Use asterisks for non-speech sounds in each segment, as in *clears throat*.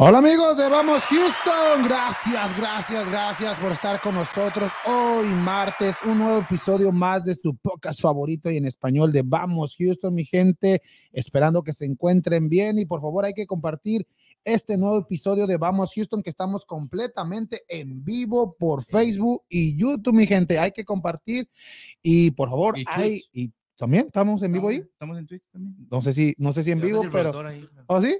Hola amigos de Vamos Houston, gracias, gracias, gracias por estar con nosotros hoy martes, un nuevo episodio más de su podcast favorito y en español de Vamos Houston, mi gente, esperando que se encuentren bien. Y por favor hay que compartir este nuevo episodio de Vamos Houston que estamos completamente en vivo por Facebook y YouTube, mi gente, hay que compartir y por favor, Y hay, y también estamos en vivo ahí. Estamos en Twitch también. No sé si, no sé si en vivo, pero. ¿oh sí?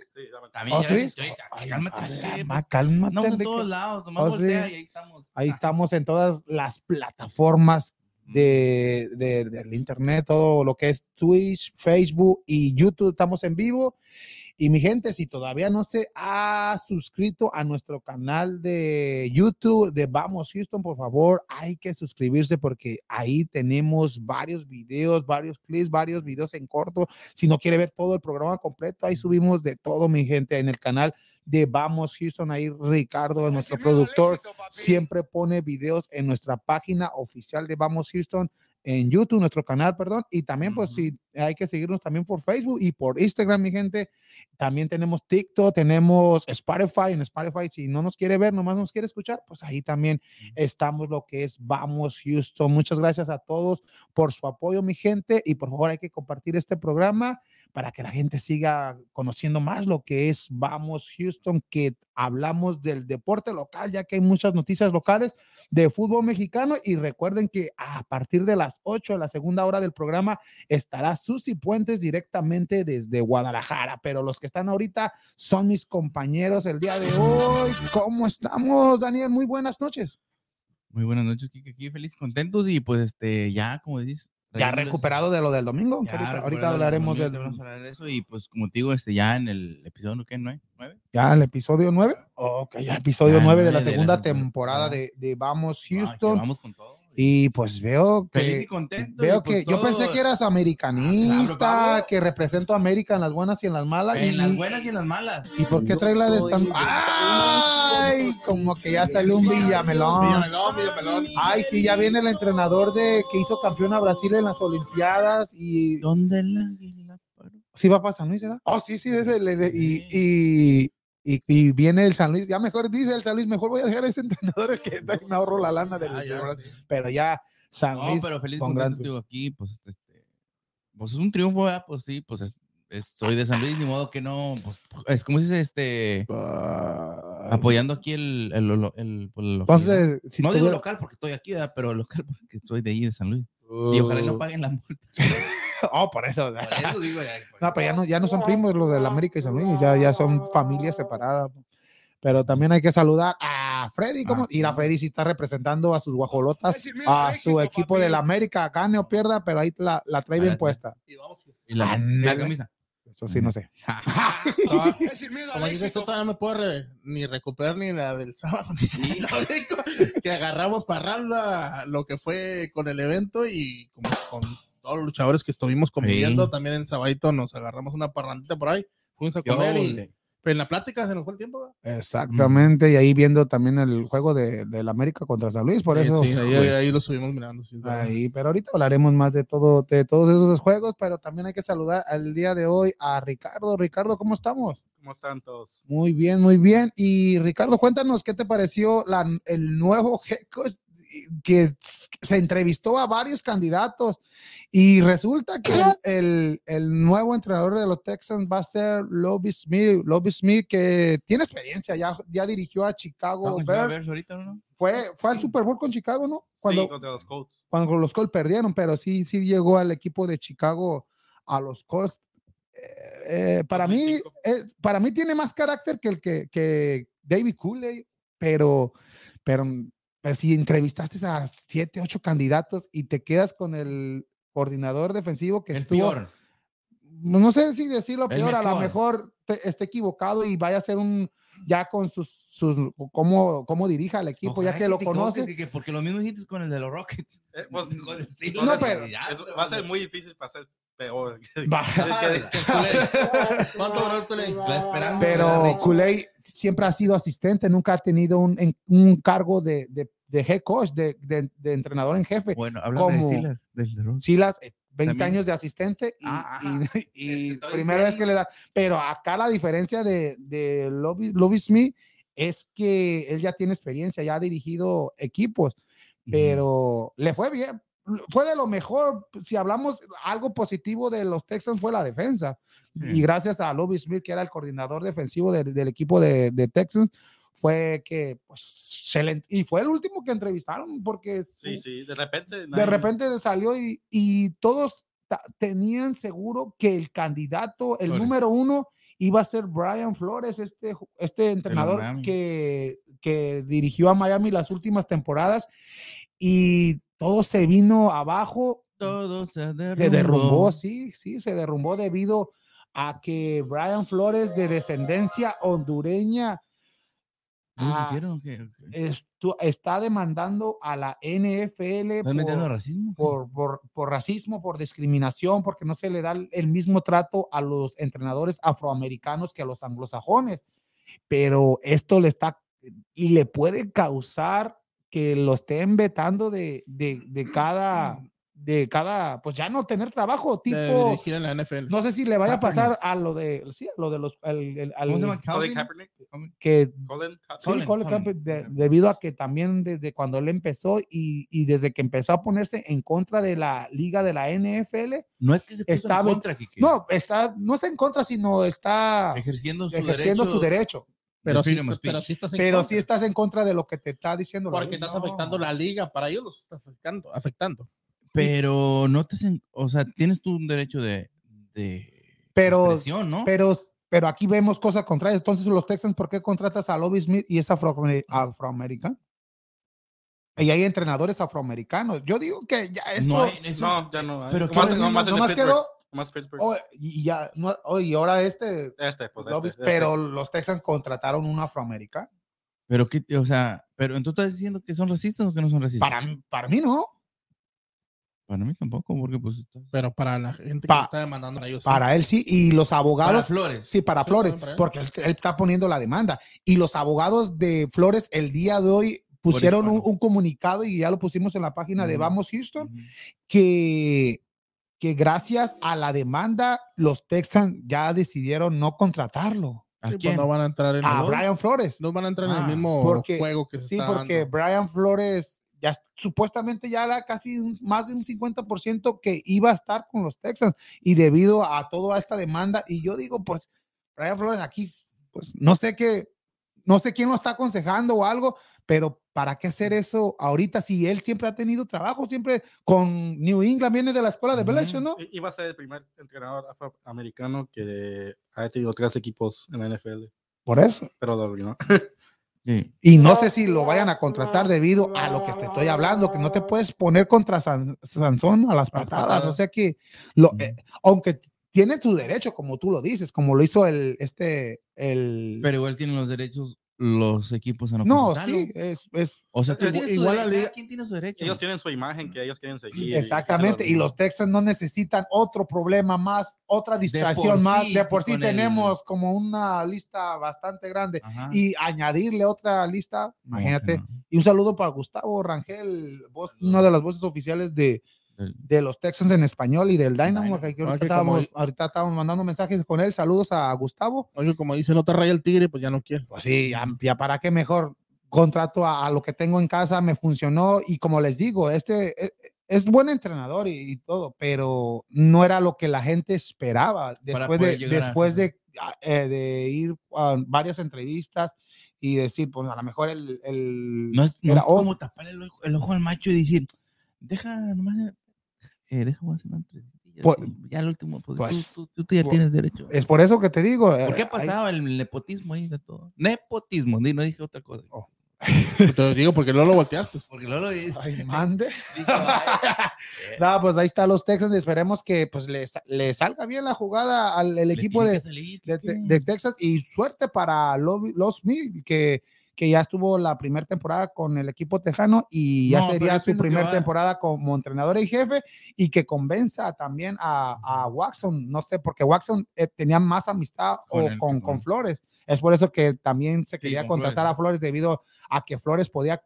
También estoy- Ay, cálmate, ¿qué? ma- cálmate, Andamos en todos lados, y ahí estamos. Ahí Ah, estamos en todas las plataformas de, de- del internet, todo lo que es Twitch, Facebook y YouTube. Estamos en vivo. Y mi gente, si todavía no se ha suscrito a nuestro canal de YouTube de Vamos Houston, por favor, hay que suscribirse porque ahí tenemos varios videos, varios clips, varios videos en corto. Si no quiere ver todo el programa completo, ahí subimos de todo, mi gente, en el canal de Vamos Houston. Ahí Ricardo, nuestro productor, siempre pone videos en nuestra página oficial de Vamos Houston en YouTube, nuestro canal, perdón, y también pues si hay que seguirnos también por Facebook y por Instagram, mi gente. También tenemos TikTok, tenemos Spotify, en Spotify si no nos quiere ver, nomás nos quiere escuchar, pues ahí también estamos lo que es Vamos Houston. Muchas gracias a todos por su apoyo, mi gente, y por favor hay que compartir este programa para que la gente siga conociendo más lo que es Vamos Houston, que hablamos del deporte local, ya que hay muchas noticias locales de fútbol mexicano y recuerden que a partir de las 8 de la segunda hora del programa estará Susi Puentes directamente desde Guadalajara, pero los que están ahorita son mis compañeros el día de hoy. ¿Cómo estamos, Daniel? Muy buenas noches. Muy buenas noches, Kike. Aquí feliz, contentos y pues este, ya, como dices. Ya recuperado de lo del domingo. ya ahorita, ahorita hablaremos del Vamos a hablar de eso y pues como te digo, este, ya en el episodio. ¿qué? ¿Nueve? ¿Nueve? ya el episodio 9. Ok, ya episodio Ya, 9 de la nueve de la segunda temporada. temporada de, de Vamos Ah, Houston. vamos con todo. Y pues veo Feliz y que contento. Veo y, pues, que yo pensé que eras americanista, Ah, claro, que represento a América en las buenas y en las malas. En y, las buenas y en las malas. ¿Y por qué trae la de San Ay, como que ya salió un Villamelón. Villamelón, Villamelón. Ay, sí, ya viene el entrenador de que hizo campeón a Brasil en las Olimpiadas y ¿Dónde paró? sí va San Luis, ¿verdad? Oh, sí, sí, ese le- le- y, y, y, y viene el San Luis, ya mejor dice el San Luis, mejor voy a dejar a ese *laughs* entrenador que está- me ahorro la lana del, Ah, ya, del Brasil. sí. pero ya San No, Luis pero feliz con gran aquí, pues, este, este, pues es un triunfo, ¿verdad? Pues sí, pues es, es- soy de San Luis, ni modo que no, pues, es como dice, este, Ah, apoyando aquí el, el, el, el- pues, lo- Entonces, si no digo local porque estoy aquí, ¿verdad? Pero local *laughs* porque soy de ahí, de San Luis. Y ojalá y no paguen la multa. *laughs* Oh, por eso. Por eso *laughs* digo, ya, pues, No, pero ya no, ya no son primos los del América y San Luis, ya, ya son familias separadas. Pero también hay que saludar a Freddy, ¿cómo? Ah, Ir a sí. Freddy sí está representando a sus guajolotas, a su equipo del América, gane o pierda, pero ahí la, la trae bien Ah, sí. puesta. Y vamos. y la, y la camisa. Eso sí, no sé. *laughs* No, Como dices, tú todavía no me puedo re- ni recuperar ni la del sábado, ni la de- que agarramos parranda lo que fue con el evento y como con todos los luchadores que estuvimos conviviendo, Sí. también en Sabadito nos agarramos una parrandita por ahí, fuimos a Yo, comer y le- pero en la plática se nos fue el tiempo. ¿verdad? Exactamente, y ahí viendo también el juego de, del América contra San Luis, por Sí, eso. sí, ahí, pues. ahí lo subimos mirando. sí. Ahí, pero ahorita hablaremos más de todo, de todos esos juegos, pero también hay que saludar al día de hoy a Ricardo. Ricardo, ¿cómo estamos? ¿Cómo están todos? Muy bien, muy bien. Y Ricardo, cuéntanos qué te pareció la, el nuevo coach que se entrevistó a varios candidatos y resulta que el, el- nuevo entrenador de los Texans va a ser Lobby Smith, Lobby Smith que tiene experiencia, ya, ya dirigió a Chicago Bears, ver ahorita, ¿no? fue, fue al Super Bowl con Chicago, ¿no? Cuando, Sí, contra los Colts. cuando los Colts perdieron, pero sí, sí llegó al equipo de Chicago a los Colts. Eh, eh, para mí, 2005. eh, para mí tiene más carácter que el que, que David Cooley, pero, pero pues, si entrevistaste a siete, ocho candidatos y te quedas con el coordinador defensivo que El estuvo, peor. no sé si decirlo peor, a lo mejor. te- esté equivocado y vaya a ser un ya con sus, sus cómo, cómo dirija al equipo, Ojalá ya que, lo te equivoques, conoce. que- que- porque lo mismo dijiste con el de los Rockets. Eh, pues, *laughs* Con el No, pero- es- va a ser muy difícil para ser peor. *laughs* ¿Cuánto duró el? La esperanza. Pero. Kool-Aid siempre ha sido asistente, nunca ha tenido un, en- un cargo de, de, de head coach, de, de- de entrenador en jefe. Bueno, háblame como- de Silas, de. Silas, eh, 20 También. años de asistente y, Ah, y- *laughs* y primera vez que le da. Pero acá la diferencia de, de Lobby, Lobby Smith es que él ya tiene experiencia, ya ha dirigido equipos, pero le fue bien. Fue de lo mejor, si hablamos algo positivo de los Texans fue la defensa. Sí. Y gracias a Lobby Smith, que era el coordinador defensivo del, del equipo de, de Texans, fue que, pues, se le- y fue el último que entrevistaron, porque Sí, sí, de repente. de repente salió y, y todos tenían seguro que el candidato, el Flores. número uno, iba a ser Brian Flores, este, este entrenador que, que dirigió a Miami las últimas temporadas y todo se vino abajo, Todo se derrumbó. se derrumbó, sí, sí, se derrumbó debido a que Brian Flores de descendencia hondureña ¿Qué les ah, está demandando a la NFL ¿Están metiendo por- racismo? por, por, por racismo, por discriminación, porque no se le da el mismo trato a los entrenadores afroamericanos que a los anglosajones. Pero esto le está y le puede causar que lo estén vetando de, de, de cada, *clears throat* de cada, pues ya no tener trabajo, de tipo, dirigir en la NFL. no sé si le vaya a pasar a lo de, sí, a lo de los, el- el- al- ¿Cómo se llama? Colin Calvin? Kaepernick. que Colin Kaepernick. Sí, Colin, Colin Kaepernick, de- debido a que también desde cuando él empezó y, y desde que empezó a ponerse en contra de la liga de la NFL, No es que se Está en contra, Kike. no, está, no está en contra, sino está ejerciendo su ejerciendo derecho. su derecho. Pero, sí, pero sí estás en Pero contra, sí estás en contra de lo que te está diciendo. la Porque estás No. afectando la liga. Para ellos los está afectando. afectando. Pero no te o sea, tienes tú un derecho de, de Pero- ¿no? Pero, pero aquí vemos cosas contrarias. Entonces, los Texans, ¿por qué contratas a Lobby Smith y es afroamer- afroamericano? Y hay entrenadores afroamericanos. Yo digo que ya esto. no, hay- eso- No, ya no. hay. Pero Nomás- ¿qué nomás nomás quedó. Nomás Pittsburgh. oh, y ya, no, oh, y ahora este. Este, pues Lobby- este, pero este. los Texans contrataron un afroamericano. Pero qué, o sea, pero entonces estás diciendo que son racistas o que no son racistas. Para, mí- para mí no. Para mí tampoco, porque pues Pero para la gente que está demandando a ellos. sí. Para él sí. Y los para abogados. Flores. Sí, para Sí, Flores, también para él. porque él, él está poniendo la demanda. Y los abogados de Flores el día de hoy pusieron un, comunicado y ya lo pusimos en la página de Ujú. Vamos Houston, que, que gracias a la demanda, los Texans ya decidieron no contratarlo. ¿A Sí, pues quién? no van a entrar en A el, Brian Flores. no van a entrar en Ah, el mismo porque- juego que se Sí, está porque dando. Brian Flores ya supuestamente ya era casi un- más de un 50% que iba a estar con los Texans y debido a toda esta demanda y yo digo pues Brian Flores aquí pues no sé qué no sé quién lo está aconsejando o algo, pero ¿para qué hacer eso ahorita si él siempre ha tenido trabajo, siempre con New England viene de la escuela de. Belichick, ¿no? I- Iba a ser el primer entrenador afroamericano que ha tenido tres equipos en la NFL, Por eso. pero lo arruinó. *laughs* Sí. Y no sé si lo vayan a contratar debido a lo que te estoy hablando, que no te puedes poner contra San- Sansón a las patadas. O sea que, lo, eh, aunque tiene tu derecho, como tú lo dices, como lo hizo el, este, el... Pero igual tienen los derechos los equipos a no no, sí, es, es O sea, tú Igual- la liga- cada quien tiene su derecho. Ellos tienen su imagen que ellos quieren seguir. y- exactamente. Y los Texans no necesitan otro problema más, otra distracción por más. sí, de por sí el- tenemos como una lista bastante grande. Ajá. Y añadirle otra lista, imagínate. no. Y un saludo para Gustavo Rangel, voz, una de las voces oficiales de, de los Texans en español y del Dynamo. Que ahorita, Ah, que como- estábamos, ahorita estábamos mandando mensajes con él. Saludos a Gustavo. Oye, como dice, no te raya el tigre, pues ya no quiero. Pues sí, ya, ya para qué mejor contrato a, a lo que tengo en casa, me funcionó. Y como les digo, este es, es buen entrenador y, y todo, pero no era lo que la gente esperaba. Después, de, llegar a- después de, eh, de ir a varias entrevistas y decir, pues a lo mejor el... el No es, no era es como tapar el ojo, el ojo al macho y decir, deja nomás, eh, a hacer una entrevistilla, Pues- sí, ya al último, pues, pues, tú, tú- tú ya pues, tienes derecho. es por eso que te digo. ¿Por qué eh, hay- pasaba el nepotismo ahí de todo? Nepotismo, no dije otra cosa. Oh. Te lo digo porque no lo volteaste. *laughs* Porque luego lo dije. Ay, mande. *laughs* *laughs* No, pues ahí está los Texans y esperemos que pues le, sa- le salga bien la jugada al el equipo de, salir, de, Texas y suerte para Lo- los Mil que, que ya estuvo la primera temporada con el equipo tejano y ya No, sería su primera temporada como entrenador y jefe y que convenza también a, a Watson, no sé, porque Watson eh, tenía más amistad Con o el- con, con- con Flores. Es por eso que también se quería con contratar Flores. a Flores debido a que Flores podía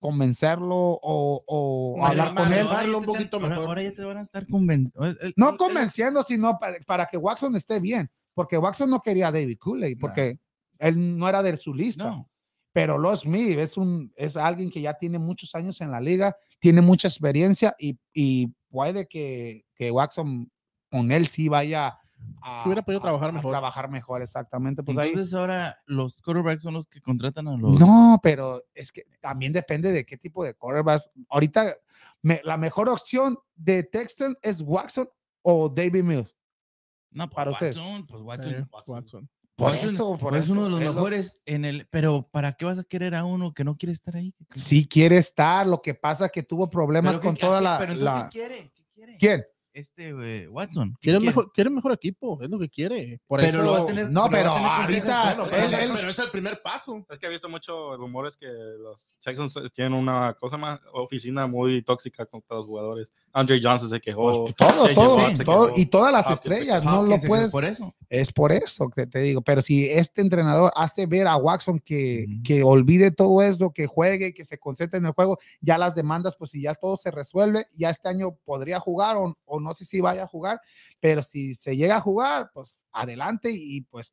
convencerlo o, o hablar con él. Manejarlo un poquito ahora, mejor. ahora ya te van a estar convenciendo. No convenciendo, sino para, para que Watson esté bien. Porque Watson no quería a David Cooley, porque él no era de su lista. No. Pero Los Smith es, un, es alguien que ya tiene muchos años en la liga, tiene mucha experiencia y, y puede que, que Watson con él sí vaya a, Que hubiera podido a- trabajar a mejor. trabajar mejor, exactamente. Pues ahí, Entonces ahora los quarterbacks son los que contratan a los. no, pero es que también depende de qué tipo de quarterbacks. Ahorita me- la mejor opción de Texan es Watson o David Mills. No, pues para ustedes. Watson, pues Sí, Watson. Watson. Por Watson eso, por es eso, uno de los es lo- mejores en el. Pero ¿para qué vas a querer a uno que no quiere estar ahí? Sí quiere estar, lo que pasa es que tuvo problemas Pero con ¿qué- toda la... pero entonces, la- ¿qué quiere? ¿Qué quiere? ¿Quién? Este eh, Watson. ¿qué Quiere quiere? mejor, quiere mejor equipo, es lo que quiere. Por Pero eso, lo va a tener- No, pero ahorita... Bueno, pero, él- es- él- pero es el primer paso. Es que he visto muchos rumores que los Texans tienen una cosa más, oficina muy tóxica contra los jugadores. Andre Johnson se quejó. Pues, todo, J.J. todo, todo, quejó. y todas las Hopkins se estrellas, no lo puedes, Por eso. es por eso que te digo, pero si este entrenador hace ver a Watson que, Ujú. que olvide todo eso, que juegue, que se concentre en el juego, ya las demandas, pues si ya todo se resuelve, ya este año podría jugar o, o no sé si vaya a jugar, pero si se llega a jugar, pues adelante y pues,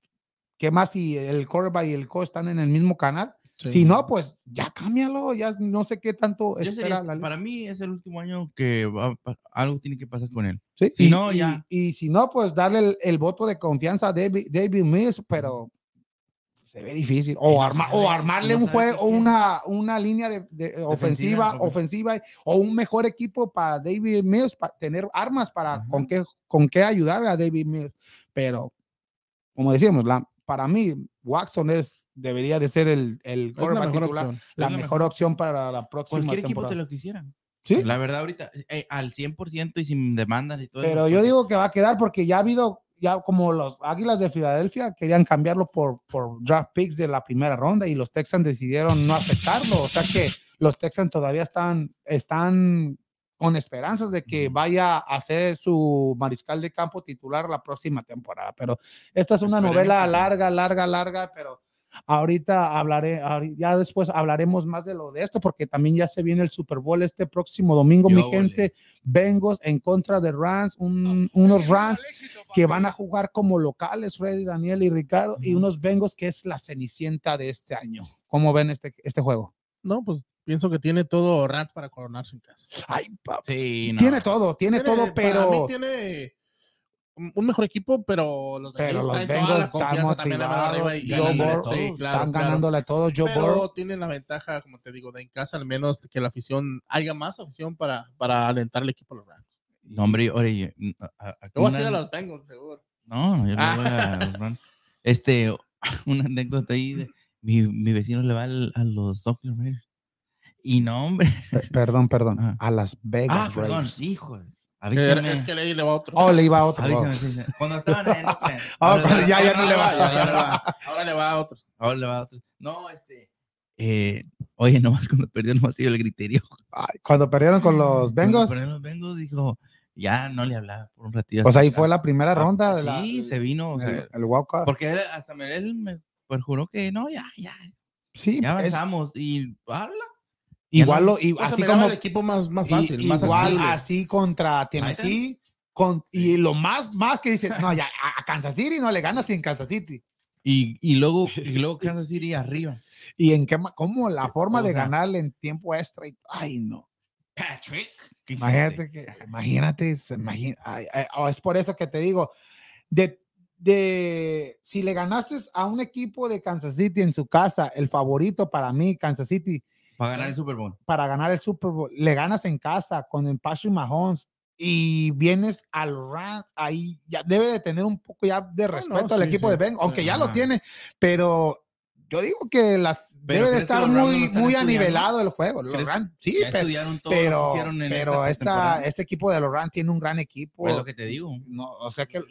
¿qué más si el quarterback y el coach están en el mismo canal? Si no, pues ya cámbialo, ya no sé qué tanto espera sería- la liga. para mí es el último año que va algo tiene que pasar con él. Sí, Si y, no, y- ya. y si no, pues darle el, el voto de confianza a David, David Mills, pero se ve difícil. O, arma- o armarle no un juego, o una, una línea de, de ofensiva, ofen- ofensiva, o un mejor equipo para David Mills, para tener armas para Ajá. con qué, con qué ayudar a David Mills. Pero, como decíamos, la, para mí, Watson es, debería de ser el, el Es la mejor opción. la la mejor opción para la próxima Cualquier equipo temporada. te lo quisiera. ¿Sí? La verdad, ahorita, eh, al 100% y sin demandas y todo eso, Pero yo porque- digo que va a quedar porque ya ha habido, ya como los Águilas de Filadelfia querían cambiarlo por, por draft picks de la primera ronda y los Texans decidieron no aceptarlo. O sea que los Texans todavía están, están con esperanzas de que vaya a ser su mariscal de campo titular la próxima temporada. Pero esta es una novela larga, larga, larga, pero ahorita hablaré, ya después hablaremos más de lo de esto porque también ya se viene el Super Bowl este próximo domingo, mi ole. gente. Bengals en contra de Rams, un- unos Rams que van a jugar como locales, Freddy, Daniel y Ricardo, y unos Bengals que es la cenicienta de este año. ¿Cómo ven este, este juego? No, pues pienso que tiene todo Rams para coronarse en casa. Ay, Sí, no. tiene todo, tiene, todo, para mí pero tiene un mejor equipo, pero los pero Bengals los traen toda la están confianza también a arriba y Joe ganándole Burrow, todo. Sí, claro, están claro. ganándole todo. Joe pero Burrow, tienen la ventaja, como te digo, de en casa al menos que la afición haya más afición para, para alentar al equipo de los Rams. No, hombre, oye, a- a- Yo voy a seguir a los Bengals, seguro. No, yo no voy a los Rams. *laughs* Este, *laughs* una anécdota ahí de mi, mi vecino le va al- a los Oakland Raiders. Y no, hombre. pe- perdón, perdón, *laughs* Ajá. a Las Vegas Ah, perdón, Raiders. hijo. Avísame. Es que le, le va otro. Oh, le iba a otro. avísame, sí, sí. *laughs* Cuando estaban en Oakland. *laughs* Ahora cuando le- ya- ya ahora no le va. ya- ya no le va. *laughs* Ahora le va a otro. Ahora le va a otro. No, este. eh, oye, nomás cuando perdió, nomás yo el griterío. Ay, Cuando perdieron con los Bengals, Cuando los Bengals dijo, ya no le hablaba por un ratito. pues ahí fue la primera Ah, ronda. de la- Sí, se vino. o sea, el, el wild card. porque él, hasta me, él me perjuró que no, ya, ya, Sí, ya es- avanzamos. Y habla. Igual no- lo, y Pues así como el equipo más, más Y- fácil, más igual accesible. así contra Tennessee. Con, y lo más, más que dice, no, ya a Kansas City no le ganas en Kansas City. Y, y luego, *laughs* y luego Kansas City arriba. Y en qué, cómo la forma O de sea, ganarle en tiempo extra. y- ay, no. Patrick. Imagínate que, imagínate, ay, ay, oh, es por eso que te digo, de, de, si le ganaste a un equipo de Kansas City en su casa, el favorito para mí, Kansas City, Para ganar el Super Bowl. para ganar el Super Bowl, le ganas en casa con el Patrick Mahomes y vienes al Rams, ahí ya debe de tener un poco ya de respeto al sí, equipo sí, de Ben, aunque ya lo tiene, pero yo digo que las Pero debe de ¿crees que estar muy, muy anivelado el juego. Los ¿Crees- Rams, sí, pero, pero, esta esta, este equipo de los Rams tiene un gran equipo. Pues lo que te digo. No, o sea que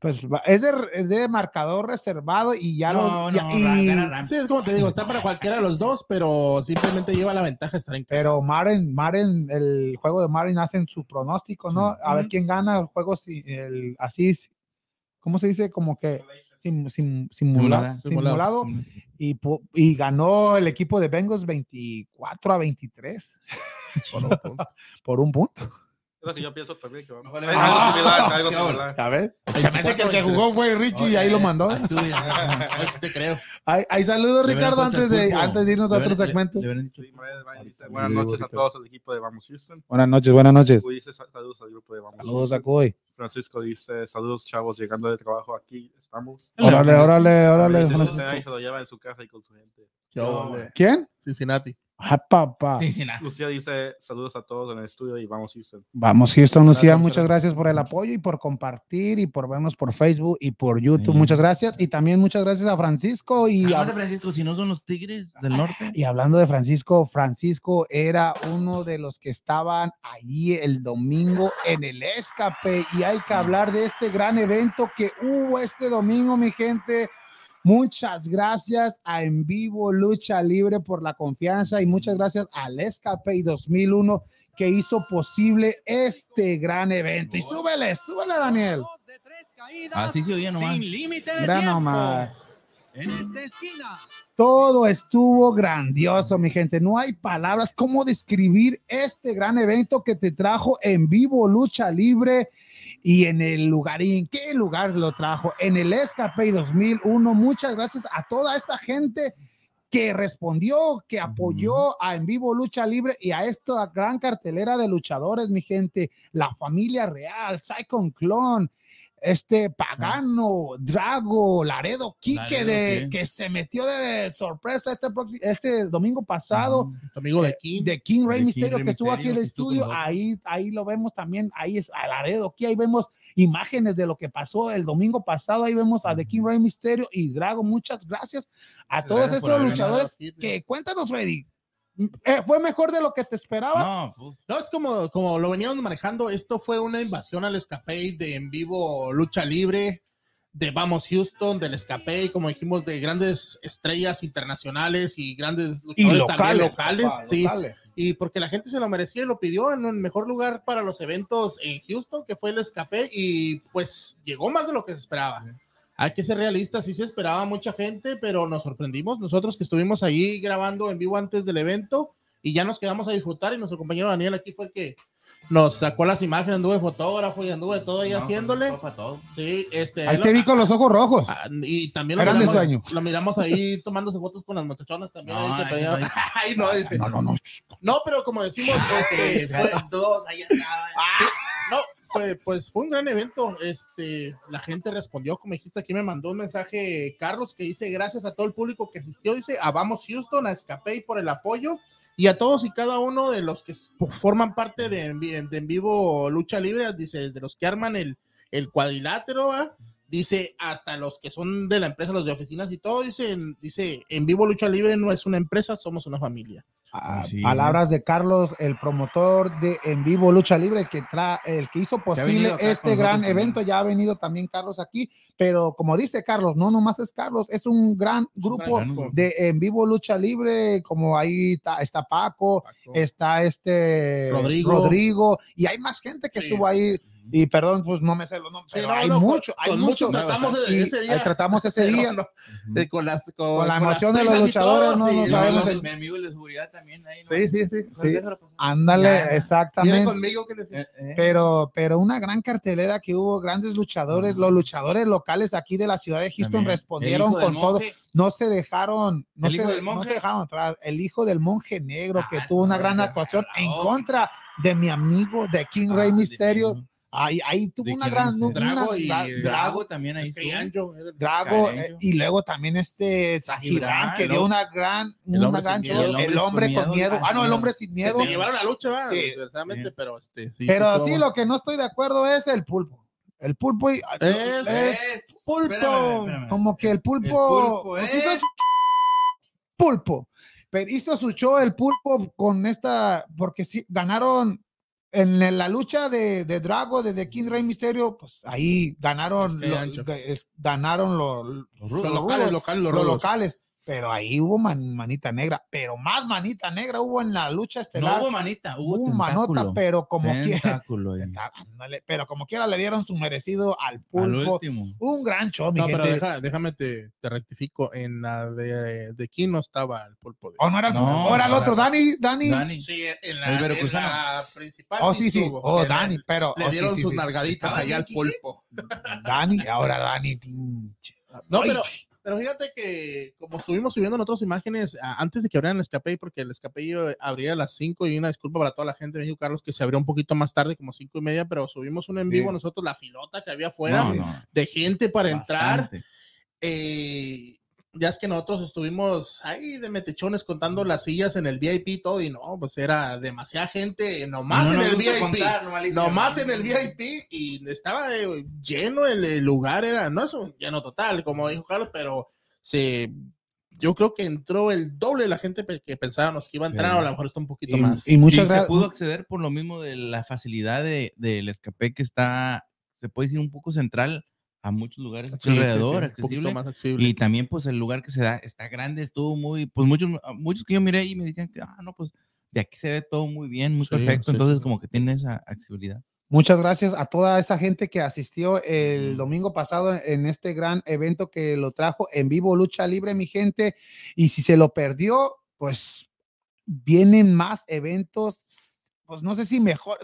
pues es de, es de marcador reservado y ya No, lo ya- no, y- gana Rams. Sí, es como te digo, está para cualquiera de los dos, pero simplemente lleva la ventaja de estar en casa. Pero Maren, Maren, el juego de Maren hacen su pronóstico, ¿no? Sí. A ver quién gana el juego, si el, así, ¿cómo se dice? Como que sim- sim- simula- Simulada. simulado y, y ganó el equipo de Bengals 24 a 23 por un punto. *laughs* Es lo que yo pienso también que vamos. Mejor Hay le- algo Ah, similar, algo similar. A ver, se me hace que el que jugó fue Richie y ahí lo mandó. Sí te creo. Hay, saludos, Ricardo, antes de, antes de irnos a otro segmento. Buenas noches a todos el equipo de Vamos Houston. Buenas noches, buenas noches. Dice saludos al grupo de Vamos Saludos a. Cuy. Francisco dice saludos chavos, llegando de trabajo aquí estamos. Órale, órale, órale. Dice, Francisco. "Usted ahí se lo lleva en su casa y con su gente. Yo, güey. ¿Quién? Cincinnati. Ah, papá. Sí. Lucía dice saludos a todos en el estudio y Vamos Houston. Vamos, Houston, Lucía, Gracias, muchas gracias por el apoyo y por compartir y por vernos por Facebook y por YouTube. Sí. Muchas gracias. Y también muchas gracias a Francisco. Y, a- Ah, Francisco, si no son los Tigres del Norte. y hablando de Francisco, Francisco era uno de los que estaban allí el domingo en el escape. Y hay que hablar de este gran evento que hubo este domingo, mi gente. Muchas gracias a En Vivo Lucha Libre por la confianza y muchas gracias al Escape 2001 que hizo posible este gran evento. Y súbele, súbele, Daniel. Así se oía nomás. Sin límite de Mira tiempo. nomás. En esta esquina. Todo estuvo grandioso, mi gente. No hay palabras cómo describir este gran evento que te trajo en vivo lucha libre y en el lugar. ¿Y en qué lugar lo trajo? En el Escape 2001. Muchas gracias a toda esa gente que respondió, que apoyó a En Vivo Lucha Libre y a esta gran cartelera de luchadores, mi gente. La familia real, Psychon Clone, este Pagano, Drago, Laredo, Quique, Laredo, de, que se metió de sorpresa este, próximo, este domingo pasado. Tu amigo de King. de King Rey King Misterio que estuvo aquí en el estudio, ahí, ahí lo vemos también, ahí es a Laredo, aquí ahí vemos imágenes de lo que pasó el domingo pasado, ahí vemos a The King Rey Misterio y Drago, muchas gracias a todos Gracias haber luchadores aquí, que cuéntanos Freddy, eh, ¿fue mejor de lo que te esperabas? No, pues, No, es como, como lo veníamos manejando. Esto fue una invasión al escape de en vivo lucha libre, de Vamos Houston, del escape, como dijimos, de grandes estrellas internacionales y grandes y luchadores locales, también locales. papá, sí. locales. Y porque la gente se lo merecía y lo pidió en un mejor lugar para los eventos en Houston, que fue el escape, y pues llegó más de lo que se esperaba. Hay que ser realistas, sí se esperaba mucha gente, pero nos sorprendimos nosotros que estuvimos ahí grabando en vivo antes del evento y ya nos quedamos a disfrutar y nuestro compañero Daniel aquí fue el que nos sacó las imágenes, anduve fotógrafo y anduve todo ahí no, haciéndole. fue para todo. Sí, este. Ahí lo- te vi con los ojos rojos. Ah, y también lo Eran de miramos, sueño. lo miramos ahí *laughs* tomándose fotos con las muchachonas también. No, ahí ay, no, *laughs* Ay, no, dice. No, no, no. No, pero como decimos, *laughs* este, fue, todos ahí andaban. no, pues fue un gran evento. Este, la gente respondió, como dijiste, aquí me mandó un mensaje Carlos que dice gracias a todo el público que asistió, dice a Vamos Houston, a Escape por el apoyo y a todos y cada uno de los que forman parte de, de En Vivo Lucha Libre, dice, de los que arman el, el cuadrilátero, dice hasta los que son de la empresa, los de oficinas y todo, dicen, dice, En Vivo Lucha Libre no es una empresa, somos una familia. Ah, Sí. Palabras de Carlos, el promotor de En Vivo Lucha Libre, que tra el que hizo posible acá este gran nosotros evento. Ya ha venido también Carlos aquí, pero como dice Carlos, no nomás es Carlos, es un gran grupo gran de En Vivo Lucha Libre, como ahí está, está Paco, Paco. está este Rodrigo. Rodrigo, y hay más gente que Sí. estuvo ahí. Y perdón, pues no me sé los nombres, Sí, pero no, hay no, con- mucho, hay mucho. muchos tratamos Y ese día. ahí tratamos ese *laughs* día. No, no, de- con, las, con, Con la emoción las de los luchadores, todo, no, sí, no sabemos el- Mi amigo de seguridad también. Sí, sí, sí. Sí. Déjalo pasar. Ándale, Ya. Exactamente. conmigo que. Eh, eh. pero, pero una gran cartelera que hubo, grandes luchadores, los luchadores locales de aquí de la ciudad de Houston También. respondieron con todo, no se dejaron, no ¿El se, no dejaron atrás. El hijo del monje negro que Ah, tuvo una gran actuación en contra de mi amigo de King ah, Rey Misterio. Ahí, ahí tuvo una gran, una- Drago y- Dra- Drago, Drago también ahí Es que estuvo. Anjo era el- Drago, eh, y luego también este Zahirán, Zahirán, que dio una gran, el una gran miedo. el hombre con miedo. Ah, no, el hombre sin que miedo. se llevaron la lucha, ¿va? Sí. Sí. pero este, sí. Pero sí, lo que no estoy de acuerdo es el pulpo. El pulpo y- Es- es pulpo. Espérame, espérame. Como que el pulpo, El pulpo pues, es- hizo su pulpo. Pero hizo su show el pulpo con esta, porque sí, ganaron en la lucha de, de Drago, de The King Rey Misterio, pues ahí ganaron, Es que lo- ganaron los, los Los rudos, locales, locales, los los locales. Pero ahí hubo man- manita negra, pero más manita negra hubo en la lucha estelar. No hubo manita, hubo, Hubo manota, pero como quiera, pero como quiera le dieron su merecido al pulpo. Un gran show, mi No, pero deja- déjame te, te rectifico. En la de, de aquí no estaba el pulpo. De... Oh, no era, el- No, era el no, otro, Dani, Dani. Dani. Sí, en El veracruzano. principal. Oh, sí, sí. estuvo. Oh, Le- Dani, pero. Le oh, sí, dieron sí, sus sí. nargaditas ¿Estaba allá al pulpo. Dani, ahora Dani, pinche. No, Ay, pero, pero fíjate que como estuvimos subiendo en otras imágenes antes de que abrieran el escape, porque el escape abría a las 5 y una disculpa para toda la gente de México, Carlos, que se abrió un poquito más tarde, como 5 y media, pero subimos un en vivo Sí. nosotros, la filota que había afuera No, no, de gente para entrar. eh, ya es que nosotros estuvimos ahí de metechones contando las sillas en el VIP y todo, y no, pues era demasiada gente, nomás No en el VIP. contar. Nomás en el VIP y estaba eh, lleno el, el lugar, era, no es un lleno total, como dijo Carlos, pero se, yo creo que entró el doble de la gente que pensábamos que iba a entrar, Sí. o a lo mejor está un poquito y, más. y muchas gracias. pudo acceder por lo mismo de la facilidad de, del escape que está, se puede decir un poco central a muchos lugares a su Sí, sí, sí, alrededor, un poquito accesible. más accesible. Y también, pues, el lugar que se da está grande, estuvo muy, pues, muchos, muchos que yo miré y me decían que, ah, no, pues, de aquí se ve todo muy bien, muy Sí, perfecto. sí, Entonces, sí. como que tiene esa accesibilidad. Muchas gracias a toda esa gente que asistió el domingo pasado en este gran evento que lo trajo en vivo Lucha Libre, mi gente. Y si se lo perdió, pues vienen más eventos, pues no sé si mejor,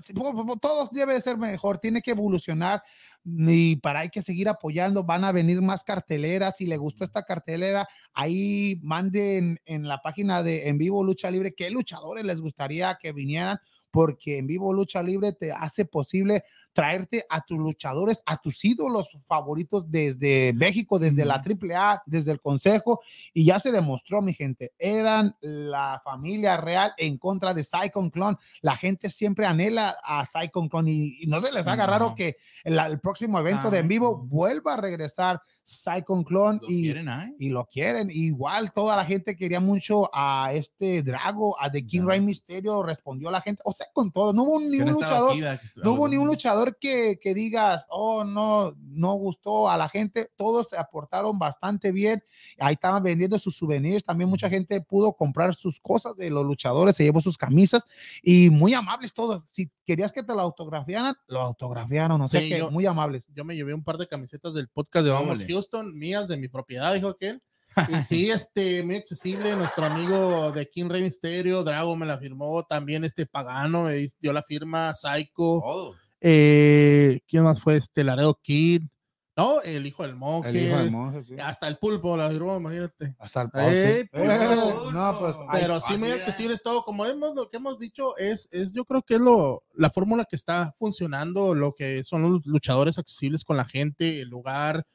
todo debe de ser mejor, tiene que evolucionar y para hay que seguir apoyando, van a venir más carteleras, si le gustó esta cartelera, ahí manden en la página de En Vivo Lucha Libre qué luchadores les gustaría que vinieran, porque En Vivo Lucha Libre te hace posible traerte a tus luchadores, a tus ídolos favoritos desde México, desde la AAA, desde el Consejo, y ya se demostró, mi gente, eran la familia real en contra de Psychon Clone. La gente siempre anhela a Psychon Clone y, y no se les haga raro No. que el, el próximo evento de en vivo vuelva a regresar Psychon Clone ¿Lo y, quieren, ay? y lo quieren. Igual toda la gente quería mucho a este Drago, a The King Ya. Rey Misterio, respondió la gente, o sea, con todo, no hubo ni un no luchador no hubo ni un algún- luchador que, que digas, oh, no, no gustó a la gente. Todos se aportaron bastante bien. Ahí estaban vendiendo sus souvenirs. También mucha gente pudo comprar sus cosas de los luchadores, se llevó sus camisas y muy amables todos. Si querías que te lo autografiaran, lo autografiaron. O sea Sí, que yo- muy amables. yo me llevé un par de camisetas del podcast de Vamos Órale. Houston, mías de mi propiedad, dijo aquel. Y *laughs* sí, este, muy accesible, nuestro amigo de King Rey Misterio, Drago me la firmó, también este Pagano me di- dio la firma, Psycho, Todo. Eh, ¿quién más fue? Este Laredo Kid, ¿no? El hijo del monje, monje, sí. hasta el pulpo la firmó, imagínate. Hasta el Ey, pulpo. Eh, no, pues Pero Ay, sí muy accesible es todo, como hemos, lo que hemos dicho, es, es yo creo que es lo, la fórmula que está funcionando, lo que son los luchadores accesibles con la gente, el lugar,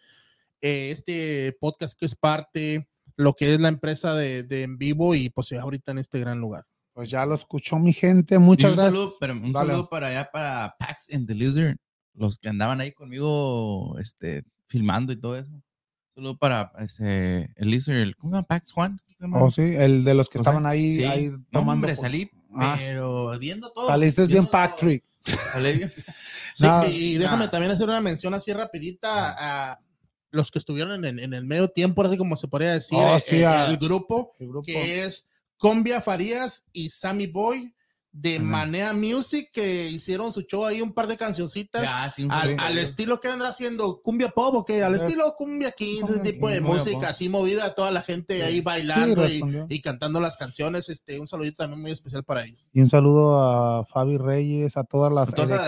eh, este podcast que es parte, lo que es la empresa de, de en vivo y pues ahorita en este gran lugar. Pues ya lo escuchó mi gente. Muchas un gracias. Saludo, pero un Dale. saludo para allá, para Pax and the Lizard, los que andaban ahí conmigo, este, filmando y todo eso. Un saludo para este, el Lizard, el- ¿cómo se llama? Pax Juan. Oh, sí, el de los que O sea, estaban ahí, sí. ahí No, tomando. hombre, por- salí, Ah. pero viendo todo. Saliste bien. Patrick. Salí bien. *laughs* Sí, No, y déjame también hacer una mención así rapidita a los que estuvieron en, en el medio tiempo, así como se podría decir, Oh, eh, sí, eh, a- el grupo. El grupo. que es Combia Farías y Sammy Boy de. Manea Music, que hicieron su show ahí, un par de cancioncitas. Ya, sí, un Al, estilo que vendrá haciendo Cumbia Pop, o qué? Al estilo Cumbia Kings, ese Cumbia tipo de música Pop. así movida, toda la gente Sí. ahí bailando y, cantando las canciones. Este, un saludito también muy especial para ellos. Y un saludo a Fabi Reyes, a todas las Todas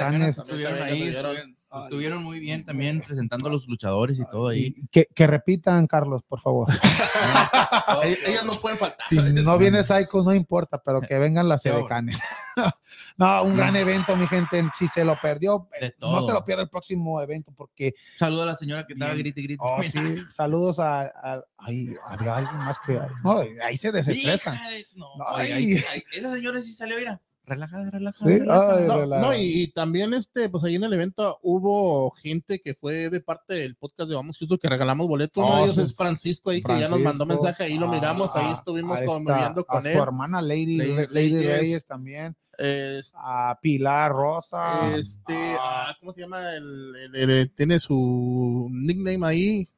estuvieron muy bien también presentando a los luchadores y todo ahí. Que, que repitan, Carlos, por favor. *laughs* Ellas no pueden faltar. Si no viene Psycho, no importa, pero que vengan las edecanes. *laughs* no, un gran evento, mi gente. Si se lo perdió, eh, no se lo pierda el próximo evento, porque Saludo a la señora que estaba grite y grite. oh, sí, *laughs* saludos a, a- ahí había alguien más que no, ahí se desestresan. De- No, No, ay, ay. ay, ay, esa señora sí salió, mira. Relajada, relajada. Sí, relajada. ay, No, y, y también este, pues ahí en el evento hubo gente que fue de parte del podcast de Vamos Justo que regalamos boletos. Uno Oh, de ellos sí. es Francisco ahí que ya nos mandó mensaje, ahí lo a- miramos, ahí a- estuvimos a conviviendo a con su él. hermana Lady, Lady Lady, Reyes. Reyes. también, Es- a Pilar Rosa. este, Ah. ah, ¿cómo se llama? El, el- el- el- tiene su nickname ahí.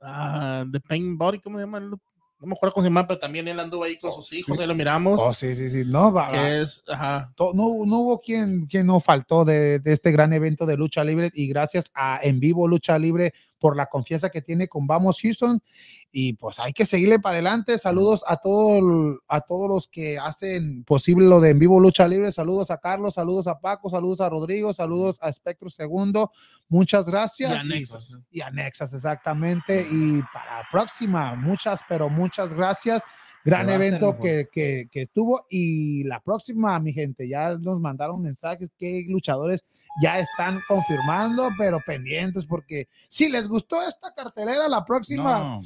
Ah, The Pain Body, ¿cómo se llama? el- no me acuerdo cómo se llama, pero también él anduvo ahí con sus hijos, ahí lo miramos. Oh, sí, sí, sí. No, va, es, ajá. to- no, no hubo quien, quien no faltó de, de este gran evento de lucha libre y gracias a En Vivo Lucha Libre por la confianza que tiene con Vamos Houston y pues hay que seguirle para adelante. Saludos a, todo, a todos los que hacen posible lo de En Vivo Lucha Libre. Saludos a Carlos, saludos a Paco, saludos a Rodrigo, saludos a Espectro Segundo. Muchas gracias. Y anexas. y anexas, exactamente. Y para la próxima, muchas, pero muchas gracias. Gran evento que, que, que tuvo. Y la próxima, mi gente, ya nos mandaron mensajes que luchadores ya están confirmando, pero pendientes, porque si les gustó esta cartelera, la próxima. No.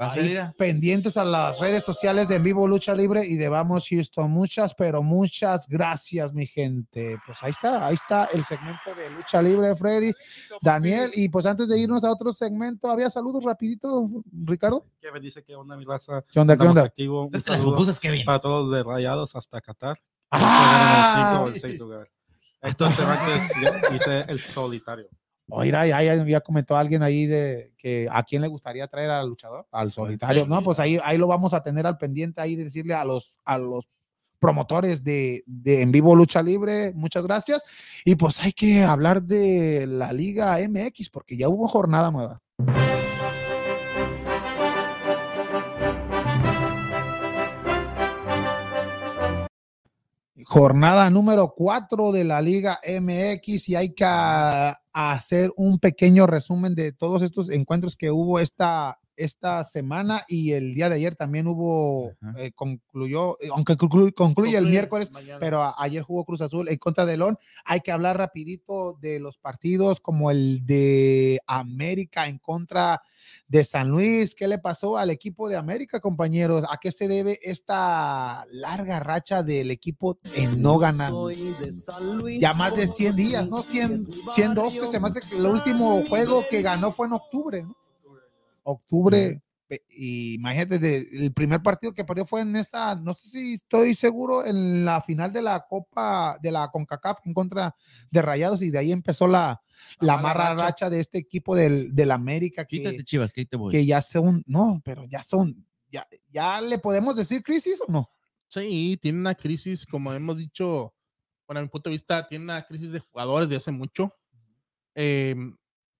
Va a salir a- pendientes a las redes sociales de En Vivo Lucha Libre y de Vamos Houston. Muchas, pero muchas gracias, mi gente. Pues ahí está, ahí está el segmento de Lucha Libre, Freddy, Daniel. Y pues antes de irnos a otro segmento, había saludos rapidito, Ricardo. Kevin dice que onda mi raza. ¿Qué onda, qué onda? activo. Un Las *laughs* saludo vienen. para todos de Rayados hasta Qatar. ¡Ah! El 5 o el 6 lugar. Héctor Cervantes ya dice el solitario. Oiga, ya, ya, ya comentó alguien ahí de que a quién le gustaría traer al luchador, al solitario. No, pues ahí, ahí lo vamos a tener al pendiente ahí de decirle a los, a los promotores de, de en vivo lucha libre, muchas gracias. Y pues hay que hablar de la Liga MX porque ya hubo jornada nueva. Jornada número 4 de la Liga MX y hay que ah, hacer un pequeño resumen de todos estos encuentros que hubo esta, esta semana y el día de ayer también hubo, eh, concluyó, eh, aunque conclu- concluye el miércoles, mañana. pero a- ayer jugó Cruz Azul en contra de León. Hay que hablar rapidito de los partidos como el de América en contra de San Luis. ¿Qué le pasó al equipo de América, compañeros? ¿A qué se debe esta larga racha del equipo en no ganar? Ya más de 100 días, ¿no? 100, 112, se me hace que el último juego que ganó fue en octubre, ¿no? Octubre. Y imagínate, de- el primer partido que perdió fue en esa, no sé si estoy seguro, en la final de la Copa de la CONCACAF en contra de Rayados y de ahí empezó la, la marra racha. racha de este equipo del, del América que, Quítate, chivas, que te voy. que ya son, no, pero ya son, ya, ya le podemos decir crisis o no? Sí, tiene una crisis, como hemos dicho, bueno, a mi punto de vista, tiene una crisis de jugadores de hace mucho. Eh,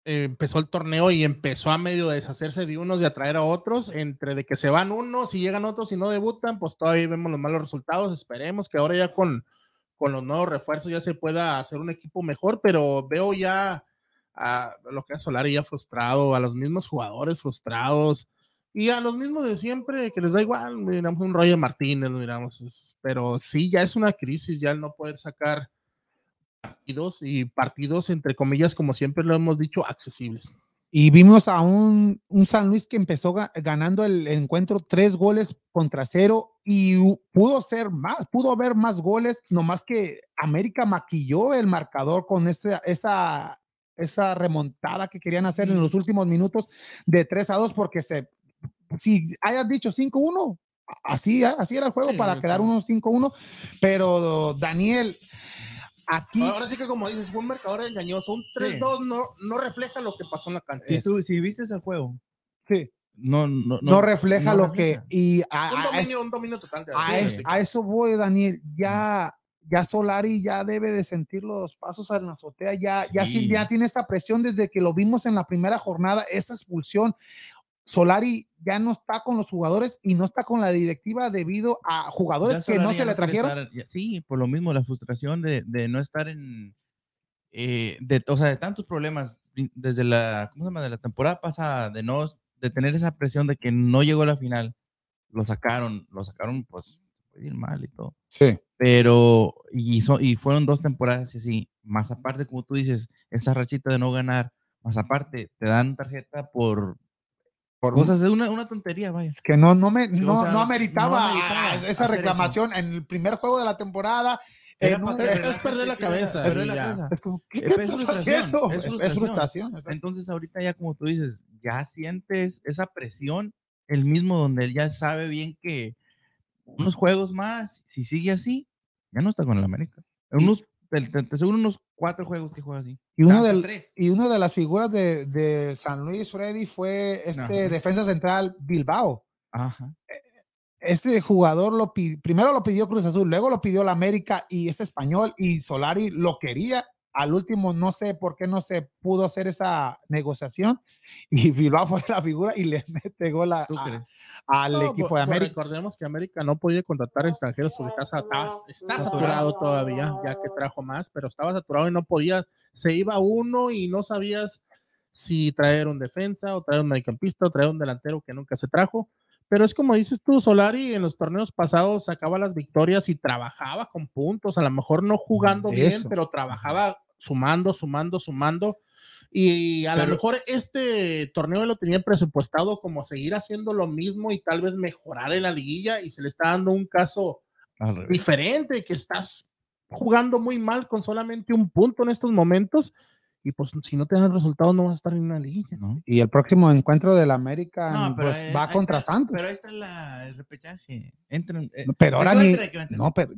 empezó el torneo y empezó a medio deshacerse de unos y atraer a otros, entre de que se van unos y llegan otros y no debutan, pues todavía vemos los malos resultados. Esperemos que ahora ya con, con los nuevos refuerzos ya se pueda hacer un equipo mejor, pero veo ya a lo que es Solari ya frustrado, a los mismos jugadores frustrados. Y a los mismos de siempre, que les da igual, miramos un Roger Martínez, miramos, pero sí, ya es una crisis, ya no poder sacar partidos y partidos, entre comillas, como siempre lo hemos dicho, accesibles. Y vimos a un, un San Luis que empezó ga- ganando el encuentro tres goles contra cero y pudo ser más, pudo haber más goles, nomás que América maquilló el marcador con esa, esa, esa remontada que querían hacer en los últimos minutos de 3 a 2 porque se, si hayas dicho 5-1, así, así era el juego Sí, para quedar unos 5-1, pero Daniel, aquí... Ahora sí que como dices, fue un marcador engañoso, un 3-2 no, no refleja lo que pasó en la cancha. Si, tú, si viste ese juego, sí, no, no, no, refleja no lo refleja. que... Y a- un, a- dominio, un dominio total. a, de- es- a eso voy, Daniel. Ya, ya Solari ya debe de sentir los pasos en la azotea. Ya, ya, sí, Sí. ya tiene esa presión desde que lo vimos en la primera jornada, esa expulsión. Solari ya no está con los jugadores y no está con la directiva debido a jugadores que no se le trajeron. estar- sí, por lo mismo, la frustración de, de no estar en. eh, de, o sea, de tantos problemas desde la, ¿cómo se llama? De la temporada pasada, de no, de tener esa presión de que no llegó a la final, lo sacaron, lo sacaron, pues, ir mal y todo. Sí. Pero, y, so- y fueron dos temporadas y así, más aparte, como tú dices, esa rachita de no ganar, más aparte, te dan tarjeta por, Por cosas, es una, una tontería, vaya. que no, no, me, no, sea, no ameritaba, no esa reclamación en el primer juego de la temporada. Pa' un- que- *laughs* es perder la cabeza, sí, la cabeza. es como, ¿qué, Es frustración, haciendo? es Es- es frustración. frustración. Entonces ahorita ya como tú dices, ya sientes esa presión, el mismo donde él ya sabe bien que unos juegos más, si sigue así, ya no está con el América. Unos, aseguro unos cuatro juegos que juega así. Y uno, del, y una de las figuras de, de San Luis Freddy fue este Ajá. defensa central Bilbao. Ajá. Ese jugador lo pi- primero lo pidió Cruz Azul, luego lo pidió la América y es español y Solari lo quería. Al último, no sé por qué no se pudo hacer esa negociación *laughs* y Bilbao fue la figura y le mete gol al No, equipo pues, de pues, América. recordemos que América no podía contratar extranjeros porque está, está- está saturado todavía, ya que trajo más, pero estaba saturado y no podía, se iba uno y no sabías si traer un defensa o traer un mediocampista o traer un delantero que nunca se trajo. Pero es como dices tú, Solari en los torneos pasados sacaba las victorias y trabajaba con puntos, a lo mejor no jugando bien, pero trabajaba sumando, sumando, sumando. Y a lo Pero- mejor este torneo lo tenían presupuestado como seguir haciendo lo mismo y tal vez mejorar en la liguilla y se le está dando un caso diferente, que estás jugando muy mal con solamente un punto en estos momentos y pues si no te dan resultados no vas a estar en una liguilla. ¿no? Y el próximo encuentro del América No, pues, ahí- va ahí contra está- Santos. Pero ahí está la- el repechaje. Entran, eh, Pero ahora ni. No, pero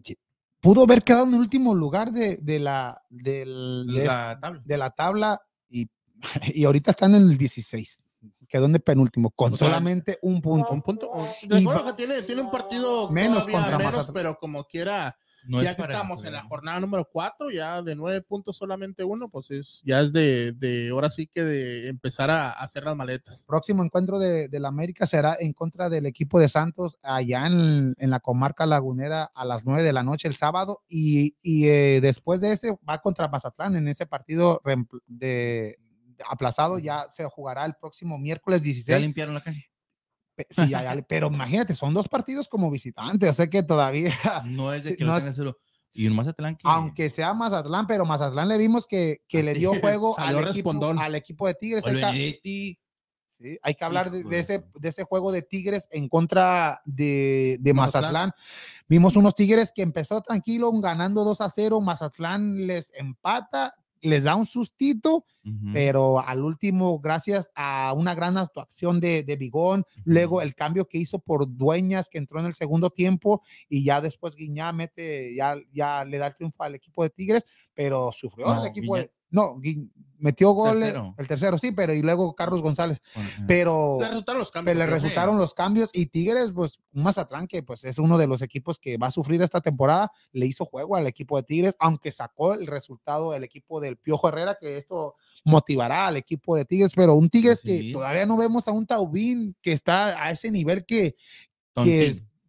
pudo haber quedado en el último lugar de, de la, del- de, la tabla. de la tabla y, y ahorita están en el 16. Quedó en el penúltimo con O sea, solamente un punto. Un punto. Y que tiene, tiene un partido Menos todavía contra menos, Mazatlán. pero como quiera, No ya es que estamos en la jornada número 4, ya de nueve puntos solamente uno, pues es, ya es de, de ahora sí que de empezar a, a hacer las maletas. Próximo encuentro de, de la América será en contra del equipo de Santos allá en, en la comarca lagunera a las 9 de la noche el sábado y, y, eh, después de ese va contra Mazatlán en ese partido de, aplazado ya se jugará el próximo miércoles Ya 16 limpiaron la cancha. Sí, pero imagínate, son dos partidos como visitantes, o sea que todavía, *laughs* No es de que no lo es- tengan solo. Y un Mazatlán que. aunque sea Mazatlán, pero Mazatlán le vimos que, que le dio *laughs* juego al equipo, al equipo de Tigres. Hay que, Benedetti, sí, hay que hablar de, ese, de ese juego de Tigres en contra de, de Mazatlán. Mazatlán. Vimos unos Tigres que empezó tranquilo, ganando 2 a 0, Mazatlán les empata, les da un sustito, pero al último, gracias a una gran actuación de, de Bigón, luego el cambio que hizo por Dueñas, que entró en el segundo tiempo, y ya después Guiñá mete, ya, ya le da el triunfo al equipo de Tigres, pero sufrió No, el equipo Guiñá- de. No, Gui- metió gol, eh, Tercero. el tercero, sí, pero y luego Carlos González, Bueno, pero. Le resultaron los cambios. Pero le pero sí. resultaron los cambios y Tigres, pues un Mazatlán que pues es uno de los equipos que va a sufrir esta temporada, le hizo juego al equipo de Tigres, aunque sacó el resultado del equipo del Piojo Herrera, que esto motivará al equipo de Tigres, pero un Tigres que todavía no vemos a un Taubín que está a ese nivel que, que,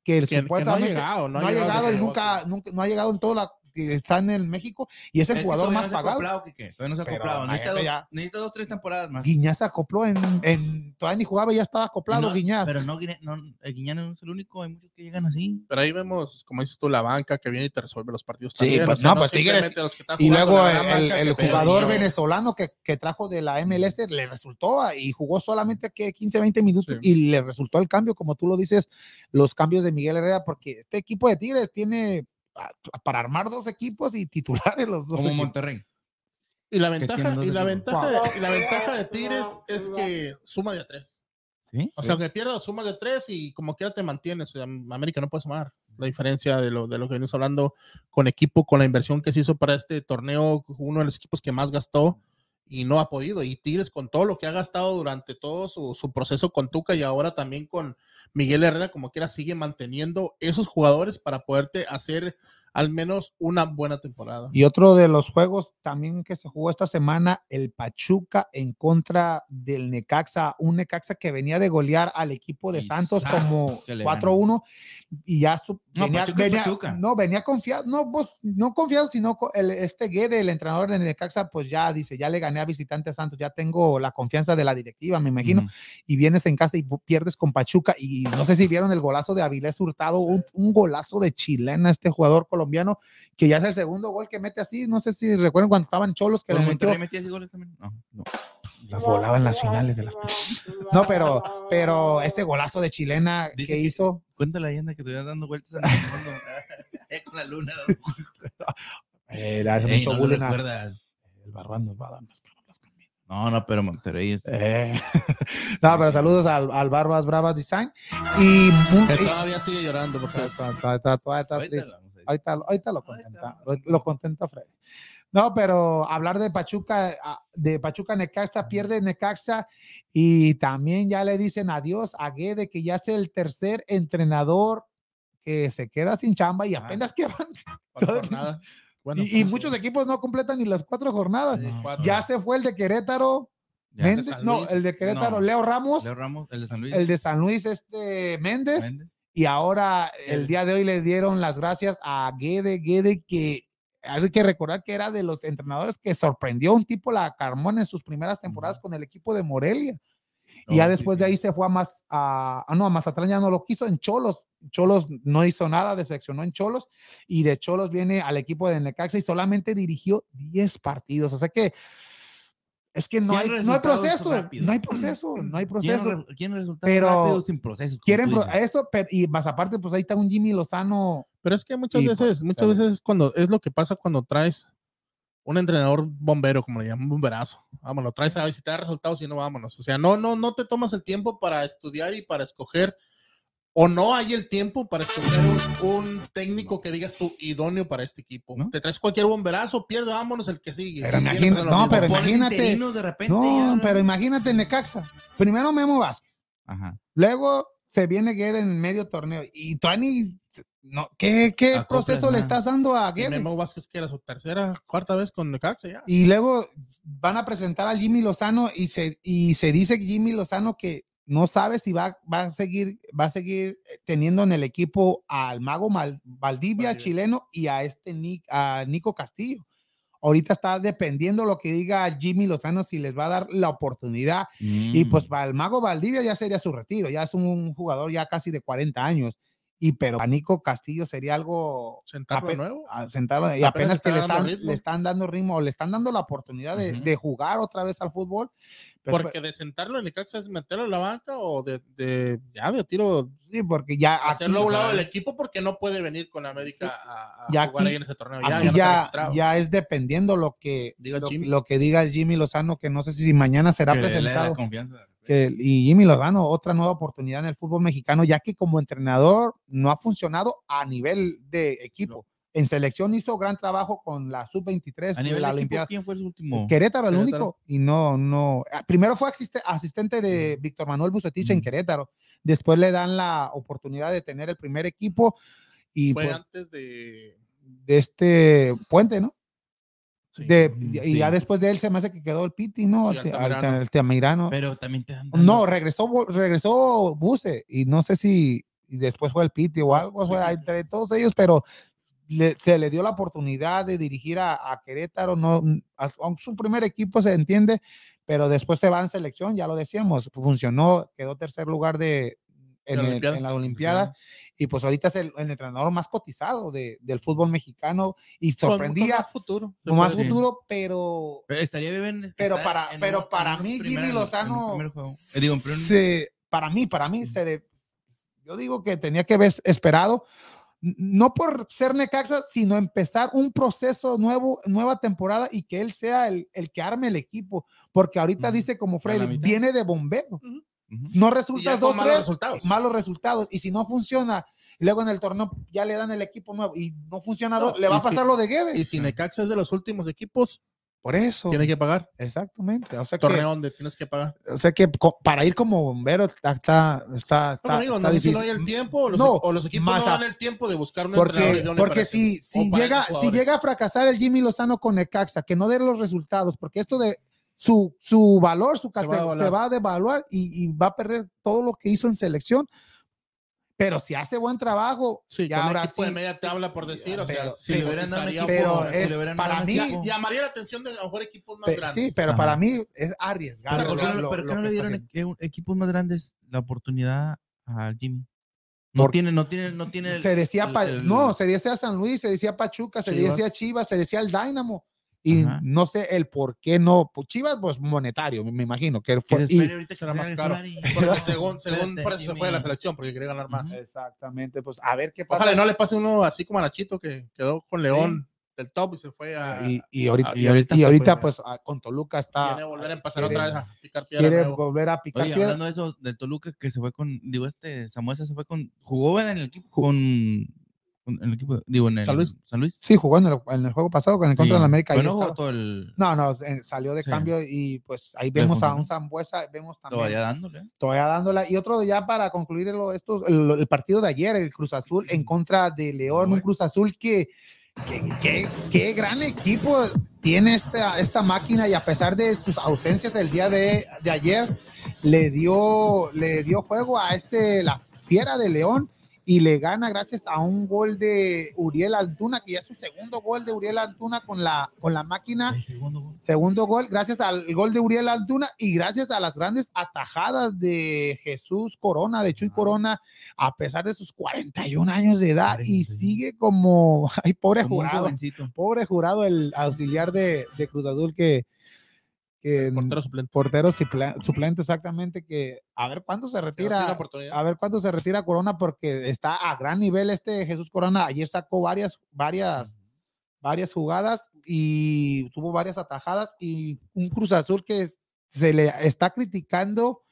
que Que- que no ha supuestamente llegado, no ha llegado, y nunca, nunca, no ha llegado en toda la que está en el México y es el Es que jugador todavía más no se ha pagado. acoplado, Quique, Todavía no se ha acoplado. Necesita dos, ya. necesita dos, tres temporadas más. Guiñá se acopló en, en todavía ni jugaba, ya estaba acoplado No, Guiñá. Pero no, Guiñá- no, el Guiñán no es el único. Hay muchos que llegan así. Pero ahí vemos, como dices tú, la banca que viene y te resuelve los partidos. Sí, también, pues, o sea, no, pues, Tigres- simplemente los que están Y luego el, gran el- banca el que jugador venezolano que, que trajo de la MLS le resultó y jugó solamente que 15, 20 minutos Sí. y le resultó el cambio, como tú lo dices, los cambios de Miguel Herrera, porque este equipo de Tigres tiene para armar dos equipos y titulares los dos. Como equipos. Monterrey. Y la ventaja, y la ventaja, de, y la ventaja de *laughs* Tigres es que suma de a tres. ¿Sí? O sea, que pierdas, sumas de tres y como quiera te mantienes. América no puede sumar. La diferencia de lo, de lo que venimos hablando con equipo, con la inversión que se hizo para este torneo, uno de los equipos que más gastó y no ha podido. Y Tigres con todo lo que ha gastado durante todo su, su proceso con Tuca y ahora también con Miguel Herrera, como quiera, sigue manteniendo esos jugadores para poderte hacer al menos una buena temporada. Y otro de los juegos también que se jugó esta semana, el Pachuca en contra del Necaxa, un Necaxa que venía de golear al equipo de Y Santos como que le 4-1 y ya su- No, venía, Pachuca es venía- Pachuca. no venía confiado, no, pues, no confiado, sino el, este Guede, el entrenador de Necaxa, pues ya dice, ya le gané a visitante a Santos, ya tengo la confianza de la directiva, me imagino, y vienes en casa y pierdes con Pachuca. Y no sé si vieron el golazo de Avilés Hurtado, un, un golazo de chilena, este jugador colombiano, que ya es el segundo gol que mete así. No sé si recuerdan cuando estaban cholos que ¿Con le metió, Monterrey metía ese goles también? No, no. las volaba en las finales de las. No, pero, pero ese golazo de chilena Dice que que- hizo, Cuenta la leyenda que te dando vueltas en el mundo. *laughs* con la luna. eh, le hace Ey, mucho no lo bullying a- recuerdas. El Barbán nos va a dar más caro las camisas. No, no, pero Monterrey es. Eh, *laughs* No, pero saludos al, al Barbas Bravas Design. Y, Que y- todavía sigue llorando. Porque Está- está- está- todavía está Ahorita triste. Ahorita, ahorita lo contenta, lo contenta Freddy. No, pero hablar de Pachuca, ah, de Pachuca Necaxa, pierde Necaxa y también ya le dicen adiós a Guede, que ya es el tercer entrenador que se queda sin chamba y apenas que van. Bueno, y, y muchos equipos no completan ni las cuatro jornadas. cuatro. Ya se fue el de Querétaro. Méndez, no, el de Querétaro, No. Leo Ramos, Leo Ramos, el de San Luis. el de San Luis, este Méndez, Méndez. Y ahora el día de hoy le dieron las gracias a Guede, Guede que hay que recordar que era de los entrenadores que sorprendió un tipo la Carmona en sus primeras temporadas con el equipo de Morelia. Y ya Oh, sí, después sí. de ahí se fue a más, a, ah, no, a Mazatlán ya no lo quiso, en Cholos. Cholos no hizo nada, decepcionó en Cholos y de Cholos viene al equipo de Necaxa y solamente dirigió 10 partidos. O sea que es que no hay, no hay proceso, no hay proceso, no hay proceso. Quieren, re- quieren resultados Pero rápidos sin proceso. como Quieren pro- eso, pero, y más aparte, pues ahí está un Jimmy Lozano. Pero es que muchas Y, pues, veces, muchas ¿sabes? veces cuando es lo que pasa cuando traes un entrenador bombero, como le llaman, un bomberazo. Vámonos, traes a ver si te da resultados y no vámonos. O sea, no, no, no te tomas el tiempo para estudiar y para escoger, o no hay el tiempo para escoger un, un técnico que digas tú idóneo para este equipo. ¿No? Te traes cualquier bomberazo, pierde, vámonos el que sigue. Pero lo no, pero imagínate- de repente. No, ya, pero imagínate Necaxa. Primero Memo Vázquez, Ajá. luego se viene Guede en medio torneo y Tony, no, ¿qué, qué proceso le estás dando a Y Guede? Memo Vázquez, que era su tercera, cuarta vez con Necaxa ya. Y luego van a presentar a Jimmy Lozano y se, y se dice Jimmy Lozano que no sabe si va, va a seguir, va a seguir teniendo en el equipo al mago Mal- Valdivia, Valdivia. chileno y a este a Nico Castillo. Ahorita está dependiendo lo que diga Jimmy Lozano si les va a dar la oportunidad. Y Mm. pues para el mago Valdivia ya sería su retiro, ya es un jugador ya casi de 40 años. Y pero a Nico Castillo sería algo Sentarlo nuevo. a sentarlo y Apenas apenas que está le dando están, le están dando ritmo o le están dando la oportunidad de, de jugar otra vez al fútbol. Pues, Porque de sentarlo en Necaxa es meterlo en la banca o de, de ya de tiro sí, porque ya aquí, hacerlo a un lado del equipo porque no puede venir con América a, a Ya jugar aquí- ahí en ese torneo. Ya, ya, ya, no está ya, registrado. es dependiendo lo que, Diga lo, Jimmy. lo que diga el Jimmy Lozano, que no sé si mañana será Que dé la presentado. confianza. Que- y Jimmy Lozano, otra nueva oportunidad en el fútbol mexicano, ya que como entrenador no ha funcionado a nivel de equipo. En selección hizo gran trabajo con la sub-23 A de nivel la de equipo, Olimpiada. ¿quién fue el último? Querétaro, el Querétaro. único. Y no, no. ah, Primero fue asiste- asistente de Víctor Manuel Bucetich en. Querétaro. Después le dan la oportunidad de tener el primer equipo y Fue pues, antes de. de este puente, ¿no? Sí. De, Mm, y ya después de él se me hace que quedó el Piti, ¿no? Sí, Altamirano. Altamirano. Pero también te. No, regresó, regresó Buse y no sé si y después fue el Piti o algo, sí, fue sí. entre todos ellos, pero le- se le dio la oportunidad de dirigir a, a Querétaro, no, a, su- primer equipo se entiende, pero después se va en selección, ya lo decíamos, funcionó, quedó tercer lugar de, en, la el- Olimpiada. en la Olimpiada y pues ahorita es el, el entrenador más cotizado de- del fútbol mexicano y Con- con sorprendía más futuro. con más futuro, pero Pero estaría bien. pero para, en pero para en mí, primer- Jimmy Lozano. Eh, digo, se- para mí, para mí, se de- yo digo que tenía que haber esperado, no por ser Necaxa, sino empezar un proceso nuevo, nueva temporada y que él sea el, el que arme el equipo, porque ahorita Ujú. dice como Freddy, viene de bombero, Ujú. No Y resulta ya con dos, malos tres, resultados. malos resultados, y si no funciona, luego en el torneo ya le dan el equipo nuevo y no funciona, No, dos, le va a pasar si- lo de Guedes. Y si Necaxa es de los últimos equipos, Por eso. tiene que pagar. Exactamente. O sea que, Torneo donde tienes que pagar. o sea que para ir como bombero está, está, está, está- Bueno, amigo, está no si no hay el tiempo o los, No, o los equipos más no dan el tiempo de buscar un entrenador Porque, idóneo porque si, equipo, si, llega, si llega a fracasar el Jimmy Lozano con Necaxa, que no dé los resultados, porque esto de su, su valor, su va a cate- se devaluar. va a devaluar y, y va a perder todo lo que hizo en selección. Pero si hace buen trabajo, Sí, ya ahora equipo de sí. media tabla, por decir, o sea, Pero- si le le hubieran dado equipo, por- pero si le es hubieran para mí- equipo. llamaría la atención de a lo mejor equipos más Pe- grandes. sí, pero Ajá. para mí es arriesgado. Pero ¿por qué lo- no- lo- pero qué no le dieron e- equipos más grandes la oportunidad al Jimmy? No Por- tiene, no tiene, no tiene. se decía, el- Pa- el- no, se decía San Luis, se decía Pachuca, se Chivas. decía Chivas, se decía el Dynamo. Y Ajá. no sé el por qué no. Pues Chivas, pues monetario, me me imagino. Que fue, y- ahorita que será se más caro. *laughs* Porque según, *laughs* según por eso se fue de la selección, porque quiere ganar más. Ujú. Exactamente, pues a ver qué pasa. Ojalá no le pase uno así como a Nachito que quedó con León del top y se fue a. y, y ahorita, Ah, y y ahorita, se ahorita, fue. pues a- con Toluca está. A volver a empezar quiere- otra vez a picar piedra. Quiere nuevo. volver a picar Oye, piedra. hablando de eso, del Toluca que se fue con, digo, este Samuel se fue con, jugó en el equipo con, En el equipo, digo, en el San Luis. San Luis. Sí, jugó en el, en el juego pasado con el contra Sí. de América. ahí Pero no jugó todo el. No, no, eh, salió de Sí. cambio y pues ahí vemos a un Zambuesa, vemos también Todavía dándole. todavía dándola. Y otro ya para concluir el, esto, el, el partido de ayer, el Cruz Azul en contra de León, un Cruz Azul que- qué gran equipo tiene esta, esta máquina y a pesar de sus ausencias el día de, de ayer, le dio, le dio juego a este, la fiera de León. Y le gana gracias a un gol de Uriel Antuna, que ya es su segundo gol de Uriel Antuna con la, con la máquina. Segundo gol, gracias al gol de Uriel Altuna y gracias a las grandes atajadas de Jesús Corona, de Chuy Corona, a pesar de sus 41 años de edad y 41. sigue como, *laughs* ay, pobre Como jurado, pobre jurado, el auxiliar de, de Cruz Azul que, Portero suplente. portero suplente exactamente, que a ver cuándo se retira, a ver cuándo se retira Corona porque está a gran nivel este Jesús Corona. Ayer sacó varias, varias, varias jugadas y tuvo varias atajadas y un Cruz Azul que se le está criticando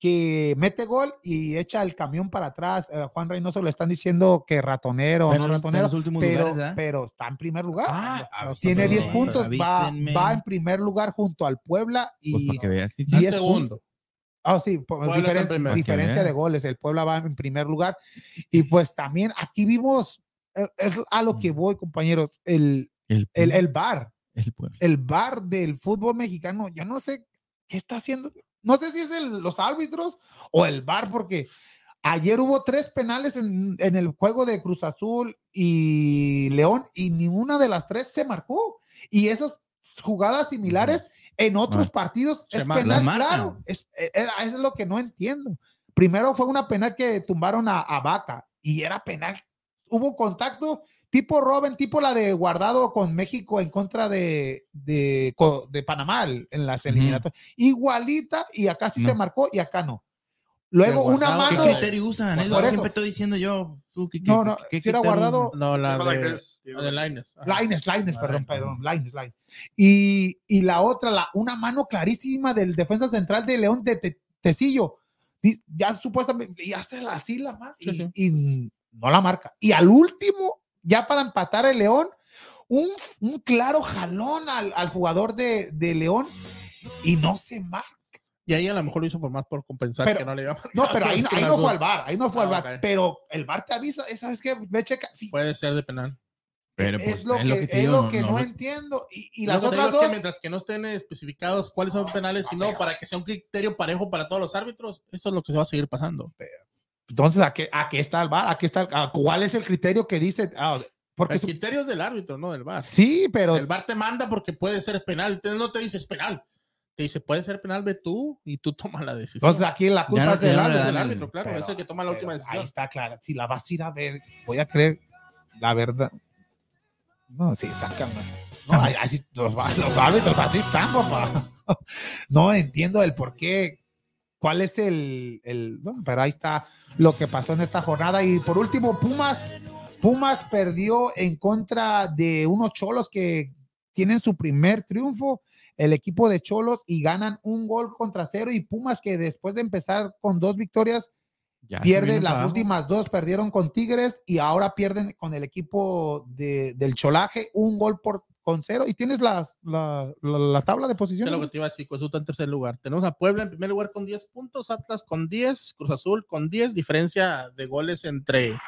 que mete gol y echa el camión para atrás. Eh, Juan Reynoso le están diciendo que ratonero o Pero no está en ratonero, los últimos pero, pero está en primer lugar. Ah, ah, Tiene pero 10 puntos, va, va en primer lugar junto al Puebla y Pues veas. sí, sí. Segundo. Ah, sí, está en diferen- diferencia de goles. El Puebla va en primer lugar. Y pues también aquí vimos, eh, es a lo que voy, compañeros, el, El, el, el bar, el pueblo. el bar del fútbol mexicano. Yo no sé qué está haciendo. No sé si es el- los árbitros o el bar, porque ayer hubo tres penales en, en el juego de Cruz Azul y León y ninguna de las tres se marcó. Y esas jugadas similares en otros Ah. partidos es penal, claro. Es, era- es lo que no entiendo. Primero fue una penal que tumbaron a, a Vaca y era penal. Hubo contacto tipo Robin, tipo la de Guardado con México en contra de, de, de Panamá en las eliminatorias. Igualita y acá sí se No. marcó y acá no. Luego una ¿Qué mano. que criterio usan? Es Por lo que eso. siempre estoy diciendo yo. Tú, ¿qué- qué- No, no, qué si era guardado. No, la de, la de. Lines, Lines, Ah, perdón, perdón, Lines, Lines. Y, y la otra, la, una mano clarísima del defensa central de León de Te- Tecillo. Ya supuestamente, y hace la, así la marca Sí, y, sí. y no la marca. Y al último, ya para empatar el León, un, un claro jalón al, al jugador de, de León y no se marca. Y ahí a lo mejor lo hizo por más por compensar Pero- que no le iba a marcar. No, pero ahí, *laughs* ahí no fue al bar, ahí no fue al Ah, bar. ok. Pero el bar te avisa, eh, ¿sabes qué? Ve, checa. Sí, Puede ser de penal. Pero, es pues, lo que, te es digo, lo que no, entiendo. Y, y las otras es que dos. mientras que no estén especificados cuáles son penales y no, para que sea un criterio parejo para todos los árbitros, eso es lo que se va a seguir pasando. Entonces, ¿a qué, a qué está el VAR? ¿A qué está el- a ¿Cuál es el criterio que dice? Ah, porque El criterio es del árbitro, no del VAR. sí, pero El VAR te manda porque puede ser penal. Entonces no te dices penal. Te dice, puede ser penal, ve tú y tú *laughs* tomas la decisión. entonces aquí la culpa no es del ya no árbitro. del árbitro, claro, Pero- es el que toma la última Ahí decisión. está clara. Si la vas a ir a ver, voy a creer la verdad. No, sí, sácame. No, ahí- así, los, los árbitros así están, papá. *laughs* No entiendo el por qué. ¿Cuál es el, el no, pero ahí está lo que pasó en esta jornada. Y por último, Pumas. Pumas perdió en contra de unos cholos que tienen su primer triunfo. El equipo de Cholos y ganan un gol contra cero. Y Pumas, que después de empezar con dos victorias, ya pierde las abajo. últimas dos, perdieron con Tigres y ahora pierden con el equipo de, del Cholaje, un gol por con cero. Y tienes las, la, la, la tabla de Es posiciones. lo que te iba a decir, Cruz Azul está en tercer lugar. Tenemos a Puebla en primer lugar con 10 puntos, Atlas con 10, Cruz Azul con 10, diferencia de goles entre,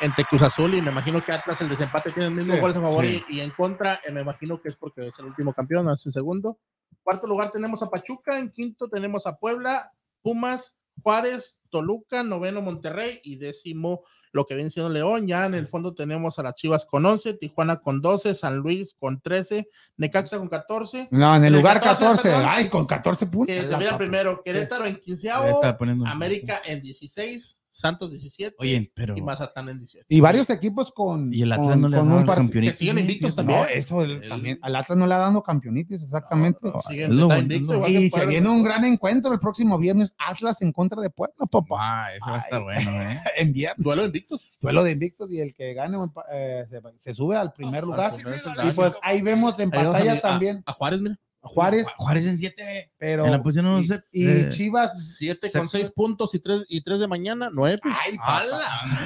entre Cruz Azul y me imagino que Atlas el desempate tiene mismos Sí, goles a favor sí. y, y en contra, eh, me imagino que es porque es el último campeón, no es el segundo. Cuarto lugar tenemos a Pachuca, en quinto tenemos a Puebla, Pumas, Juárez, Toluca, noveno Monterrey y décimo lo que viene siendo León. Ya en el fondo tenemos a las Chivas con 11, Tijuana con 12, San Luis con 13, Necaxa con 14. No, en el lugar 14, 14. perdón. Ay, con 14 puntos. Que primero, Querétaro en Ya quinceavo, está poniendo- América en 16, Santos 17 Oye, pero. y Mazatlán en 18. Y varios equipos con. Y el Atlas con- no le ha con dado un par- que siguen invictos Fíjate. también. No, eso el- El- también. Al Atlas no le ha dado campeonitis, exactamente. No, es lo invicto, y se viene un gran encuentro el próximo viernes, Atlas en contra de Puebla, papá. Ah, eso va a estar Ay. bueno, ¿eh? *laughs* En viernes. Duelo de invictos. Duelo de invictos y el que gane eh, se, se sube al primer lugar. primer Y pues ahí vemos en Ahí a pantalla a- también. A, Juárez, mira. Juárez, Juárez en 7. pero En la posición no y, sé, y eh, Chivas 7 con 6 puntos y 3 y tres de mañana, 9. ay, papá.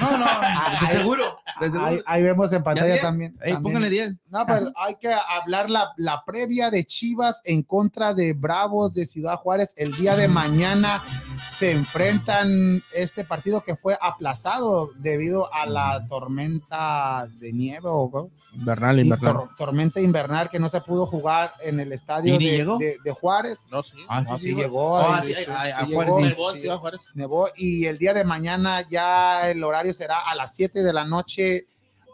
No, no, *laughs* de seguro. De seguro. ahí, ahí vemos en pantalla también, Ey, también. póngale 10. No, pero hay que hablar la, la previa de Chivas en contra de Bravos de Ciudad Juárez. El día de mañana se enfrentan este partido que fue aplazado debido a la tormenta de nieve o Invernal, invernal. tor- tormenta invernal que no se pudo jugar en el estadio ¿Y ni de, llegó? de- de Juárez. No, sí. Ah, No, sí, sí sí, llegó, Ah, y- a- Juárez. Nevó el día de mañana ya el horario será a las 7 de la noche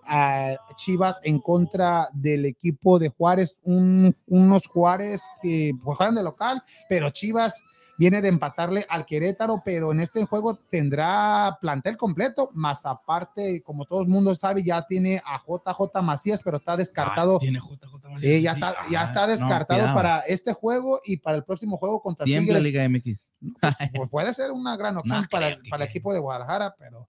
a Chivas en contra del equipo de Juárez, un- unos Juárez que juegan de local, pero Chivas viene de empatarle al Querétaro, pero en este juego tendrá plantel completo, más aparte, como todo el mundo sabe, ya tiene a JJ Macías, pero está descartado. Ah, tiene JJ Macías, Sí, ya está, ya Ah, está descartado para este juego y para el próximo juego contra Tigres. Liga MX. *laughs* Pues, pues puede ser una gran opción No para, para el equipo de Guadalajara, pero,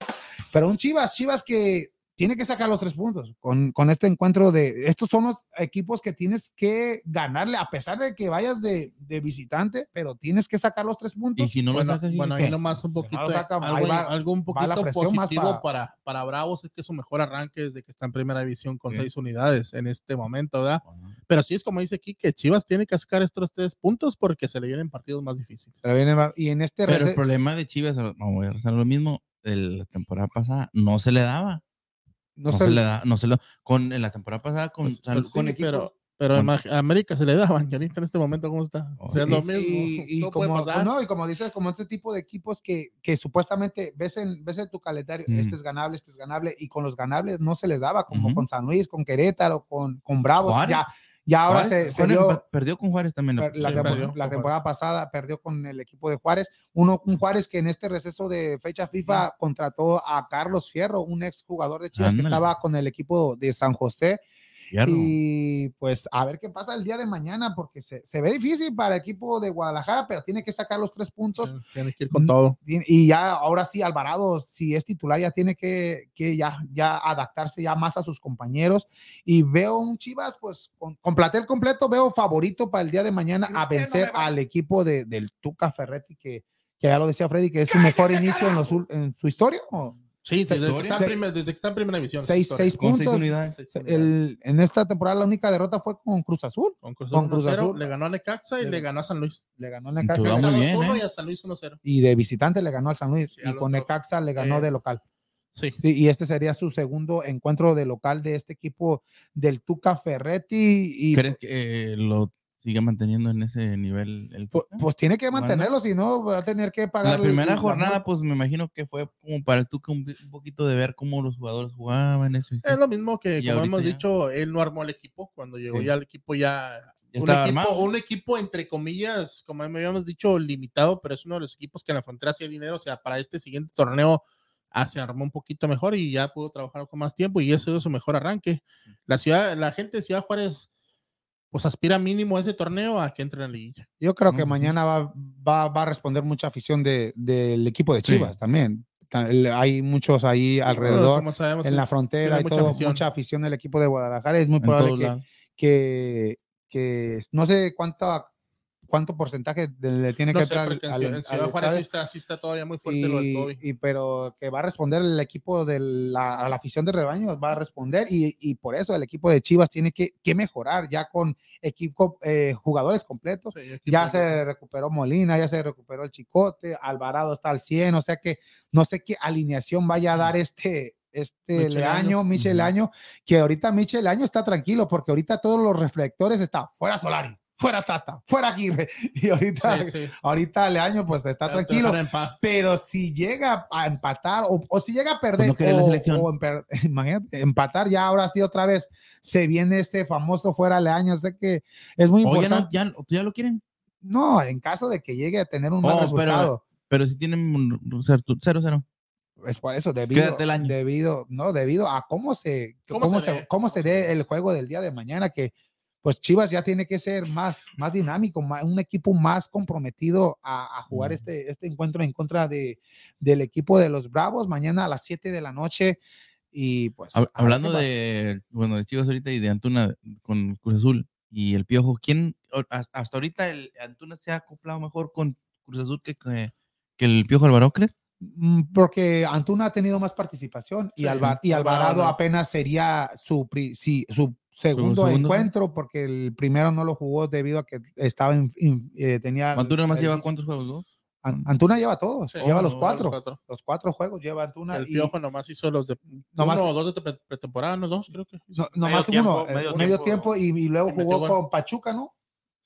pero un Chivas, Chivas que tiene que sacar los tres puntos con, con este encuentro de estos son los equipos que tienes que ganarle, a pesar de que vayas de, de visitante, pero tienes que sacar los tres Y puntos. si no bueno, lo sacas, bueno, ahí nomás un poquito, saca, algo, va- algo un poquito más positivo para- para, para Bravos es que su mejor arranque desde que está en primera división con seis unidades en este momento, ¿verdad? Pero sí es como dice aquí que Chivas tiene que sacar estos tres puntos porque se le vienen partidos más difíciles. Pero viene Bar- y en este Pero el problema de Chivas, voy a lo mismo, el- la temporada pasada no se le daba. No se le da, no se lo, con en la temporada pasada con, Pues- pues con sí, equipo- pero, pero con- a América se le daban, *laughs* y ahorita en este momento, ¿cómo está? O sea, es lo y- mismo. Y, y no puede como, no, y como dices, como este tipo de equipos que, que supuestamente ves en, ves en tu calendario, este es ganable, este es ganable, y con los ganables no se les daba, como con San Luis, con Querétaro, con, con Bravos, ya, ya ahora se, perdió con Juárez también. per- la, Sí, tempo- perdió la con temporada pasada perdió con el equipo de Juárez. Uno, un Juárez que en este receso de fecha FIFA contrató a Carlos Fierro, un ex jugador de Chivas que estaba con el equipo de San José. Fierro. Y pues a ver qué pasa el día de mañana, porque se, se ve difícil para el equipo de Guadalajara, pero tiene que sacar los tres puntos. Sí, Tiene que ir con todo. Y ya, ahora sí, Alvarado, si es titular, ya tiene que, que ya, ya adaptarse ya más a sus compañeros. Y veo un Chivas, pues con, con plantel completo, veo favorito para el día de mañana a vencer al equipo de, del Tuca Ferretti, que, que ya lo decía Freddy, que es su mejor inicio en, los, ul- en su historia. ¿o? Sí, Se- desde, que está en se- primer- desde que está en primera división. Seis, seis puntos. unidades. Seis Se- unidades. el- en esta temporada la única derrota fue con Cruz Azul. Con Cruz con Azul Cruz 1-0, Azul. le ganó a Necaxa y Le- le ganó a San Luis. Le ganó a Necaxa. vamos Necaxa bien, 2-1 ¿eh? y a San Luis 1-0. Y de visitante le ganó al San Luis. Sí, y con. Necaxa le ganó Eh, de local. Sí. Sí, y este sería su segundo encuentro de local de este equipo del Tuca Ferretti. Y ¿Crees que eh, lo siga manteniendo en ese nivel? El pues, pues tiene que mantenerlo, si no va a tener que pagar. la primera el- jornada, pues me imagino que fue como para el Tuca un, un poquito de ver cómo los jugadores jugaban. Eso. y Es lo mismo que, Y como hemos ya. dicho, él no armó el equipo. Cuando llegó Sí. ya el equipo ya... Ya un, equipo, un equipo, entre comillas, como habíamos dicho, limitado, pero es uno de los equipos que en la frontera hacía dinero. O sea, para este siguiente torneo ah, se armó un poquito mejor y ya pudo trabajar con más tiempo y ese es su mejor arranque. La ciudad, la gente de Ciudad Juárez, pues aspira mínimo a ese torneo a que entre en la liguilla. Yo creo que mañana va, va, va a responder mucha afición de, del equipo de Sí. Chivas también. Hay muchos ahí alrededor, Como sabemos, en la frontera, tiene y mucha todo, afición. mucha afición del equipo de Guadalajara. Es muy en probable que, que, que no sé cuánto, cuánto porcentaje le tiene no que sé, entrar al- en Ciudad Juárez sí está, sí está todavía muy fuerte lo del y, COVID. y pero que va a responder el equipo de la, a la afición de rebaño, va a responder y, y por eso el equipo de Chivas tiene que, que mejorar ya con equipo, eh, jugadores completos. Sí, Ya se recuperó Molina, ya se recuperó el Chicote, Alvarado está al 100, o sea que no sé qué alineación vaya a dar este, este Michel Años. Michel. Año, que ahorita Michel Año está tranquilo porque ahorita todos los reflectores están fuera Solari, fuera Tata, fuera Aguirre *laughs* y ahorita, Sí, sí. ahorita Leaño pues está Te tranquilo. Pero si llega a empatar o, o si llega a perder, Pues no quiere la o- o emper- *laughs* imagínate, empatar ya ahora sí otra vez, se viene ese famoso fuera Leaño. Sé que es muy importante. ¿no? ¿Ya, ¿ya lo quieren? No, en caso de que llegue a tener un Oh, mal pero- resultado. Pero si tienen un- un 0-0. Es por eso, debido, Quédate el año. debido, no, debido a cómo se, ¿Cómo cómo, se se, cómo se dé el juego del día de mañana, que pues Chivas ya tiene que ser más, más dinámico, más- un equipo más comprometido a, a jugar este, este encuentro en contra de, del equipo de los Bravos mañana a las 7 de la noche. Y pues. Hablando de, bueno, de Chivas ahorita y de Antuna con Cruz Azul, y el Piojo. ¿Quién, hasta ahorita el Antuna se ha acoplado mejor con Cruz Azul que, que, que el Piojo Alvarado, crees? Mm, Porque Antuna ha tenido más participación y, Sí, Alva- y Alvarado Alvarado. apenas sería su, pri- sí, su segundo, segundo, encuentro porque el primero no lo jugó debido a que estaba in- in- eh, tenía Antuna el- lleva cuántos juegos, Antuna lleva todos, Sí, lleva los los cuatro, cuatro. los cuatro juegos lleva Antuna El y Piojo nomás hizo los de nomás- uno o dos de pre- pretemporada, no dos, creo que. no- nomás tiempo, uno, eh, medio medio, tiempo. tiempo, y, y luego Y jugó gol. con Pachuca, ¿no?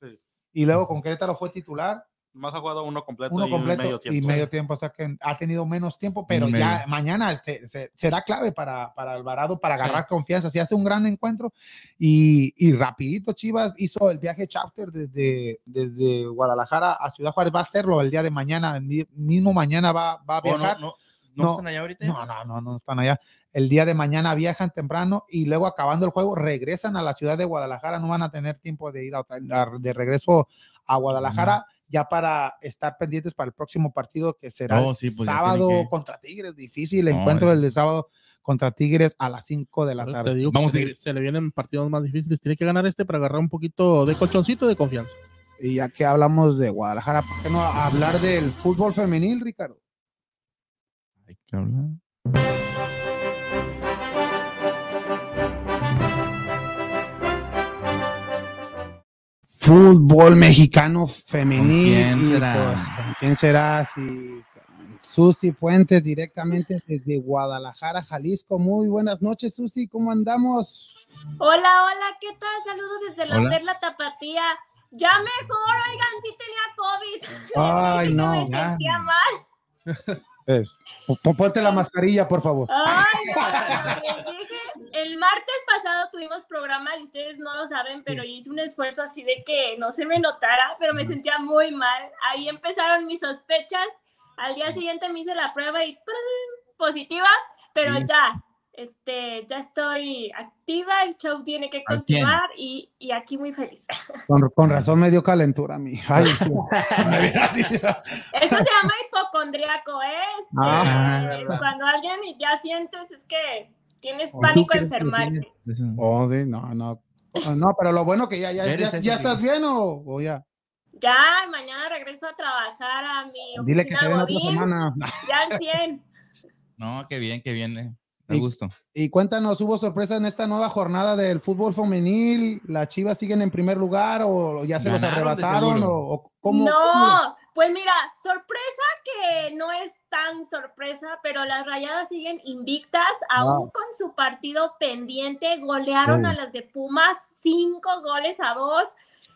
Sí. Y luego con Querétaro fue titular, Más ha jugado uno completo uno y completo medio tiempo. y medio tiempo, o sea que ha tenido menos tiempo, pero medio. ya mañana se- se- será clave para, para Alvarado para Sí. agarrar confianza. Si hace un gran encuentro y, y rapidito Chivas hizo el viaje charter desde, desde Guadalajara a Ciudad Juárez, va a hacerlo el día de mañana, el mismo mañana va, va a Oh, no, viajar. no, no, No, están allá ahorita. No, no, no, no están allá. El día de mañana viajan temprano y luego acabando el juego regresan a la ciudad de Guadalajara. No van a tener tiempo de ir a- a- de regreso a Guadalajara ya para estar pendientes para el próximo partido que será Oh, el sí, pues sábado que- contra Tigres. Difícil el No, encuentro del de sábado contra Tigres a las 5 de la Pero tarde. Te digo, Vamos que ir. se le vienen partidos más difíciles. Tiene que ganar este para agarrar un poquito de colchoncito de confianza. Y ya que hablamos de Guadalajara, ¿por qué no hablar del fútbol femenil, Ricardo? Hay que hablar. Fútbol mexicano femenil. quién y, será? pues, ¿Con quién será? Si, con Susi Puentes directamente desde Guadalajara, Jalisco. Muy buenas noches, Susi. ¿Cómo andamos? Hola, hola, ¿qué tal? Saludos desde la. Perla Tapatía. Ya mejor, oigan, sí tenía COVID. *laughs* Ay, no, Me ya. sentía mal. *laughs* Es, po- po- ponte la mascarilla, por favor. Ay, les dije, el martes pasado tuvimos programa y ustedes no lo saben, pero yo hice un esfuerzo así de que no se me notara, pero me sentía muy mal. Ahí empezaron mis sospechas. Al día siguiente me hice la prueba y ¡prum! positiva, pero Sí. ya, este, ya estoy activa, el show tiene que continuar y, y aquí muy feliz. Con, con razón me dio calentura a mí. Ay, sí. *laughs* *laughs* Eso se llama hipocondriaco, ¿eh? Este, Ah, verdad. cuando alguien ya sientes es que tienes ¿O tú pánico a enfermarte. Oh, sí, no, no. Ah, No, pero lo bueno que ya, ya, ya, ya estás bien o, o ya. Ya, mañana regreso a trabajar a mi Dile que oficina te den otra semana. ya al 100. No, qué bien, qué bien. eh. Me Y- gusto. Y cuéntanos, ¿hubo sorpresa en esta nueva jornada del fútbol femenil? ¿Las Chivas siguen en primer lugar o ya se los Ganaron de arrebasaron? O, o cómo, cómo? Pues mira, sorpresa que no es tan sorpresa, pero las rayadas siguen invictas, aún con su partido pendiente, golearon a las de Pumas cinco goles a dos.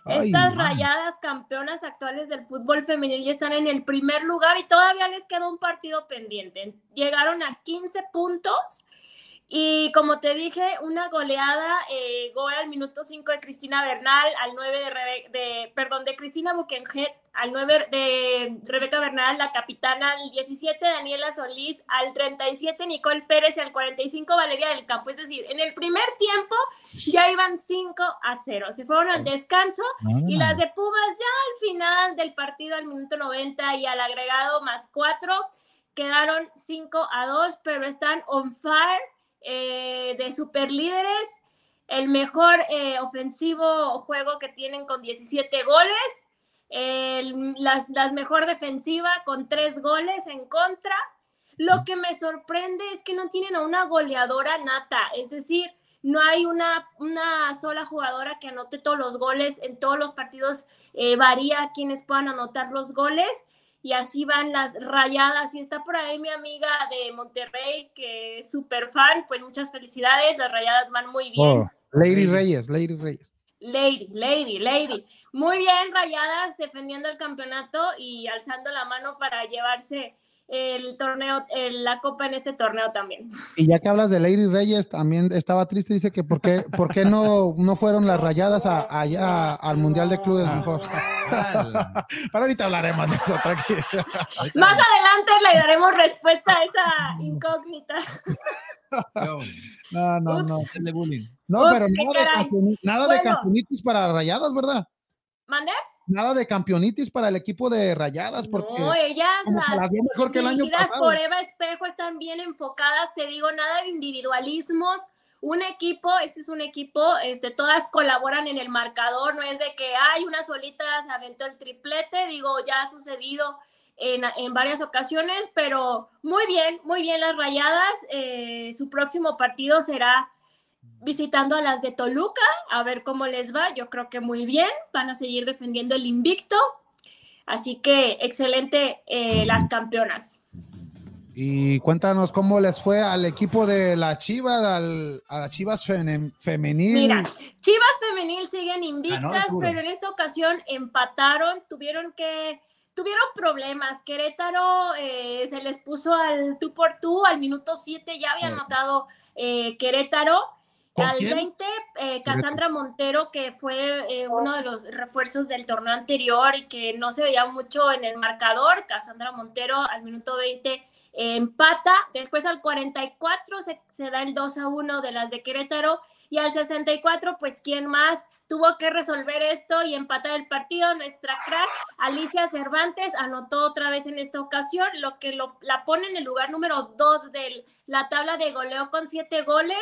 Ay, Estas man. rayadas campeonas actuales del fútbol femenil ya están en el primer lugar y todavía les queda un partido pendiente. Llegaron a 15 puntos y como te dije, una goleada, eh, gol al minuto 5 de Cristina Bernal, al 9 de, Rebe- de perdón, de Cristina Buquenjet, al 9 de Rebeca Bernal, la capitana, al 17 Daniela Solís, al 37 Nicole Pérez y al 45 Valeria del Campo. Es decir, en el primer tiempo ya iban 5 a 0. Se fueron al descanso y Ah. las de Pumas ya al final del partido, al minuto 90 y al agregado más 4, quedaron 5 a 2, pero están on fire eh, de super líderes. El mejor eh, ofensivo juego que tienen con 17 goles. El- las, las mejor defensiva con 3 goles en contra. Lo que me sorprende es que no tienen a una goleadora nata, es decir, no hay una, una sola jugadora que anote todos los goles en todos los partidos, eh, varía quienes puedan anotar los goles y así van las rayadas. Y está por ahí mi amiga de Monterrey, que es súper fan, pues muchas felicidades, las rayadas van muy bien. Oh, Lady Reyes, Lady Reyes. Lady, lady, lady. Muy bien, rayadas defendiendo el campeonato y alzando la mano para llevarse el torneo, el- la copa en este torneo también. Y ya que hablas de Lady Reyes, también estaba triste, dice que por qué, por qué no, no fueron las rayadas a- allá al Mundial de Clubes mejor. Pero ahorita hablaremos de eso, tranquilo. Más adelante le daremos respuesta a esa incógnita. No, no, no. Ups. No, Ups, pero nada, de, nada de Bueno. campeonitis para rayadas, ¿verdad? ¿Mande? Nada de campeonitis para el equipo de rayadas, porque No, ellas las las mejor que el año pasado. por Eva Espejo están bien enfocadas, te digo, nada de individualismos. un equipo, este es un equipo, este, todas colaboran en el marcador, no es de que hay una solita se aventó el triplete, digo, ya ha sucedido en, en varias ocasiones, pero muy bien, muy bien las rayadas. Eh, su próximo partido será visitando a las de Toluca, a ver cómo les va. Yo creo que muy bien, van a seguir defendiendo el invicto. Así que excelente eh, las campeonas. Y cuéntanos cómo les fue al equipo de la Chivas, al, a las Chivas fem- femenil. Mira, Chivas femenil siguen invictas, pero en esta ocasión empataron, tuvieron que tuvieron problemas. Querétaro eh, se les puso al tú por tú, al minuto 7 ya había anotado eh, Querétaro. ¿Con Al quién? 20, eh, Cassandra Montero, que fue eh, uno de los refuerzos del torneo anterior y que no se veía mucho en el marcador. Cassandra Montero al minuto 20 eh, empata. Después al 44 se, se da el 2 a 1 de las de Querétaro. Y al 64, pues, ¿quién más tuvo que resolver esto y empatar el partido? Nuestra crack, Alicia Cervantes, anotó otra vez en esta ocasión, lo que lo, la pone en el lugar número 2 de la tabla de goleo con 7 goles.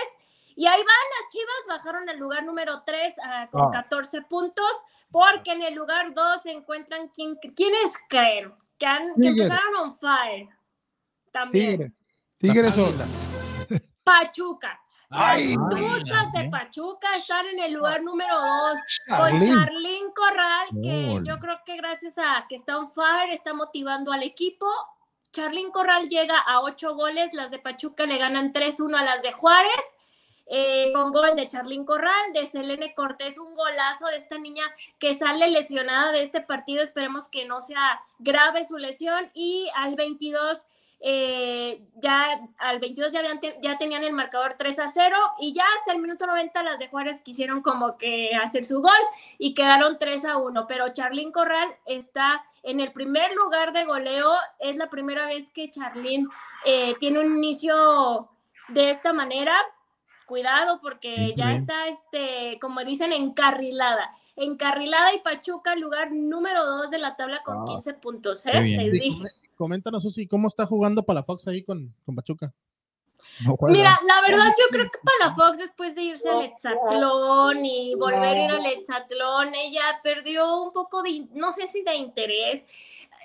Y ahí van las Chivas, bajaron al lugar número 3 con Ah. 14 puntos, porque en el lugar 2 se encuentran quién, quiénes creen que, han, que empezaron on fire. También. Tigre. Tigre Las. Pachuca. Ay, Tuzas de Pachuca están en el lugar número 2 con Charlín. Corral, que yo creo que gracias a que está on fire, está motivando al equipo. Charlín Corral llega a 8 goles, las de Pachuca le ganan 3-1 a las de Juárez. Eh, con gol de Charlín Corral, de Selene Cortés, un golazo de esta niña que sale lesionada de este partido. Esperemos que no sea grave su lesión. Y al 22 eh, ya al 22 ya, habían ya tenían el marcador 3 a 0 y ya hasta el minuto 90 las de Juárez quisieron como que hacer su gol y quedaron 3 a 1, pero Charlín Corral está en el primer lugar de goleo, es la primera vez que Charlín eh, tiene un inicio de esta manera. Cuidado porque ya Bien. está, este, como dicen, encarrilada. Encarrilada y Pachuca, lugar número 2 de la tabla con Ah. 15 puntos. ¿eh? Les dije. Coméntanos, Susi, ¿cómo está jugando Palafox ahí con, con Pachuca? No. Mira, la verdad yo creo que Palafox después de irse al Hexatlón y volver a ir al Hexatlón, ella perdió un poco de, no sé si de interés.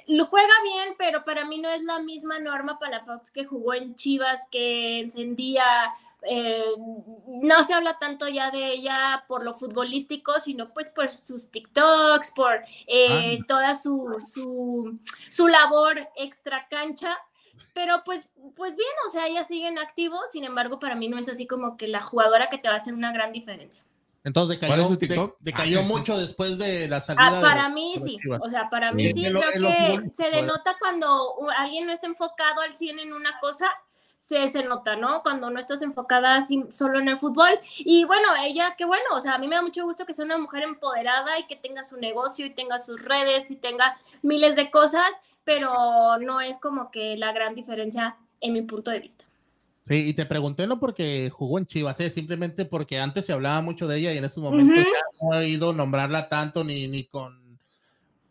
Lo juega bien, pero para mí no es la misma Norma Palafox que jugó en Chivas, que encendía, eh, no se habla tanto ya de ella por lo futbolístico, sino pues por sus TikToks, por eh, toda su, su, su labor extra cancha. Pero pues, pues bien, o sea, ella sigue en activo, sin embargo, para mí no es así como que la jugadora que te va a hacer una gran diferencia. Entonces ¿Cuál es decayó, su TikTok? de- decayó mucho después de la salida. Ah, de- para mí de las sí, o sea, para mí sí, creo que se denota cuando alguien no está enfocado al 100 en una cosa, se, se nota, ¿no? Cuando no estás enfocada así solo en el fútbol. Y bueno, ella, qué bueno, o sea, a mí me da mucho gusto que sea una mujer empoderada y que tenga su negocio y tenga sus redes y tenga miles de cosas, pero no es como que la gran diferencia en mi punto de vista. Sí, y te pregunté no porque jugó en Chivas, ¿eh? simplemente porque antes se hablaba mucho de ella y en estos momentos ya no he ido a nombrarla tanto ni, ni con...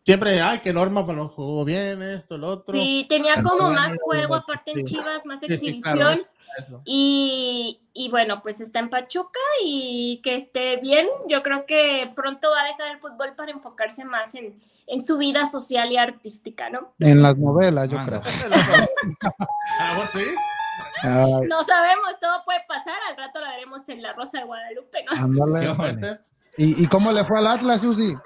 Siempre, ay, que Norma pues, lo jugó bien, esto, lo otro. Sí, tenía Pero como bueno, más juego, aparte en sí. Chivas, más Sí, sí, exhibición. claro. Y, y bueno, pues está en Pachuca y que esté bien. Yo creo que pronto va a dejar el fútbol para enfocarse más en, en su vida social y artística, ¿no? En las novelas, yo *laughs* Ah, creo. Ah, bueno, sí. Ay, No sabemos, todo puede pasar. Al rato la veremos en La Rosa de Guadalupe, ¿no? ¿Y, ¿Y cómo le fue al Atlas, Susi?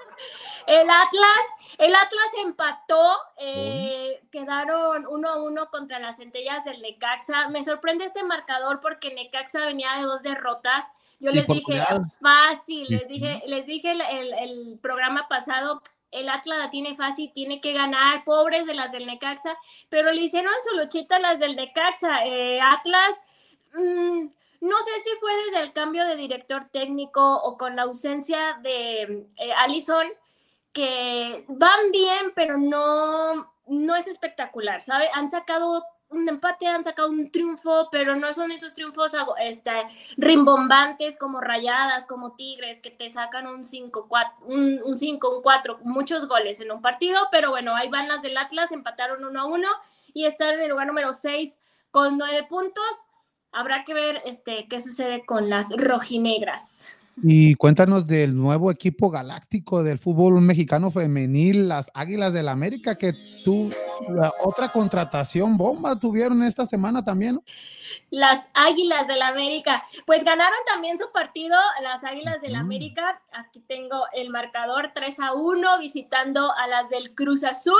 El Atlas, el Atlas empató, eh, quedaron uno a uno contra las centellas del Necaxa. Me sorprende este marcador porque Necaxa venía de dos derrotas. Yo les dije, fácil, les dije, les dije el, el- el programa pasado, el Atlas la tiene fácil, tiene que ganar, pobres de las del Necaxa, pero le hicieron su luchita a las del Necaxa. Eh, Atlas, mm, no sé si fue desde el cambio de director técnico o con la ausencia de eh, Allison, que van bien, pero no, no es espectacular, ¿sabe? Han sacado un empate, han sacado un triunfo, pero no son esos triunfos este, rimbombantes como rayadas, como tigres, que te sacan un 5, un, un 5, un 4, muchos goles en un partido, pero bueno, ahí van las del Atlas, empataron 1 a 1 y están en el lugar número 6 con 9 puntos. habrá que ver este, qué sucede con las rojinegras. Y cuéntanos del nuevo equipo galáctico del fútbol mexicano femenil, las Águilas del la América, que tú, otra contratación bomba tuvieron esta semana también. Las Águilas del la América, pues ganaron también su partido, las Águilas del la América. Aquí tengo el marcador 3 a 1 visitando a las del Cruz Azul.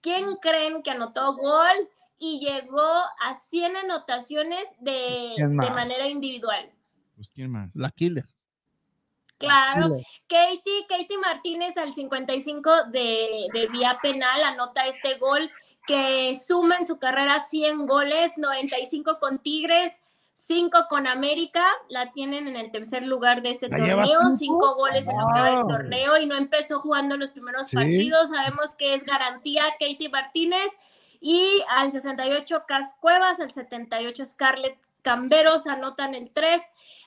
¿Quién creen que anotó gol y llegó a 100 anotaciones de, de manera individual? Pues, ¿quién más? La Killer. Claro, Katie, Katie Martínez al 55 de, de, vía penal anota este gol que suma en su carrera 100 goles, 95 con Tigres, 5 con América, la tienen en el tercer lugar de este torneo, 5 goles en lo que va del torneo y no empezó jugando los primeros partidos, sabemos que es garantía Katie Martínez y al 68 Cas Cuevas, al 78 Scarlett Camberos anotan el 3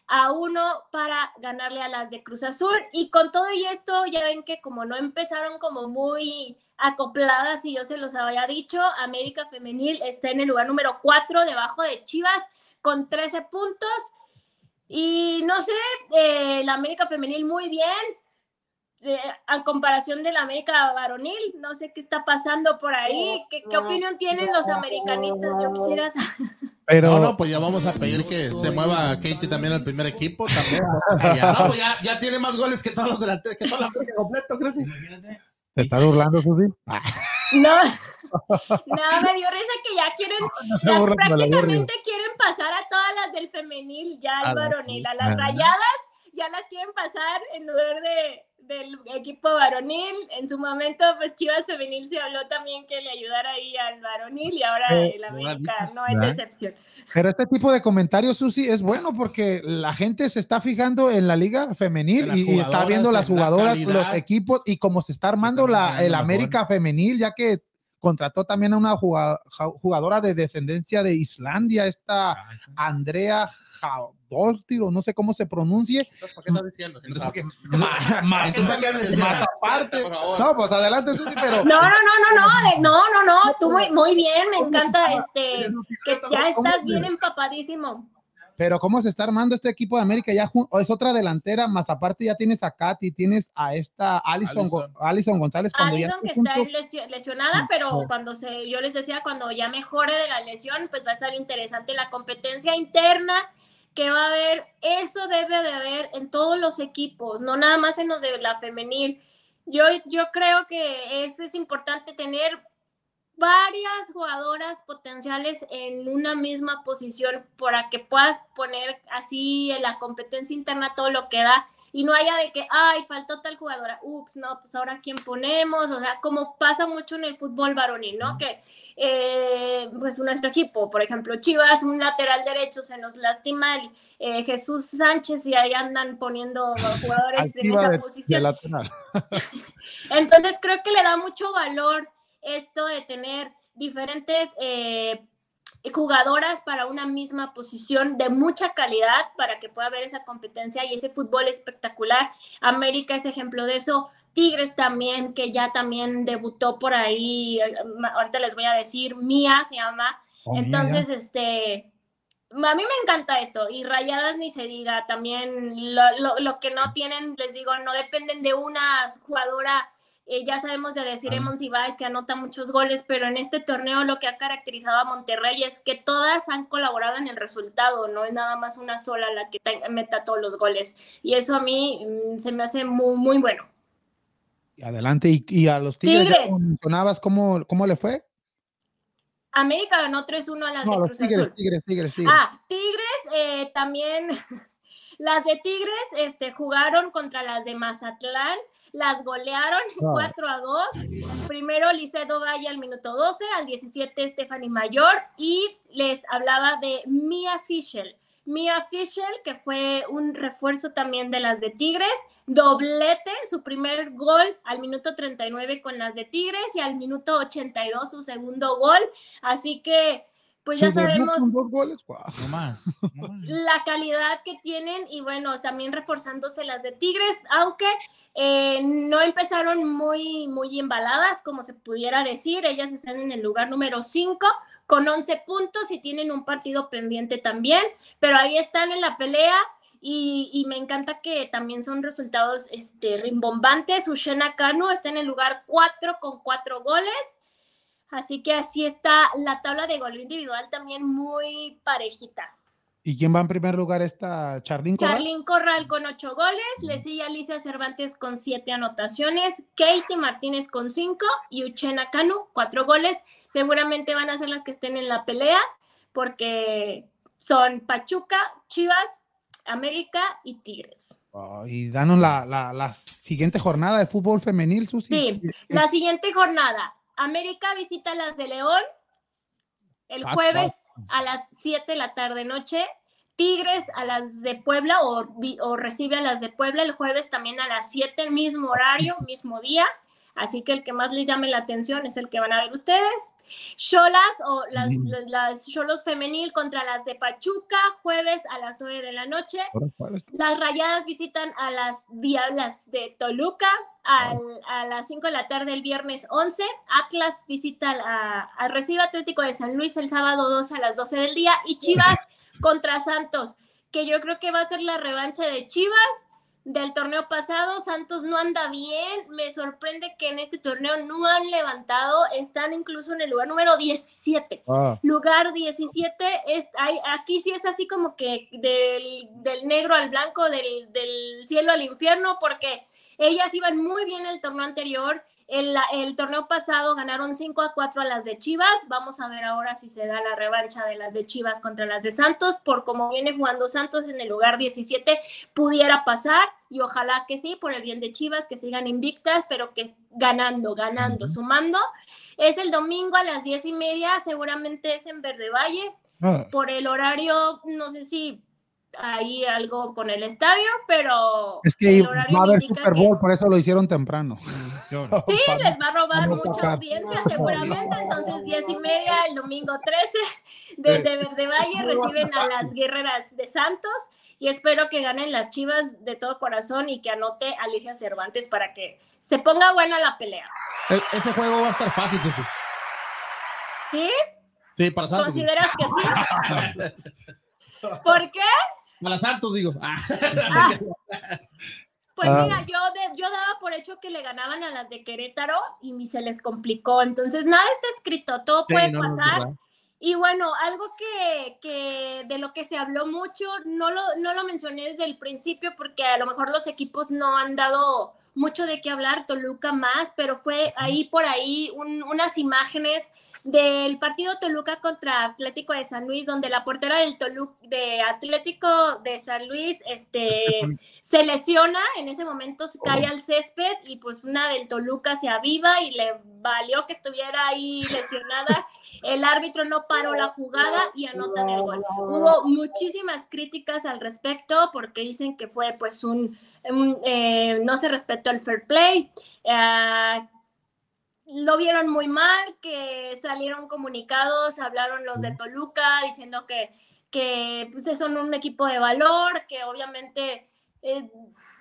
a 1 para ganarle a las de Cruz Azul. Y con todo y esto, ya ven que como no empezaron como muy acopladas, y yo se los había dicho, América Femenil está en el lugar número 4 debajo de Chivas con 13 puntos. Y no sé, eh, la América Femenil muy bien, a comparación de la América varonil, no sé qué está pasando por ahí, qué, qué opinión tienen los americanistas, yo quisiera saber. *laughs* Pero... No, no, pues ya vamos a pedir que se mueva Katie también al primer equipo, también. *laughs* ya, no, pues ya, ya, tiene más goles que todos los delanteros, que toda la América completo, creo que. ¿Te estás burlando, Susi? No, *laughs* no, me dio risa que ya quieren, *laughs* ya prácticamente quieren pasar a todas las del femenil, ya al varonil, a las rayadas, ya las quieren pasar en lugar de, del equipo varonil. En su momento, pues Chivas Femenil se habló también que le ayudara ahí al varonil y ahora el América no es excepción. Pero este tipo de comentarios, Susi, es bueno porque la gente se está fijando en la liga femenil y, está viendo las jugadoras, los equipos y cómo se está armando la, el América femenil, ya que contrató también a una jugadora de descendencia de Islandia, esta ah, Andrea o no sé cómo se pronuncie. ¿Por qué estás diciendo? Más, aparte. No, pues adelante, Susi, pero. No, no, no, no, no, no, no, no, tú muy, muy bien, me encanta este, que ya estás bien empapadísimo. Pero cómo se está armando este equipo de América, ya es otra delantera, más aparte ya tienes a Katy, tienes a esta Alison, Alison. González. Cuando Alison que está lesionada, pero cuando se, yo les decía, cuando ya mejore de la lesión, pues va a estar interesante la competencia interna que va a haber, eso debe de haber en todos los equipos, no nada más en los de la femenil. Yo, yo creo que es, es importante tener varias jugadoras potenciales en una misma posición para que puedas poner así en la competencia interna todo lo que da y no haya de que, ay, faltó tal jugadora, ups, no, pues ahora quién ponemos, o sea, como pasa mucho en el fútbol varonil, ¿no? Que, eh, pues nuestro equipo, por ejemplo, Chivas, un lateral derecho se nos lastima el, eh, Jesús Sánchez y ahí andan poniendo jugadores en esa posición. *laughs* Entonces creo que le da mucho valor esto de tener diferentes eh, jugadoras para una misma posición de mucha calidad para que pueda haber esa competencia y ese fútbol espectacular. América es ejemplo de eso. Tigres también, que ya también debutó por ahí, ahorita les voy a decir, Mía se llama. Oh, Entonces, este, a mí me encanta esto y rayadas ni se diga, también lo, lo, lo que no tienen, les digo, no dependen de una jugadora eh, ya sabemos de decir Emon Ibáez que anota muchos goles, pero en este torneo lo que ha caracterizado a Monterrey es que todas han colaborado en el resultado, no es nada más una sola la que meta todos los goles. Y eso a mí mm, se me hace muy, muy bueno. Adelante, y, a los Tigres, tigres. mencionabas cómo, cómo le fue. América ganó 3-1 a las de Cruz Azul. Tigres, Tigres, Tigres. Ah, Tigres eh, también *laughs* Las de Tigres este, jugaron contra las de Mazatlán, las golearon 4 a 2. Primero Licedo Valle al minuto 12, al 17 Stephanie Mayor y les hablaba de Mia Fischel. Mia Fischel, que fue un refuerzo también de las de Tigres, doblete, su primer gol al minuto 39 con las de Tigres y al minuto 82 su segundo gol. Así que pues ya sabemos con dos goles, guau. No más. no más. la calidad que tienen y bueno, también reforzándose las de Tigres, aunque eh, no empezaron muy, muy embaladas, como se pudiera decir. Ellas están en el lugar número 5 con 11 puntos y tienen un partido pendiente también, pero ahí están en la pelea. Y, y me encanta que también son resultados este, rimbombantes. Ushena Kanu está en el lugar 4 con 4 goles. Así que así está la tabla de gol individual también muy parejita. ¿Y quién va en primer lugar esta Charlín Corral? Charlín Corral con ocho goles, le sigue Alicia Cervantes con siete anotaciones, Katie Martínez con cinco y Uchena Canu cuatro goles. Seguramente van a ser las que estén en la pelea porque son Pachuca, Chivas, América y Tigres. Oh, y danos la, la, la siguiente jornada de fútbol femenil, Susi. Sí, la siguiente jornada, América visita las de León el jueves a las 7 de la tarde noche. Tigres a las de Puebla o, o recibe a las de Puebla el jueves también a las 7, el mismo horario, mismo día. Así que el que más les llame la atención es el que van a ver ustedes. Cholas o las, Mm. las- las Cholos femenil contra las de Pachuca, jueves a las 9 de la noche. Las Rayadas visitan a las Diablas de Toluca al- a las 5 de la tarde el viernes 11. Atlas visita a, a Recibe Atlético de San Luis el sábado 12 a las 12 del día. Y Chivas *laughs* contra Santos, que yo creo que va a ser la revancha de Chivas del torneo pasado. Santos no anda bien. Me sorprende que en este torneo no han levantado. Están incluso en el lugar número 17 Ah, lugar 17, es, hay, aquí sí es así como que del, del negro al blanco, del, del cielo al infierno, porque ellas iban muy bien el torneo anterior. El, el torneo pasado ganaron 5 a 4 a las de Chivas. Vamos a ver ahora si se da la revancha de las de Chivas contra las de Santos. Por como viene jugando Santos en el lugar 17, pudiera pasar. Y ojalá que sí, por el bien de Chivas, que sigan invictas, pero que ganando, ganando, sumando. Es el domingo a las diez y media, seguramente es en Verde Valle. ah. Por el horario, no sé si hay algo con el estadio, pero Es que va a haber Super Bowl, por eso lo hicieron temprano. Sí, *laughs* les va a robar mucha audiencia seguramente. Entonces, diez y media, el domingo 13, *laughs* desde Verde Valle reciben a las guerreras de Santos y espero que ganen las chivas de todo corazón y que anote Alicia Cervantes para que se ponga buena la pelea. E- ese juego va a estar fácil, Susi. ¿Sí? Sí, para Santos. ¿Consideras que sí? *laughs* ¿Por qué? Para Santos, digo. Ah, Ah, *laughs* Pues Ah. mira, yo, de- yo daba por hecho que le ganaban a las de Querétaro y se les complicó. Entonces, nada está escrito, todo sí, puede no, pasar. Y bueno, algo que, que de lo que se habló mucho, no lo, no lo mencioné desde el principio porque a lo mejor los equipos no han dado mucho de qué hablar, Toluca más, pero fue ahí por ahí un- unas imágenes del partido Toluca contra Atlético de San Luis, donde la portera del Toluca, de Atlético de San Luis, este, se lesiona, en ese momento se cae al césped y pues una del Toluca se aviva y le valió que estuviera ahí lesionada. El árbitro no paró la jugada y anotan el gol. Hubo muchísimas críticas al respecto porque dicen que fue pues un, un, eh, no se respetó el fair play. eh, lo vieron muy mal, que salieron comunicados, hablaron los de Toluca diciendo que, que pues, son un equipo de valor, que obviamente eh,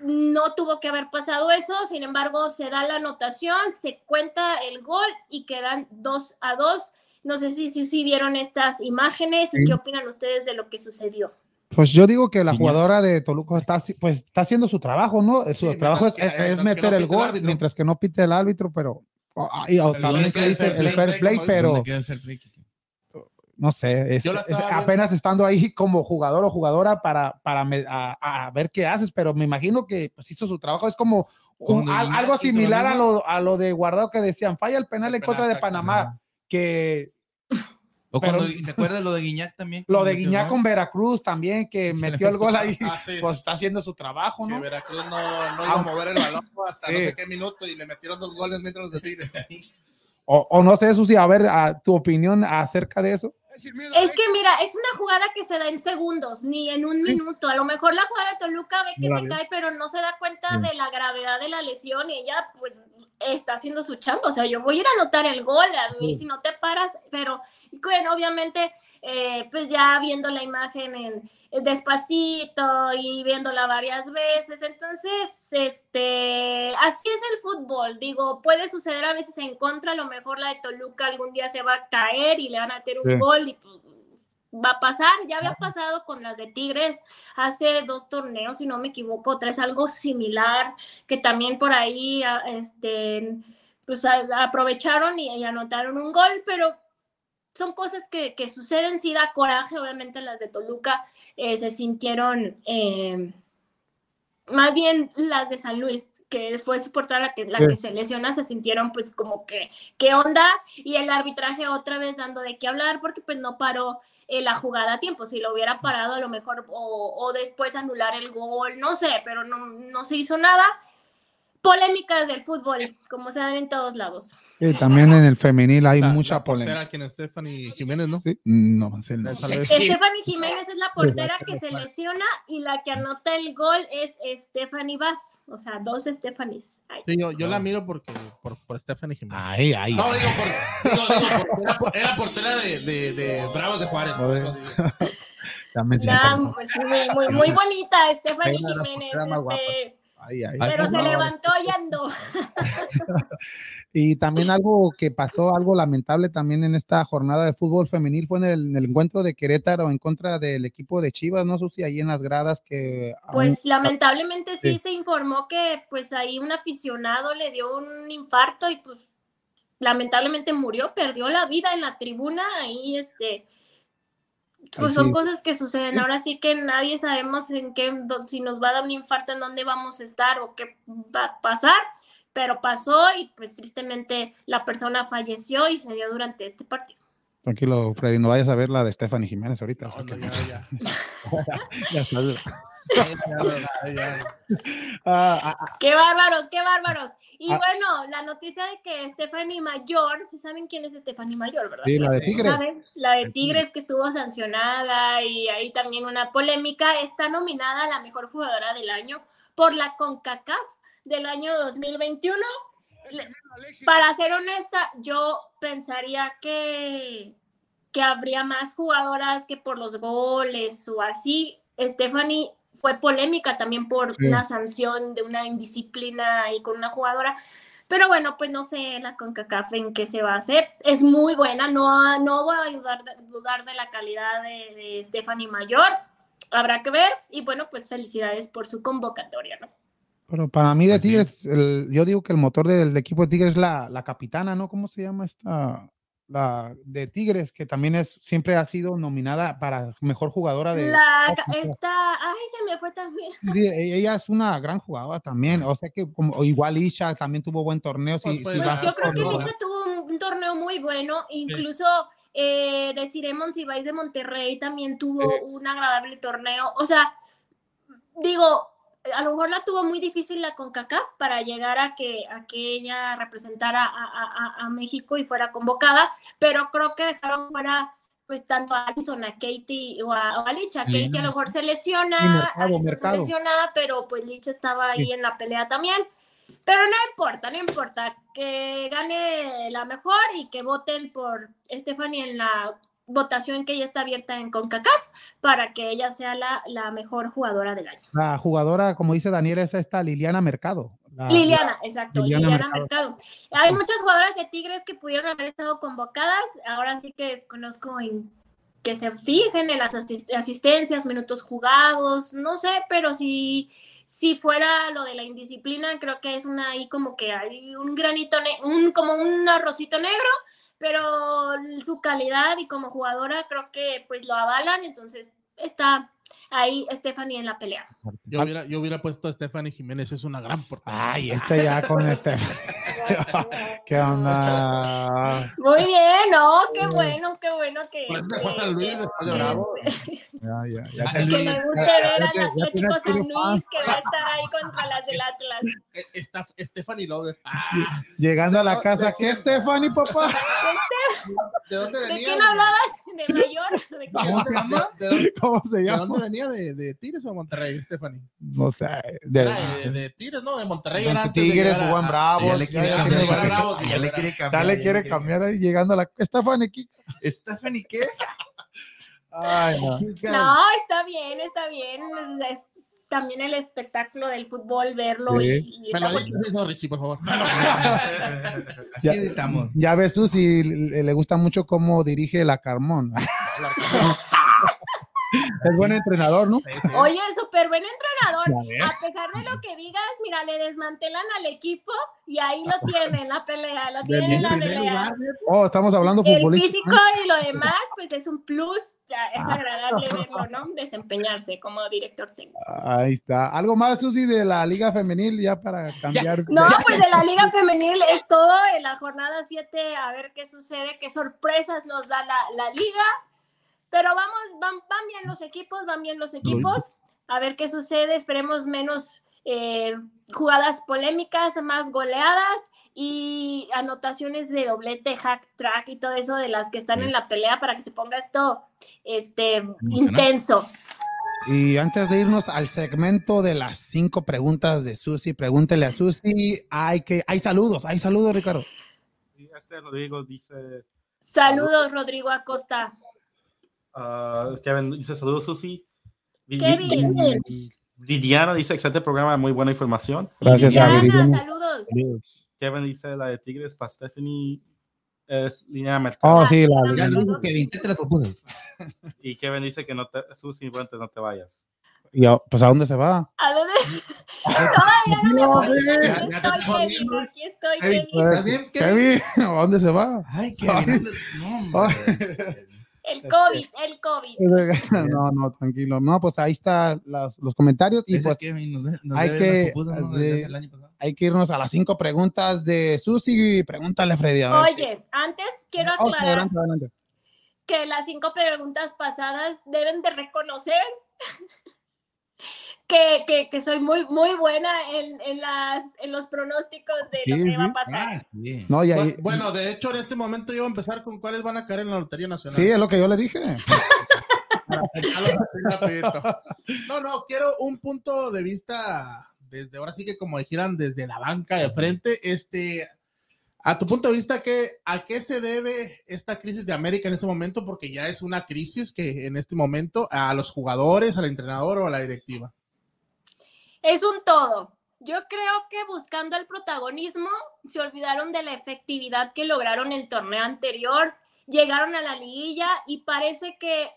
no tuvo que haber pasado eso, sin embargo se da la anotación, se cuenta el gol y quedan 2 a 2. No sé si, si, si vieron estas imágenes y Sí. qué opinan ustedes de lo que sucedió. Pues yo digo que la jugadora de Toluca está, pues, está haciendo su trabajo, ¿no? Su Sí, trabajo es, que- meter no el gol árbitro. mientras que no pite el árbitro, pero también gol se dice el fair play, pero no sé, es- es- apenas estando ahí como jugador o jugadora para, para me- a, a ver qué haces, pero me imagino que pues hizo su trabajo, es como un- al- algo similar a lo, a lo de Guardado que decían, falla el penal El en contra de. Panamá, que O Pero- cuando, ¿te acuerdas lo de Guiñac también? lo de Guiñac con Veracruz también, que *laughs* metió el gol ahí, Ah, sí. pues está haciendo su trabajo, Que ¿no? Veracruz no, no iba a mover el balón *laughs* hasta Sí. no sé qué minuto y le metieron dos goles mientras los de Tigres. *laughs* O, o no sé, Susi, a ver a, tu opinión acerca de eso. Es que mira, es una jugada que se da en segundos, ni en un minuto. A lo mejor la jugada de Toluca ve que se cae, pero no se da cuenta Sí. de la gravedad de la lesión y ella, pues, está haciendo su chamba. O sea, yo voy a ir a anotar el gol, a mí si no te paras, pero bueno, obviamente, eh, pues ya viendo la imagen en, en despacito y viéndola varias veces, entonces, este, así es el fútbol. Digo, puede suceder a veces en contra, a lo mejor la de Toluca algún día se va a caer y le van a meter un Sí. gol y pues va a pasar, ya había pasado con las de Tigres hace dos torneos, si no me equivoco, tres, algo similar, que también por ahí a- este, pues aprovecharon y, y anotaron un gol, pero son cosas que, que suceden, sí da coraje, obviamente las de Toluca eh, se sintieron, eh, más bien las de San Luis, que fue su portada la que, la Sí. que se lesiona, se sintieron pues como que, ¿qué onda? Y el arbitraje otra vez dando de qué hablar porque pues no paró eh, la jugada a tiempo, si lo hubiera parado a lo mejor o, o después anular el gol, no sé, pero no, no se hizo nada. Polémicas del fútbol, como se dan en todos lados. Sí, también en el femenil hay La- mucha la polémica. quien es Stephanie Jiménez, ¿no? Sí, No, vez. Stephanie Jiménez es la portera que se lesiona y la que anota el gol es Stephanie Vaz, o sea, dos Stephanies. Ay. Sí, yo, yo la miro porque, por, por Stephanie Jiménez. Ay, ay, No, ay. digo, por, digo, digo, porque era, por- era portera de, de, de Bravos de Juárez. hace- *laughs* pues, muy, muy, muy bonita Stephanie Jiménez, este, Ay, ay. pero se No. levantó y andó. *laughs* Y también algo que pasó, algo lamentable también en esta jornada de fútbol femenil fue en el, en el encuentro de Querétaro en contra del equipo de Chivas, no sé si ahí en las gradas que... aún- Pues lamentablemente sí, Sí. se informó que pues ahí un aficionado le dio un infarto y pues lamentablemente murió, perdió la vida en la tribuna ahí este pues son cosas que suceden. Ahora sí que nadie sabemos en qué si nos va a dar un infarto en dónde vamos a estar o qué va a pasar, pero pasó y pues tristemente la persona falleció y se dio durante este partido. Tranquilo, Freddy, no vayas a ver la de Stephanie Jiménez ahorita. No, porque- *laughs* no, ya, ya. ya está. *laughs* Ya, ya. Ah, ah, ¡Qué bárbaros, qué bárbaros! Y Ah. bueno, la noticia de que Stephanie Mayor, ¿sí saben quién es Stephanie Mayor, verdad? sí, la de Tigres. ¿Saben? La de Tigres que estuvo sancionada y hay también una polémica, está nominada a la mejor jugadora del año por la CONCACAF del año 2021. Le- Para ser honesta, yo pensaría que, que habría más jugadoras que por los goles o así. Stephanie fue polémica también por Sí. una sanción de una indisciplina ahí con una jugadora. Pero bueno, pues no sé la CONCACAF en qué se va a hacer. Es muy buena, no, no voy a dudar de, dudar de la calidad de, de Stephanie Mayor. Habrá que ver. Y bueno, pues felicidades por su convocatoria, ¿no? Pero para mí de Pues. Tigres, el- yo digo que el motor del equipo de Tigres es la, la capitana, ¿no? ¿Cómo se llama esta? La de Tigres, que también es, siempre ha sido nominada para mejor jugadora de... La, esta, ay, se me fue también. Sí, e- ella es una *laughs* gran jugadora también, o sea que como o igual Isha también tuvo buen torneo. Si, Pues, si pues, Pues yo creo que Licha tuvo un, un torneo muy bueno, incluso eh, Desiree Monsiváis de Monterrey también tuvo un agradable torneo. O sea, digo, a lo mejor la tuvo muy difícil la CONCACAF para llegar a que, a que ella representara a, a- a- México y fuera convocada, pero creo que dejaron fuera pues tanto a Alison, a Katie o a, o a Licha. Katie a lo mejor se lesiona, Mercado, Alison Mercado. se lesiona, pero pues Licha estaba ahí Sí. en la pelea también. Pero no importa, no importa. Que gane la mejor y que voten por Stephanie en la votación que ya está abierta en CONCACAF para que ella sea la, la mejor jugadora del año. La jugadora, como dice Daniel, es esta Liliana Mercado. La- Liliana, exacto, Liliana Liliana, Mercado. Mercado. Hay muchas jugadoras de Tigres que pudieron haber estado convocadas. Ahora sí que desconozco en que se fijen en las asist- asistencias, minutos jugados, no sé, pero si, si fuera lo de la indisciplina, creo que es una ahí como que hay un granito, un, como un arrocito negro, pero su calidad y como jugadora creo que pues lo avalan, entonces está ahí Stephanie en la pelea. Yo hubiera, yo hubiera puesto a Stephanie Jiménez, es una gran portera. Ay, este ya con este. *laughs* *laughs* ¿Qué onda? Muy bien, ¿no? Qué bueno, qué bueno que, Por eso se fue a San Luis, después de Bravo. *laughs* Ya, ya, ya que me guste ya- ver al Atlético San Luis que va a estar ahí contra las del Atlas. *laughs* Eh, Está Stephanie Lover. Ah, Llegando a la casa, ¿qué Stephanie, papá? ¿De dónde ¿De venía? quién hablabas? ¿De mayor? ¿De? ¿Cómo se llama? ¿De dónde, ¿Cómo se de llama? dónde venía? ¿De, de Tigres o de Monterrey, Stephanie? No sé. de- de, de Tigres, ¿no? De Monterrey. de era antes de Tigres en Bravos. Ya le quiere ya- le quiere cambiar. ya le quiere cambiar ahí llegando a la. Estefan aquí. ¿Stephanie qué? Ay, no. No, está bien, está bien. Es, es también el espectáculo del fútbol, verlo Sí. y, y Me está lo bonito. dices, no, Richie, por favor. *laughs* Así Ya- editamos. Ya ves, Susi, le, le gusta mucho cómo dirige la Carmón. Es buen entrenador, ¿no? Oye, súper buen entrenador. A pesar de lo que digas, mira, le desmantelan al equipo y ahí lo tienen, la pelea, lo tienen en la pelea. Oh, estamos hablando El futbolístico. físico y lo demás, pues es un plus, ya, es Ah. agradable verlo, ¿no? Desempeñarse como director técnico. Ahí está. ¿Algo más, Susi, de la Liga Femenil ya para cambiar? No, pues de la Liga Femenil es todo en la jornada 7, a ver qué sucede, qué sorpresas nos da la, la liga. Pero vamos, van, van bien los equipos, van bien los equipos. A ver qué sucede, esperemos menos eh, jugadas polémicas, más goleadas y anotaciones de doblete, hack, track y todo eso de las que están en la pelea para que se ponga esto este, intenso. Y antes de irnos al segmento de las cinco preguntas de Susi, pregúntele a Susi. Hay que, hay saludos, hay saludos, Ricardo. Este Rodrigo dice, Saludos, Rodrigo Acosta. Ah, Kevin dice, saludos Susi. Kevin. Lidiana dice, excelente programa, muy buena información. Gracias, Diana, Viridiana. saludos. Kevin dice, la de Tigres para Stephanie es línea de mercado. Oh, sí, la Ya lo dijo Kevin, ¿qué te la propuse? *laughs* Y Kevin dice que no te, Susi, bueno, no te vayas. y a- pues a dónde se va? ¿A dónde? Todavía *laughs* no me No, voy. hombre. Aquí Ya te estoy, Kevin. Aquí estoy, Kevin, Kevin. ¿a dónde se va? Ay, Kevin. anda- No. *laughs* El COVID, el COVID. *laughs* No, no, tranquilo. No, pues ahí están los, los comentarios y pues nos nos hay que- hay que irnos a las cinco preguntas de Susi. Pregúntale, Freddy. A ver. Oye, antes quiero aclarar adelante, adelante. que las cinco preguntas pasadas deben de reconocer que, que, que soy muy, muy buena en, en, las, en los pronósticos de Sí, lo que va a pasar. Ah, sí. No, y ahí- Bu- Bueno, de hecho, en este momento yo voy a empezar con cuáles van a caer en la Lotería Nacional. sí, es lo que yo le dije. *laughs* No, no, quiero un punto de vista desde ahora sí que como dijeran desde la banca de frente, este, a tu punto de vista, ¿qué, ¿a qué se debe esta crisis de América en este momento? Porque ya es una crisis que en este momento a los jugadores, al entrenador o a la directiva. Es un todo. Yo creo que buscando el protagonismo se olvidaron de la efectividad que lograron el torneo anterior, llegaron a la liguilla y parece que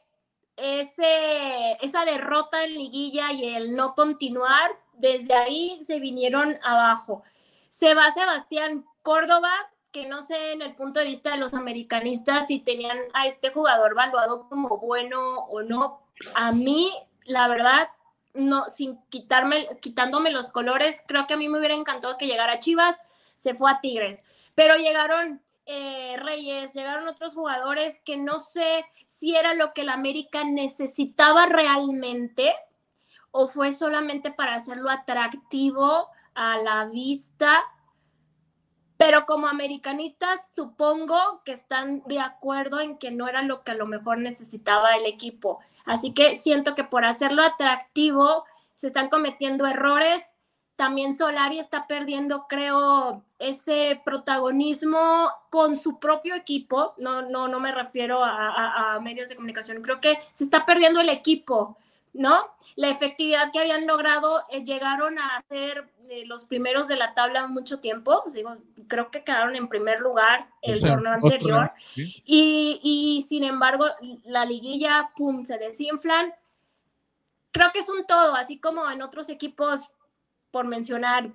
ese, esa derrota en liguilla y el no continuar, desde ahí se vinieron abajo. Se va Sebastián Córdoba, que no sé en el punto de vista de los americanistas si tenían a este jugador valuado como bueno o no. A mí, la verdad, no, sin quitarme, quitándome los colores, creo que a mí me hubiera encantado que llegara Chivas, se fue a Tigres, pero llegaron eh, Reyes, llegaron otros jugadores que no sé si era lo que la América necesitaba realmente o fue solamente para hacerlo atractivo a la vista. Pero como americanistas, supongo que están de acuerdo en que no era lo que a lo mejor necesitaba el equipo. Así que siento que por hacerlo atractivo se están cometiendo errores. También Solari está perdiendo, creo, ese protagonismo con su propio equipo. No, no, no me refiero a, a, a medios de comunicación. Creo que se está perdiendo el equipo. ¿No? La efectividad que habían logrado, eh, llegaron a ser eh, los primeros de la tabla mucho tiempo, pues digo, creo que quedaron en primer lugar el torneo anterior, sí. y, y sin embargo, la liguilla, pum, se desinflan. Creo que es un todo, así como en otros equipos, por mencionar,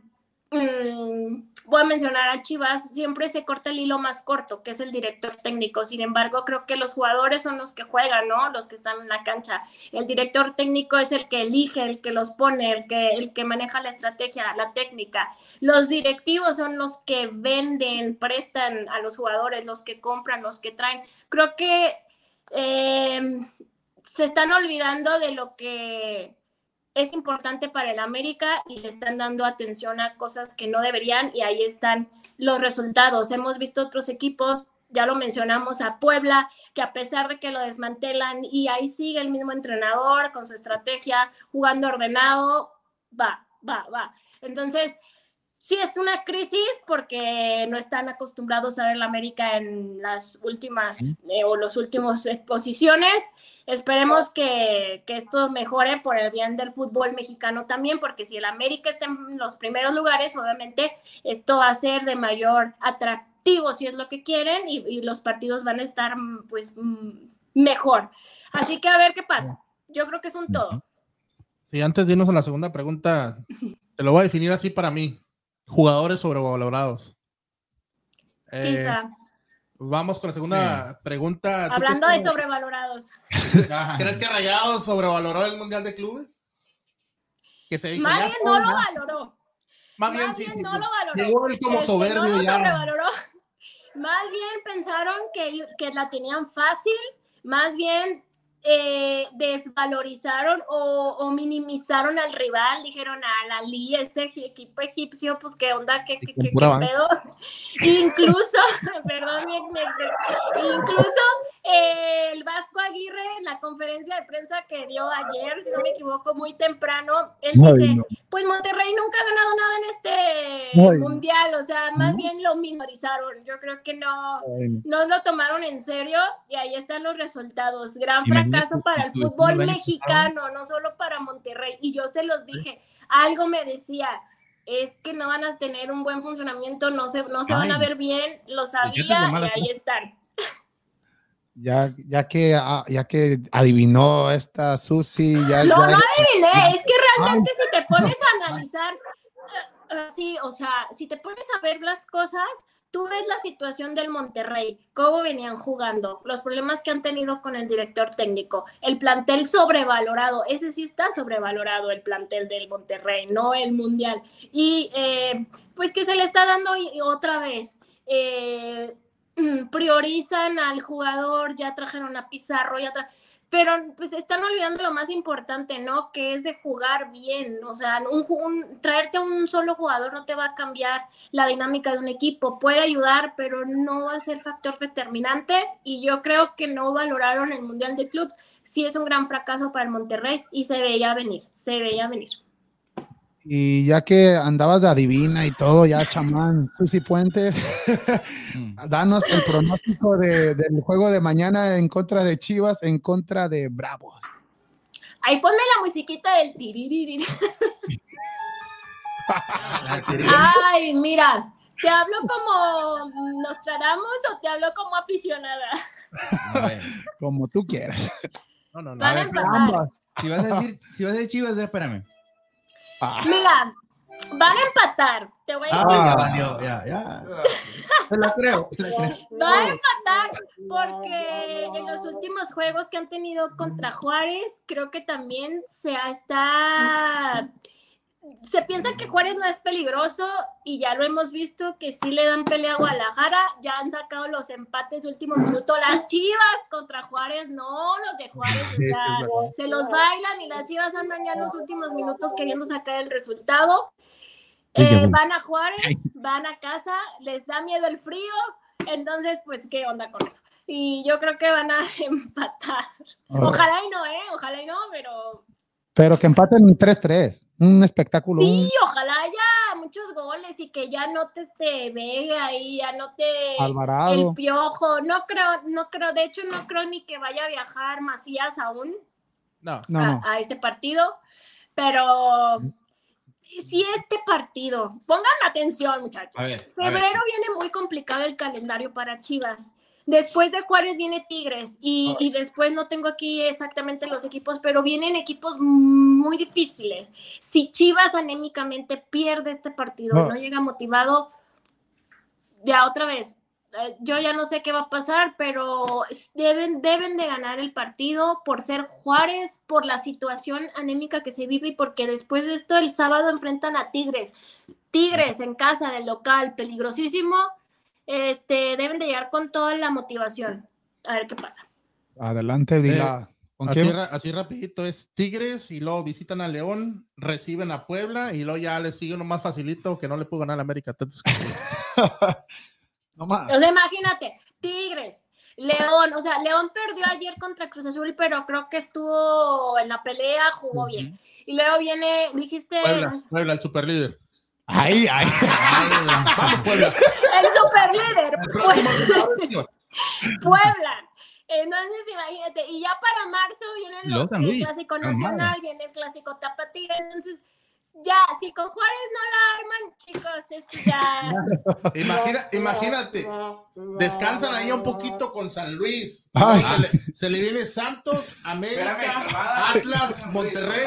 mmm, voy a mencionar a Chivas, siempre se corta el hilo más corto, que es el director técnico. Sin embargo, creo que los jugadores son los que juegan, ¿no? Los que están en la cancha. El director técnico es el que elige, el que los pone, el que, el que maneja la estrategia, la técnica. Los directivos son los que venden, prestan a los jugadores, los que compran, los que traen. Creo que eh, se están olvidando de lo que es importante para el América y le están dando atención a cosas que no deberían y ahí están los resultados. Hemos visto otros equipos, ya lo mencionamos a Puebla, que a pesar de que lo desmantelan y ahí sigue el mismo entrenador con su estrategia, jugando ordenado, va, va, va. Entonces, sí es una crisis porque no están acostumbrados a ver la América en las últimas eh, o los últimos posiciones. Esperemos que, que, esto mejore por el bien del fútbol mexicano también, porque si el América está en los primeros lugares, obviamente esto va a ser de mayor atractivo si es lo que quieren y, y los partidos van a estar pues mejor. Así que a ver qué pasa. Yo creo que es un todo. Y antes de irnos a la segunda pregunta, *laughs* te lo voy a definir así para mí. Jugadores sobrevalorados. Eh, Quizá. Vamos con la segunda pregunta. Hablando de sobrevalorados. ¿Crees que Rayados sobrevaloró el Mundial de Clubes? Que se dijo, Más bien no lo valoró. Más, bien, sí, no lo valoró. Llegó él como soberbio no lo ya. Sobrevaloró. Más bien pensaron que, que la tenían fácil. Más bien eh, desvalorizaron o, o, minimizaron al rival, dijeron a la Li, ese equipo egipcio, pues qué onda, qué, qué, qué, qué pedo. *laughs* incluso, *laughs* perdón, incluso eh, el Vasco Aguirre en la conferencia de prensa que dio ayer, si no me equivoco, muy temprano, él dice, no. pues Monterrey nunca ha ganado nada en este mundial, o sea, más ¿No? bien lo minorizaron, yo creo que no, no. lo tomaron en serio y ahí están los resultados. Gran Imagínate fracaso para el fútbol mexicano, no solo para Monterrey. Y yo se los dije, algo me decía, es que no van a tener un buen funcionamiento, no se, no se van a ver bien, lo lo sabía y ahí están. Ya, ya que ah, ya que adivinó esta Susi, ya, No, ya- no adiviné, es que realmente si te pones a *laughs* analizar, así, o sea, si te pones a ver las cosas, tú ves la situación del Monterrey, cómo venían jugando, los problemas que han tenido con el director técnico, el plantel sobrevalorado, ese sí está sobrevalorado, el plantel del Monterrey, no el mundial. Y eh, pues que se le está dando otra vez. eh, priorizan al jugador, ya trajeron a Pizarro, ya tra pero pues están olvidando lo más importante, ¿no? Que es de jugar bien, o sea, un, un- traerte a un solo jugador no te va a cambiar la dinámica de un equipo, puede ayudar, pero no va a ser factor determinante y yo creo que no valoraron el Mundial de Clubs, sí es un gran fracaso para el Monterrey y se veía venir, se veía venir. Y ya que andabas de adivina y todo, ya chamán, Susi Puente, Mm. *laughs* danos el pronóstico de- del juego de mañana en contra de Chivas, en contra de Bravos. Ahí ponme la musiquita del tiririri. Ay, mira, ¿te hablo como Nostradamus o te hablo como aficionada? Como tú quieras. No, no, no. Van a ver. Ambas. Si vas a decir, si vas a decir Chivas, espérame. Ah, Mira, van a empatar. Te voy a decir. Ah, ya valió, ya, ya. Te la creo. te la creo. *laughs* Va a empatar porque en los últimos juegos que han tenido contra Juárez, creo que también se está. Se piensa que Juárez no es peligroso y ya lo hemos visto que sí le dan pelea a Guadalajara. Ya han sacado los empates de último minuto. Las chivas contra Juárez, no, los de Juárez, o sea, se los bailan y las chivas andan ya en los últimos minutos queriendo sacar el resultado. Eh, van a Juárez, van a casa, les da miedo el frío, entonces, pues, ¿qué onda con eso? Y yo creo que van a *laughs* empatar. Ojalá y no, ¿eh? Ojalá y no, pero Pero que empaten 3-3. Un espectáculo. un- sí, ojalá haya muchos goles y que ya no te este Vega y ya no te el Alvarado. piojo. No creo, no creo, de hecho, no creo ni que vaya a viajar Macías aún. No. No, a, no. a este partido, pero si este partido, pongan atención muchachos, A ver, a ver. febrero viene muy complicado el calendario para Chivas. Después de Juárez viene Tigres y, y después no tengo aquí exactamente los equipos, pero vienen equipos muy difíciles. Si Chivas anémicamente pierde este partido, No. no llega motivado, ya otra vez, eh, yo ya no sé qué va a pasar, pero deben, deben de ganar el partido por ser Juárez, por la situación anémica que se vive y porque después de esto el sábado enfrentan a Tigres. Tigres en casa del local, peligrosísimo. Este, deben de llegar con toda la motivación. A ver qué pasa. Adelante, Dila. ¿Con Así, así rapidito es Tigres y luego visitan a León, reciben a Puebla y luego ya les sigue uno más facilito que no le pudo ganar a América. *laughs* No más. O sea, imagínate, Tigres, León, o sea, León perdió ayer contra Cruz Azul, pero creo que estuvo en la pelea, jugó bien. Y luego viene, dijiste, Puebla, Puebla, el superlíder. Ahí, ahí. Vamos, Puebla. el superlíder, El Puebla. Puebla. Entonces, imagínate, y ya para marzo viene el Luis, clásico nacional, viene el clásico tapatío, entonces ya, si con Juárez no la arman, chicos, esto ya... *laughs* Imagina, imagínate, descansan ahí un poquito con San Luis. Ay. Se, le, se le viene Santos, América, Espérame. Atlas, Monterrey.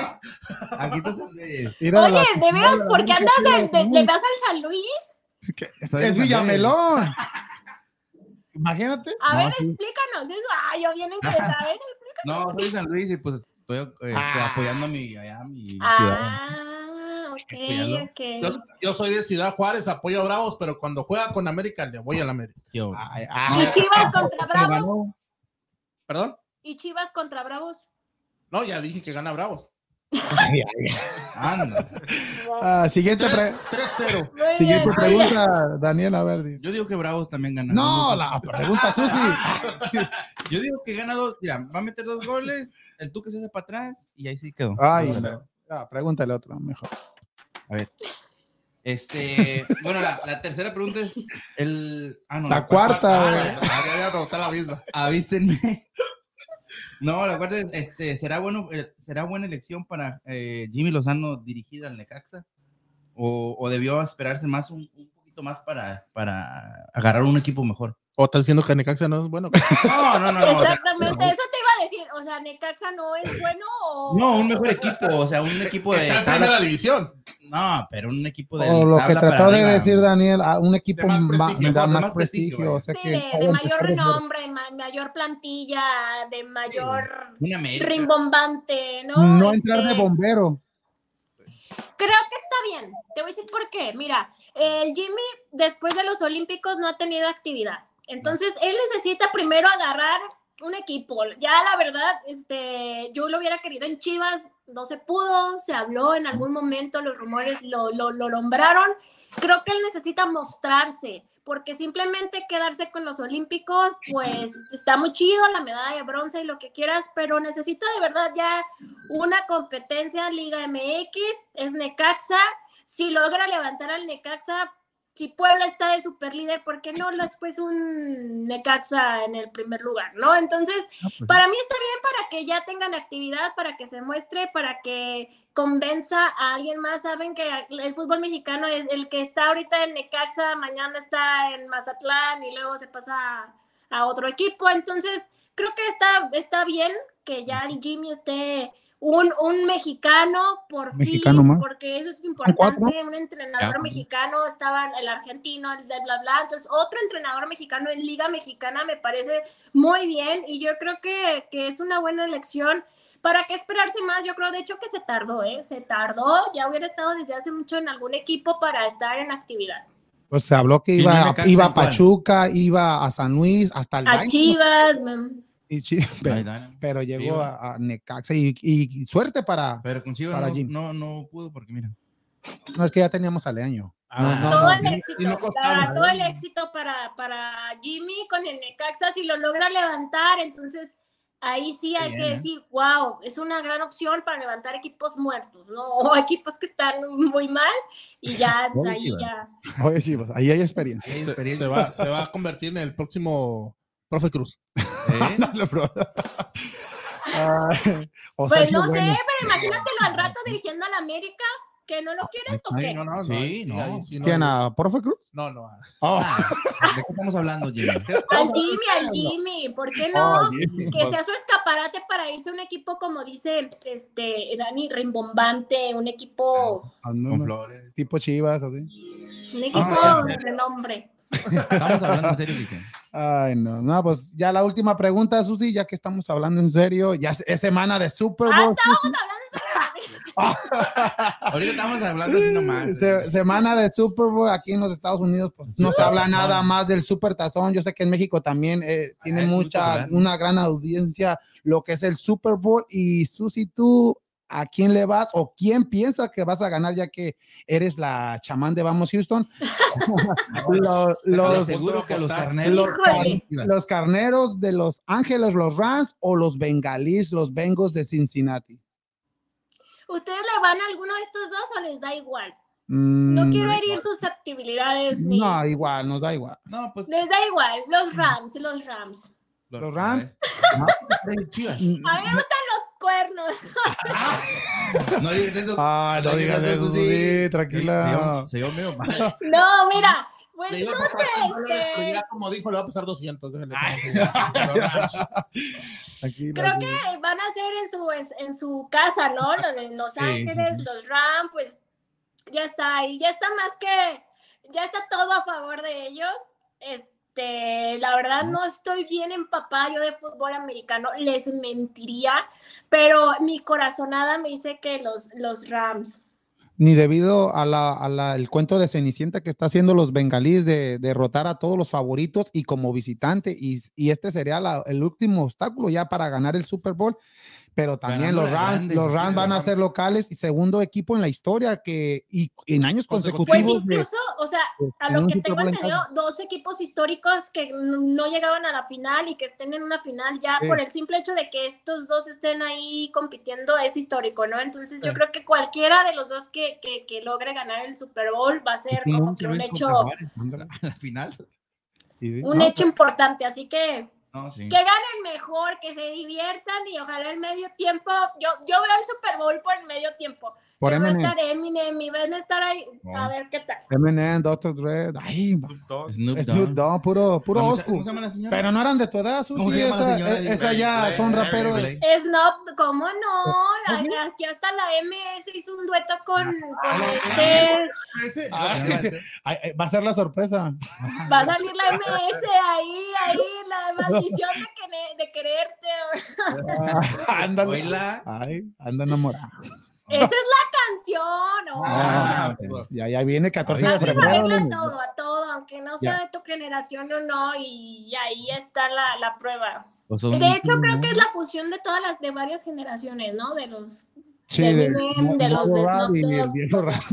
Aquí está San Luis. Oye, la- ¿de veras por qué andas de, de- le vas al San Luis? Es San Villamelón. *laughs* Imagínate. A ver, explícanos eso. Ay, yo bien. A ver, No, soy San Luis y pues estoy este, Ah. apoyando a mi, allá, mi ciudad. Ah, Apoyarlo. ok. Yo, yo soy de Ciudad Juárez, apoyo a Bravos, pero cuando juega con América le voy al América. Yo, Ay, ¿Y ay, Chivas *laughs* contra Bravos? ¿Perdón? ¿Y Chivas contra Bravos? No, ya dije que gana Bravos. Anda. Ah, siguiente, pre- 3 3-0. Muy siguiente bien, pregunta, Daniel, a ver. di. Yo digo que Bravos también gana. No, la pregunta, Susi. *laughs* Yo digo que gana dos. Mira, va a meter dos goles. El tú que se hace para atrás y ahí sí quedó. Ay, no. Ah, pregúntale otro, mejor. A ver. Este, *laughs* bueno, la, la tercera pregunta es el. Ah, no, La cuarta, Ah, ya, pregunté la misma. Avísenme. *laughs* No, la cuarta es, este, ¿será, bueno, eh, ¿será buena elección para eh, Jimmy Lozano dirigir al Necaxa? ¿O, o debió esperarse más, un, un poquito más para, para agarrar un equipo mejor? ¿O estás diciendo que Necaxa no es bueno? No, no, no, no. o sea, Exactamente, eso te decir. O sea, Necaxa no es *laughs* bueno o. no, un mejor equipo, o sea, un equipo de Está en primera división. No, pero un equipo de O lo que trató de arriba. decir Daniel, a un equipo De más prestigio, da de más más prestigio, prestigio. O sea Sí, que de, mayor renombre, ma- mayor plantilla, de mayor rimbombante, ¿no? No Este, entrar de bombero. Creo que está bien. Te voy a decir por qué. Mira, el Jimmy después de los Olímpicos no ha tenido actividad. Entonces, él necesita primero agarrar un equipo. Ya la verdad, este, yo lo hubiera querido en Chivas, no se pudo, se habló en algún momento, los rumores lo, lo, lo nombraron. Creo que él necesita mostrarse, porque simplemente quedarse con los Olímpicos, pues está muy chido, la medalla de bronce y lo que quieras, pero necesita de verdad ya una competencia Liga MX, es Necaxa. Si logra levantar al Necaxa, si Puebla está de super líder, ¿por qué no después un Necaxa en el primer lugar? ¿No? Entonces, para mí está bien para que ya tengan actividad, para que se muestre, para que convenza a alguien más. Saben que el fútbol mexicano es el que está ahorita en Necaxa, mañana está en Mazatlán y luego se pasa a otro equipo. Entonces, creo que está, está bien que ya el Jimmy esté un, un mexicano por Mexicano fin, más. porque eso es importante. Un entrenador Ya. mexicano, estaba el argentino, el de bla bla. Entonces, otro entrenador mexicano en Liga Mexicana me parece muy bien y yo creo que, que es una buena elección. ¿Para qué esperarse más? Yo creo, de hecho, que se tardó, ¿eh? Se tardó. Ya hubiera estado desde hace mucho en algún equipo para estar en actividad. Pues se habló que Sí, iba, no iba a. Pachuca, iba a San Luis, hasta el A Chivas, mm, y Chi- *laughs* pero, Ahí pero llegó Chivas. a, a Necaxa y, y- suerte para. Pero con Chivas Para no, Jimmy. no, no pudo porque mira. No es que ya teníamos al año. Ah, no, todo no, el éxito, y no o costaba, sea, todo el ¿eh? éxito para, para Jimmy con el Necaxa, si lo logra levantar, entonces ahí sí hay Bien, que ¿eh? decir, wow, es una gran opción para levantar equipos muertos, ¿no? *laughs* O equipos que están muy mal y ya, *laughs* pues, ahí Chivas. ya. Oye, Chivas, ahí hay experiencia. Hay Se, experiencia. se va, se va a convertir en el próximo profe Cruz. *laughs* ¿Eh? Ay, o Pues no sé, pero imagínatelo al rato dirigiendo a la América, que no lo quieres o qué. No, no, no. Sí, no. sí no ¿Quién? ¿A Profe Cruz? No, no. Oh, Ah, *laughs* ¿De qué estamos hablando, Jimmy? Al Jimmy, al Jimmy, ¿por qué no? oh, que sea su escaparate para irse a un equipo, como dice este Dani, rimbombante, un equipo, Ah, Con flores. tipo Chivas, así. un equipo Ah, de renombre. Estamos hablando en serio, Kike. Ay, no, no, pues ya la última pregunta, Susi, ya que estamos hablando en serio, ya es, semana de Super Ah, Bowl. estábamos hablando de *laughs* Ahorita estamos hablando así nomás. Se- semana de Super Bowl aquí en los Estados Unidos, pues no se habla nada más del Super Tazón. Yo sé que en México también eh, tiene muy mucha, una gran audiencia lo que es el Super Bowl. Y Susi, tú a quién le vas o quién piensa que vas a ganar ya que eres la chamán de Vamos Houston. *laughs* Lo- los, seguro que los carneros. Los carneros de Los Ángeles, los Rams o los bengalíes, los Bengals de Cincinnati. ¿Ustedes le van a alguno de estos dos o les da igual? No Mm, quiero herir susceptibilidades ni. No, igual, nos da igual. No, pues Les da igual. Los Rams, los Rams. Los Rams. Chivas. Mm, A mí me gustan los cuernos. No digas eso. Ah, no digas eso, sí, tranquila. Se oyó medio mal. No, mira, pues no pasar sé, este, ya como dijo, le va a pasar 200. déjale, Ay. Los *laughs* Rams. Tranquila, creo sí. que van a ser en su, en su casa, ¿no? Lo de Los Sí, Ángeles, ujú. los Rams, pues ya está ahí, ya está más que, ya está todo a favor de ellos. Este, la verdad no estoy bien empapada yo de fútbol americano, les mentiría, pero mi corazonada me dice que los, los Rams. Ni debido a la, a la- el cuento de Cenicienta que está haciendo los bengalíes de derrotar a todos los favoritos y como visitante, y, y este sería la- el último obstáculo ya para ganar el Super Bowl. Pero también los Rams, los Rams van a ser locales y segundo equipo en la historia que y en años Pues consecutivos de- incluso, o sea, a lo que tengo entendido, dos equipos históricos que no llegaban a la final y que estén en una final ya Sí. por el simple hecho de que estos dos estén ahí compitiendo es histórico, ¿no? Entonces yo creo que cualquiera de los dos que, que, que logre ganar el Super Bowl va a ser como que un hecho, Al *laughs* final. sí, un no, hecho importante, así que No, sí. que ganen mejor, que se diviertan y ojalá el medio tiempo, yo, yo veo el Super Bowl por el medio tiempo, por que va a estar Eminem y van a estar ahí, a ver qué tal. Eminem, Dr. Dre, ay, Snoop Dogg. Snoop Snoop Dogg. Puro, puro ¿Cómo old se- ¿Cómo school. se llama la señora? Pero no eran de tu edad, Susi, ¿Cómo se llama la esa, esa ya son raperos. Snob, ¿cómo no? Aquí hasta la MS hizo un dueto con, con este. Ay, va a ser la sorpresa. Va a salir la MS ahí, ahí, la *laughs* maldición de, querer- de quererte. *laughs* Ah, ándale. Ay, anda enamorada. Esa es la canción. ¿no? Ah, Ah, ya, ya viene 14 de febrero. Lenny. todo, a todo, aunque no sea de tu generación o no, y ahí está la, la prueba. O son De hecho, creo que es la fusión de todas las, de varias generaciones, ¿no? De los Sí, de de, Eminem, de los de Rap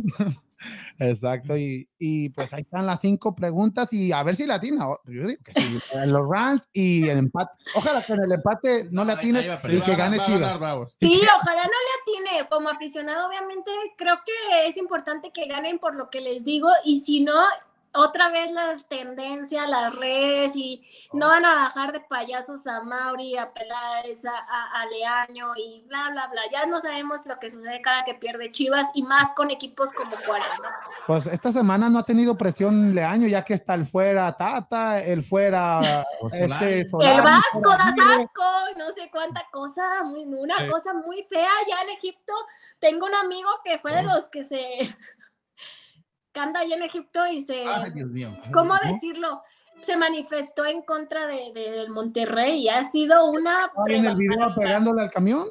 Exacto, y, y pues ahí están las cinco preguntas y a ver si latina. Yo digo que sí. Los Rams y el empate. Ojalá que en el empate no No, latines y que gane va Chivas. Sí, *laughs* ojalá no le atine. Como aficionado, obviamente, creo que es importante que ganen por lo que les digo. Y si no, otra vez las tendencias, las redes, y no van a bajar de payasos a Mauri, a Peláez, a, a- a Leaño y bla, bla, bla. Ya no sabemos lo que sucede cada que pierde Chivas y más con equipos como Juárez, ¿no? Pues esta semana no ha tenido presión Leaño, ya que está el fuera Tata, el fuera *laughs* este El Vasco fuera da Tigre. asco, no sé cuánta cosa, muy, una Sí. cosa muy fea ya en Egipto. Tengo un amigo que fue de los que se anda allá en Egipto y se, Ay, Dios mío. ¿cómo decirlo? Se manifestó en contra de, de- del Monterrey y ha sido una... Ay, en el video pegándole al camión.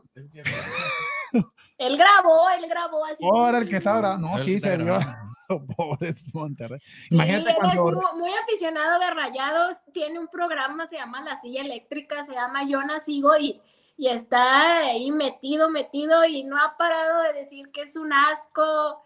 Él grabó, él grabó así. Ahora el que está ahora. No, El sí, se vio. grabando. *laughs* Pobre Monterrey. Sí, Imagínate él es cuando. muy, muy aficionado de rayados, tiene un programa, se llama La Silla Eléctrica, se llama Yo Sigo y, y está ahí metido, metido y no ha parado de decir que es un asco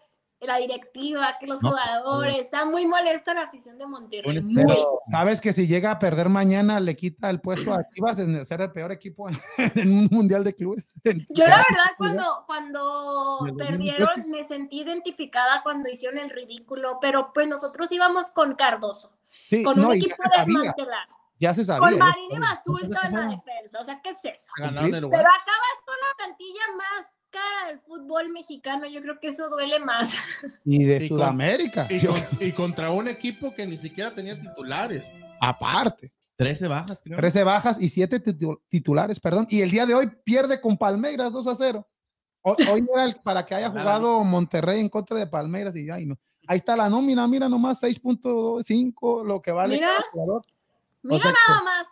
la directiva, que los No, jugadores, está muy molesta la afición de Monterrey. Muy. Sabes que si llega a perder mañana, le quita el puesto a Chivas en ser el peor equipo en, *laughs* en un mundial de clubes. Yo la *laughs* verdad cuando, cuando Del 2018. perdieron me sentí identificada cuando hicieron el ridículo, pero pues nosotros íbamos con Cardoso, Sí, con no, un equipo desmantelado, ya se sabía. con. Marín y Basulto en la defensa, o sea, ¿qué es eso? Pero acabas con la plantilla más cara del fútbol mexicano, yo creo que eso duele más. *laughs* Y de Y con- Sudamérica, Y, yo- con- y contra un equipo que ni siquiera tenía titulares. aparte. 13 bajas, creo. 13 bajas y 7 titulares, perdón. Y el día de hoy pierde con Palmeiras 2 a 0. Hoy, hoy era el- para que haya *laughs* jugado Monterrey en contra de Palmeiras y ya, y no. Ahí está la nómina, mira nomás 6.5, lo que vale Mira. cada jugador. Mira sea que- nada más.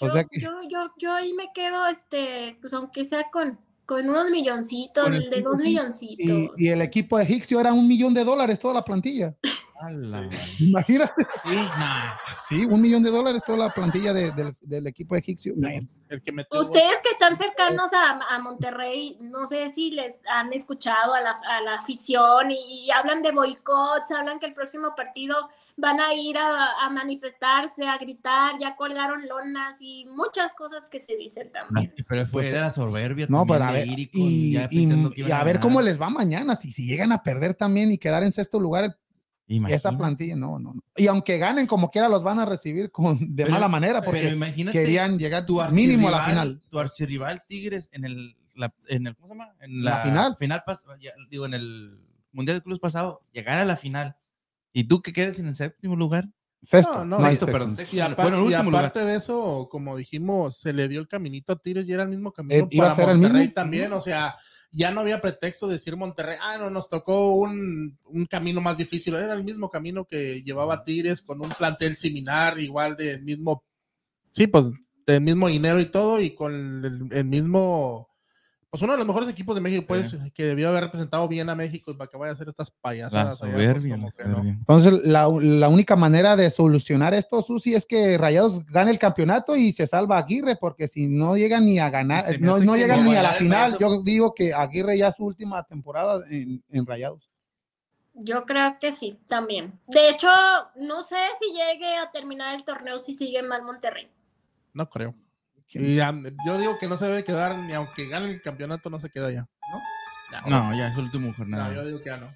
Yo, o sea que- yo, yo, yo ahí me quedo, este, pues aunque sea con, con unos milloncitos, Con el de dos milloncitos. Y, y el equipo de Hixio era un millón de dólares toda la plantilla. *laughs* Ala, Imagínate. Sí, nah. Sí, un millón de dólares toda la plantilla de- del, del equipo egipcio. El que metió gol. Ustedes que están cercanos a, a Monterrey, no sé si les han escuchado a la, a la afición y, y hablan de boicots, hablan que el próximo partido van a ir a, a manifestarse, a gritar, ya colgaron lonas y muchas cosas que se dicen también. Pero fue era la soberbia. No, pero a ver, ir y a ver cómo les va mañana. Si, si llegan a perder también y quedar en sexto lugar, esa Imagínate. plantilla, no, no, no. Y aunque ganen, como quiera, los van a recibir con, de Pero- mala manera porque querían llegar tu mínimo a la final. Tu archirrival Tigres en el, la- en el, ¿cómo se llama? En La final. pas- ya, digo, en el Mundial de Clubes pasado, llegar a la final. Y tú que quedes en el séptimo lugar. Sexto, No, no, sexto, sexto. perdón. sexto, Y, bueno, aparte, y último lugar. aparte de eso, como dijimos, se le dio el caminito a Tigres y era el mismo camino Eh, iba a para ser el mismo. también. O sea, ya no había pretexto de decir Monterrey, ah, no, nos tocó un, un camino más difícil. Era el mismo camino que llevaba Tigres con un plantel similar, igual del mismo, sí, pues del mismo dinero y todo, y con el, el mismo, pues uno de los mejores equipos de México, pues, que debió haber representado bien a México y para que vaya a hacer estas La payasadas. allá, pues, soberbia. como la que no. soberbia. Entonces, la, la única manera de solucionar esto, Susi, es que Rayados gane el campeonato y se salva Aguirre, porque si no llegan ni a ganar, no, no llegan no ni a la final, yo digo que Aguirre ya es su última temporada en, en Rayados. Yo creo que sí, también. De hecho, no sé si llegue a terminar el torneo si sigue mal Monterrey. No creo. Y ya, yo digo que no se debe quedar, ni aunque gane el campeonato, no se queda ya. No, ya es el último No, jornada. yo digo que ya no.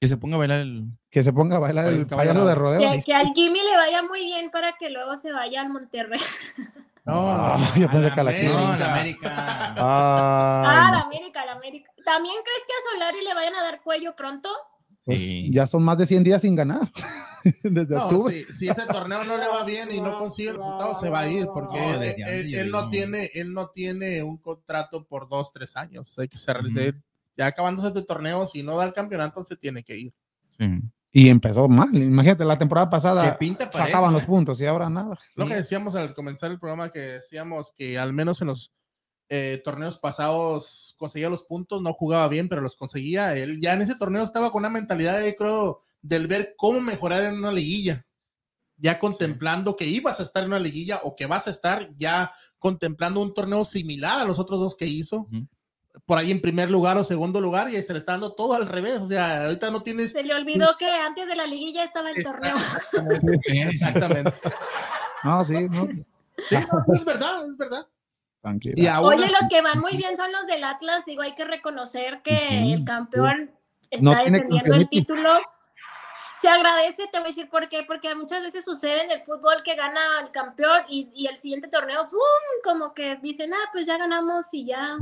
Que se ponga a bailar el. Que se ponga a bailar el cabrón. payaso de rodeo. Que, al Jimmy le vaya muy bien para que luego se vaya al Monterrey. No, no, yo pensé que a la América. No, la América. Ah, Ay, la no. América, la América. ¿También crees que a Solari le vayan a dar cuello pronto? Pues, Sí. Ya son más de 100 días sin ganar. *laughs* Desde No, octubre. si, si este torneo no le va bien y no consigue el resultado, se va a ir, porque No, él, no tiene, él no tiene un contrato por dos, tres años. Hay que ser, Ujú. ya acabándose este torneo, si no da el campeonato, se tiene que ir. Sí. Y empezó mal. Imagínate, la temporada pasada pinta sacaban los puntos y ahora nada. Lo que decíamos al comenzar el programa, que decíamos que al menos en los eh, torneos pasados conseguía los puntos, no jugaba bien, pero los conseguía. Él ya en ese torneo estaba con una mentalidad, yo creo, del ver cómo mejorar en una liguilla. Ya contemplando que ibas a estar en una liguilla o que vas a estar ya contemplando un torneo similar a los otros dos que hizo. Por ahí en primer lugar o segundo lugar y se le está dando todo al revés. O sea, ahorita no tienes... Se le olvidó que antes de la liguilla estaba el torneo. Exactamente. *laughs* No, sí, no. Sí, no, es verdad, es verdad. Tranquila. Y aún Oye, los que van muy bien son los del Atlas. Digo, hay que reconocer que el campeón No está defendiendo el título. Se agradece, te voy a decir por qué, porque muchas veces sucede en el fútbol que gana el campeón y, y el siguiente torneo, ¡pum! como que dicen, ah, pues ya ganamos y ya,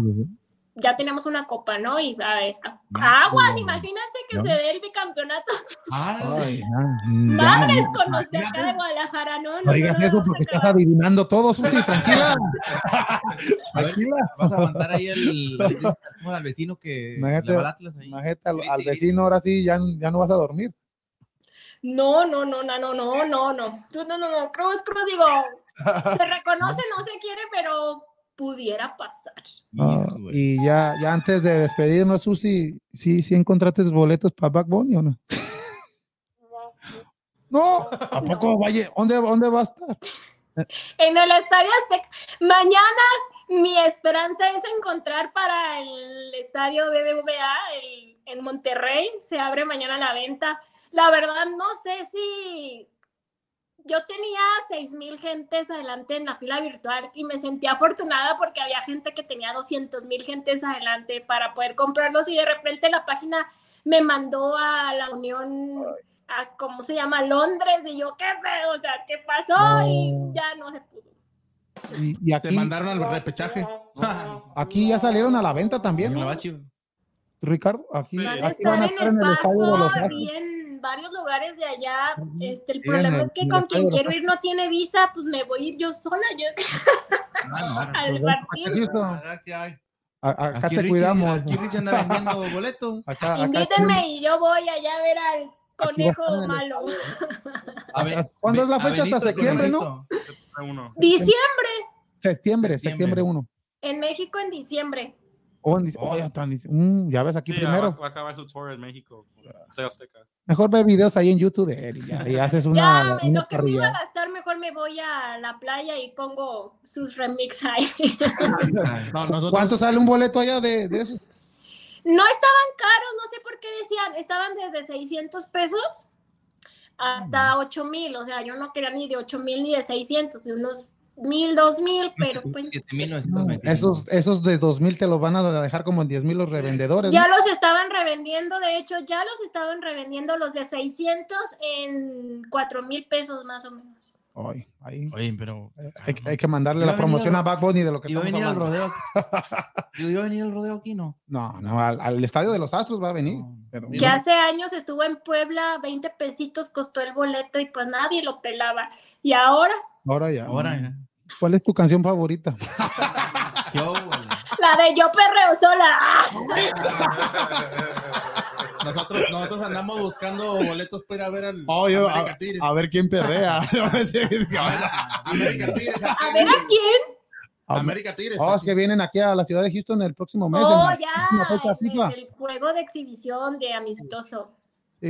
ya tenemos una copa, ¿no? Y a ver, aguas, imagínense que No. se dé el bicampeonato. Ay, ya, Madres ya, con los de acá de Guadalajara, no, no, No digas no, eso porque estás adivinando todo, Susi, tranquila. A ver, tranquila. vas a aguantar ahí el, al- ¿cómo al vecino que Imagínate- al Atlas ahí. Imagínate al, Grite, al grite. vecino, ahora sí, ya, ya no vas a dormir. No, no, no, no, no, no, no, no. No, no, no, no. Cruz, Cruz, digo, se reconoce, no se quiere, pero pudiera pasar. Ah, y ya, ya antes de despedirnos, Susi, ¿sí, sí encontraste boletos para Back Bunny o no? No, ¿a poco vaya? ¿Dónde, ¿Dónde va a estar? *laughs* En el Estadio Azteca. Mañana mi esperanza es encontrar para el Estadio BBVA el- en Monterrey. Se abre mañana la venta. La verdad, no sé si yo tenía seis mil gentes adelante en la fila virtual y me sentía afortunada porque había gente que tenía 200 mil gentes adelante para poder comprarlos y de repente la página me mandó a la Unión, a cómo se llama, Londres y yo, ¿qué pedo? O sea, ¿qué pasó? Y ya no se pudo. Y, y Te aquí, mandaron al repechaje. *laughs* aquí ya salieron a la venta también, En. Ricardo. Aquí, Sí. Van a aquí van a estar en en el estadio de los en varios lugares de allá. Este, el Sí, problema el- es que con quien quiero ir no tiene visa, pues me voy a ir yo sola yo, *laughs* Ah, no, al Pues acá. Houston. Ah, Acá te Richie- cuidamos. Aquí Richie anda vendiendo boletos. *laughs* Acá, acá Invítenme y yo voy allá a ver al conejo malo. A ver, ¿Cuándo es la fecha? Benito Hasta septiembre, ¿no? Uno. Diciembre. septiembre, Septiembre. septiembre 1. En México en diciembre. Oh, dice- oh, ya, están, dice, mm, ya ves aquí Sí, primero. Va, va a acabar su tour en México. Sea Azteca. Mejor ve videos ahí en YouTube de él y, ya, y haces *laughs* una, ya, una lo que me iba a gastar, mejor me voy a la playa y pongo sus remix ahí. *laughs* No, nosotros- ¿Cuánto sale un boleto allá de, de eso? No estaban caros, no sé por qué decían, estaban desde 600 pesos hasta 8 mil, o sea, yo no quería ni de 8 mil ni de 600, de unos mil, dos mil, pero pues 7,925. Esos, esos de 2000 te los van a dejar como en 10 mil los revendedores. ya ¿no? los estaban revendiendo, de hecho, ya los estaban revendiendo los de 600 en 4 mil pesos más o menos. Ahí. Oye, pero. Hay, hay que mandarle la a promoción al- a Back Bunny de lo que ¿Iba a estamos hablando. rodeo? *laughs* ¿iba a venir al rodeo aquí? No. No, no, al, al estadio de los Astros va a venir. No. pero- Que hace años estuvo en Puebla, 20 pesitos costó el boleto y pues nadie lo pelaba. Y ahora, Ahora ya. Ahora, ya. ¿Cuál es tu canción favorita? *laughs* Yo, la de Yo Perreo Sola. *laughs* Nosotros, nosotros andamos buscando boletos para ir a ver al Oh, yo- América Tigres. A ver quién perrea. *laughs* América Tigres. A ver a quién. América Tigres. Oh, es que vienen aquí a la ciudad de Houston el próximo mes. Oh, en la ya. en el juego de exhibición de amistoso.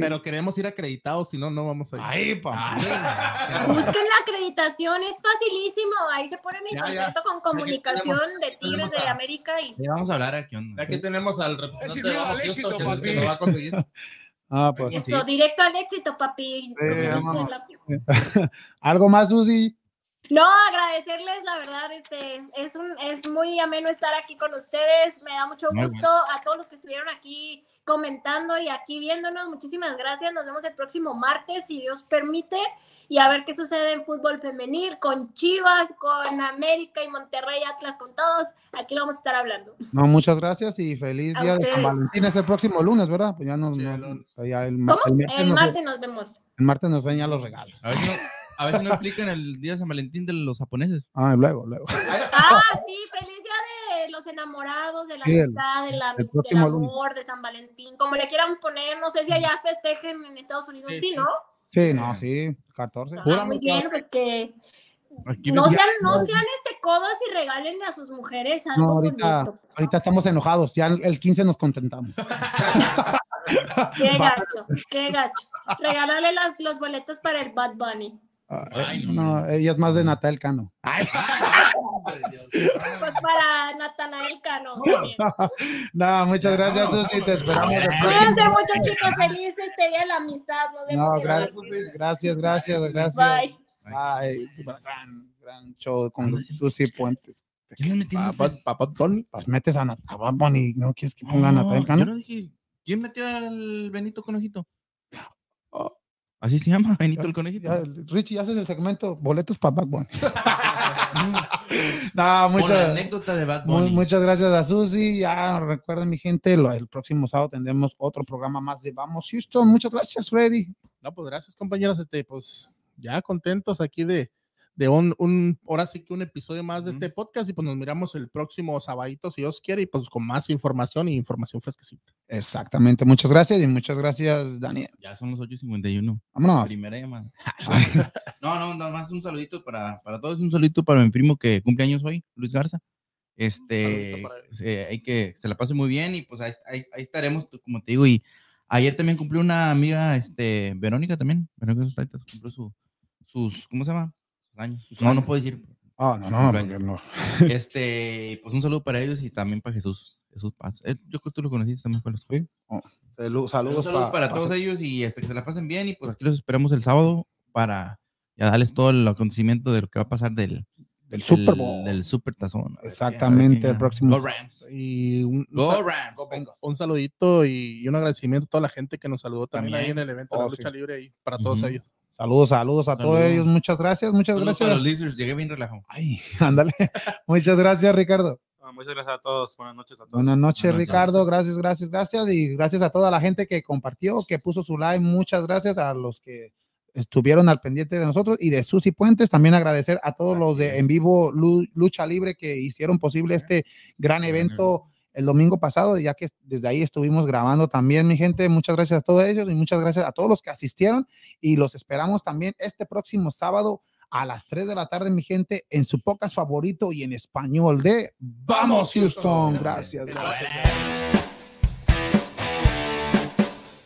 Pero queremos ir acreditados, si no, no vamos a ir. Ay, papá. Busquen la acreditación, es facilísimo. Ahí se ponen en contacto con comunicación de Tigres de América y vamos a hablar aquí. onda. Aquí tenemos al representante de éxito, papi. lo va a conseguir. *laughs* Ah, pues. Sí. eso, directo al éxito, papi. *laughs* ¿Algo más, Susi? No, agradecerles, la verdad, este, es, un, es muy ameno estar aquí con ustedes, me da mucho gusto a todos los que estuvieron aquí comentando y aquí viéndonos, muchísimas gracias, nos vemos el próximo martes, si Dios permite, y a ver qué sucede en fútbol femenil, con Chivas, con América y Monterrey, Atlas, con todos, aquí lo vamos a estar hablando. No, muchas gracias y feliz A día de San. Valentín. Es el próximo lunes, ¿verdad? Pues ya no, Sí, no- el lunes. ya el, ma- ¿Cómo? el martes El nos, martes nos vemos. el martes nos enseña los regalos. A ver, si no, a ver si no explican el día de San Valentín de los japoneses. Ah, luego, luego. Ah, sí, los enamorados, de la el- amistad, de la, el del lunes. amor, de San Valentín, como le quieran poner, no sé si allá festejen en Estados Unidos, Sí, sí, sí. ¿no? Sí, no, sí, 14. Ah, Pura muy bien, pues que Aquí no sean, no sean este codos y regálenle a sus mujeres algo No, ahorita, bonito. ahorita estamos enojados. Ya el el 15 nos contentamos. *laughs* Qué gacho, qué gacho. Regalarle las, los boletos para el Bad Bunny. Ay, no, no, ella es más de Natal Cano. *laughs* Pues para Natanael Cano. No, muchas gracias, Susi. Te esperamos. próximo- Cuídense mucho, chicos. Feliz este día de la amistad. Nos vemos No, gracias, gracias, gracias, gracias. Bye. Bye. Gran, gran show con Susi Puentes. ¿Quién le metió Papá, papá Tony. Pues metes a Nat- a Bad Bunny, ¿no quieres que ponga a Natal Yo Cano? no dije. ¿Quién metió al Benito Conejito? Oh. Así se llama, Benito el Conejito. Ya, Richie, haces el segmento boletos para Bad Bunny. *laughs* no, Con la muchas, anécdota de Bad Bunny. muchas gracias a Susi. Ya recuerden, mi gente, lo- el próximo sábado tendremos otro programa más de Vamos Houston. Muchas gracias, Freddy. No, pues gracias, compañeros. Este, pues ya contentos aquí de, de un, un, ahora sí que un episodio más de este podcast y pues nos miramos el próximo sabadito, si Dios quiere, y pues con más información y información fresquecita. Exactamente, muchas gracias y muchas gracias, Daniel. Ya son los 8.51. Vámonos. Primera llamada. *laughs* no, no, nada más un saludito para, para todos, un saludito para mi primo que cumple años hoy, Luis Garza. Este, hay que se la pase muy bien y pues ahí, ahí, ahí estaremos, como te digo. Y ayer también cumplió una amiga, este, Verónica también, Verónica Sustaitas, cumplió su, sus, ¿cómo se llama? Años. No, no puedo decir. Ah, no, no, porque *laughs* no. Este, pues un saludo para ellos y también para Jesús. Jesús Paz. Eh, yo creo que tú lo conociste también con los Salud- Un saludos saludo pa- para pa- todos ellos y este, que se la pasen bien y pues aquí los esperamos el sábado para ya darles todo el acontecimiento de lo que va a pasar del, del Super Bowl. Del Super Tazón. Ver Exactamente, el próximo. Go Rams. Y un, Go sal- Rams. un saludito y, un agradecimiento a toda la gente que nos saludó también, También. ahí en el evento de Oh, la lucha sí. libre y para todos ellos. Saludos, saludos a todos ellos. Muchas gracias, muchas Saludos gracias. los Lizards, llegué bien relajado. Ay, *laughs* ándale. Muchas gracias, Ricardo. Ah, muchas gracias a todos. Buenas noches a todos. Buenas noches, Buenas Ricardo. Gracias, gracias, gracias. Y gracias a toda la gente que compartió, que puso su like. Muchas gracias a los que estuvieron al pendiente de nosotros y de Susi Puentes. También agradecer a todos los de En Vivo Lu- Lucha Libre que hicieron posible este gran evento el domingo pasado, ya que desde ahí estuvimos grabando también, mi gente. Muchas gracias a todos ellos y muchas gracias a todos los que asistieron y los esperamos también este próximo sábado a las 3 de la tarde, mi gente, en su podcast favorito y en español de Vamos Houston. Gracias. gracias.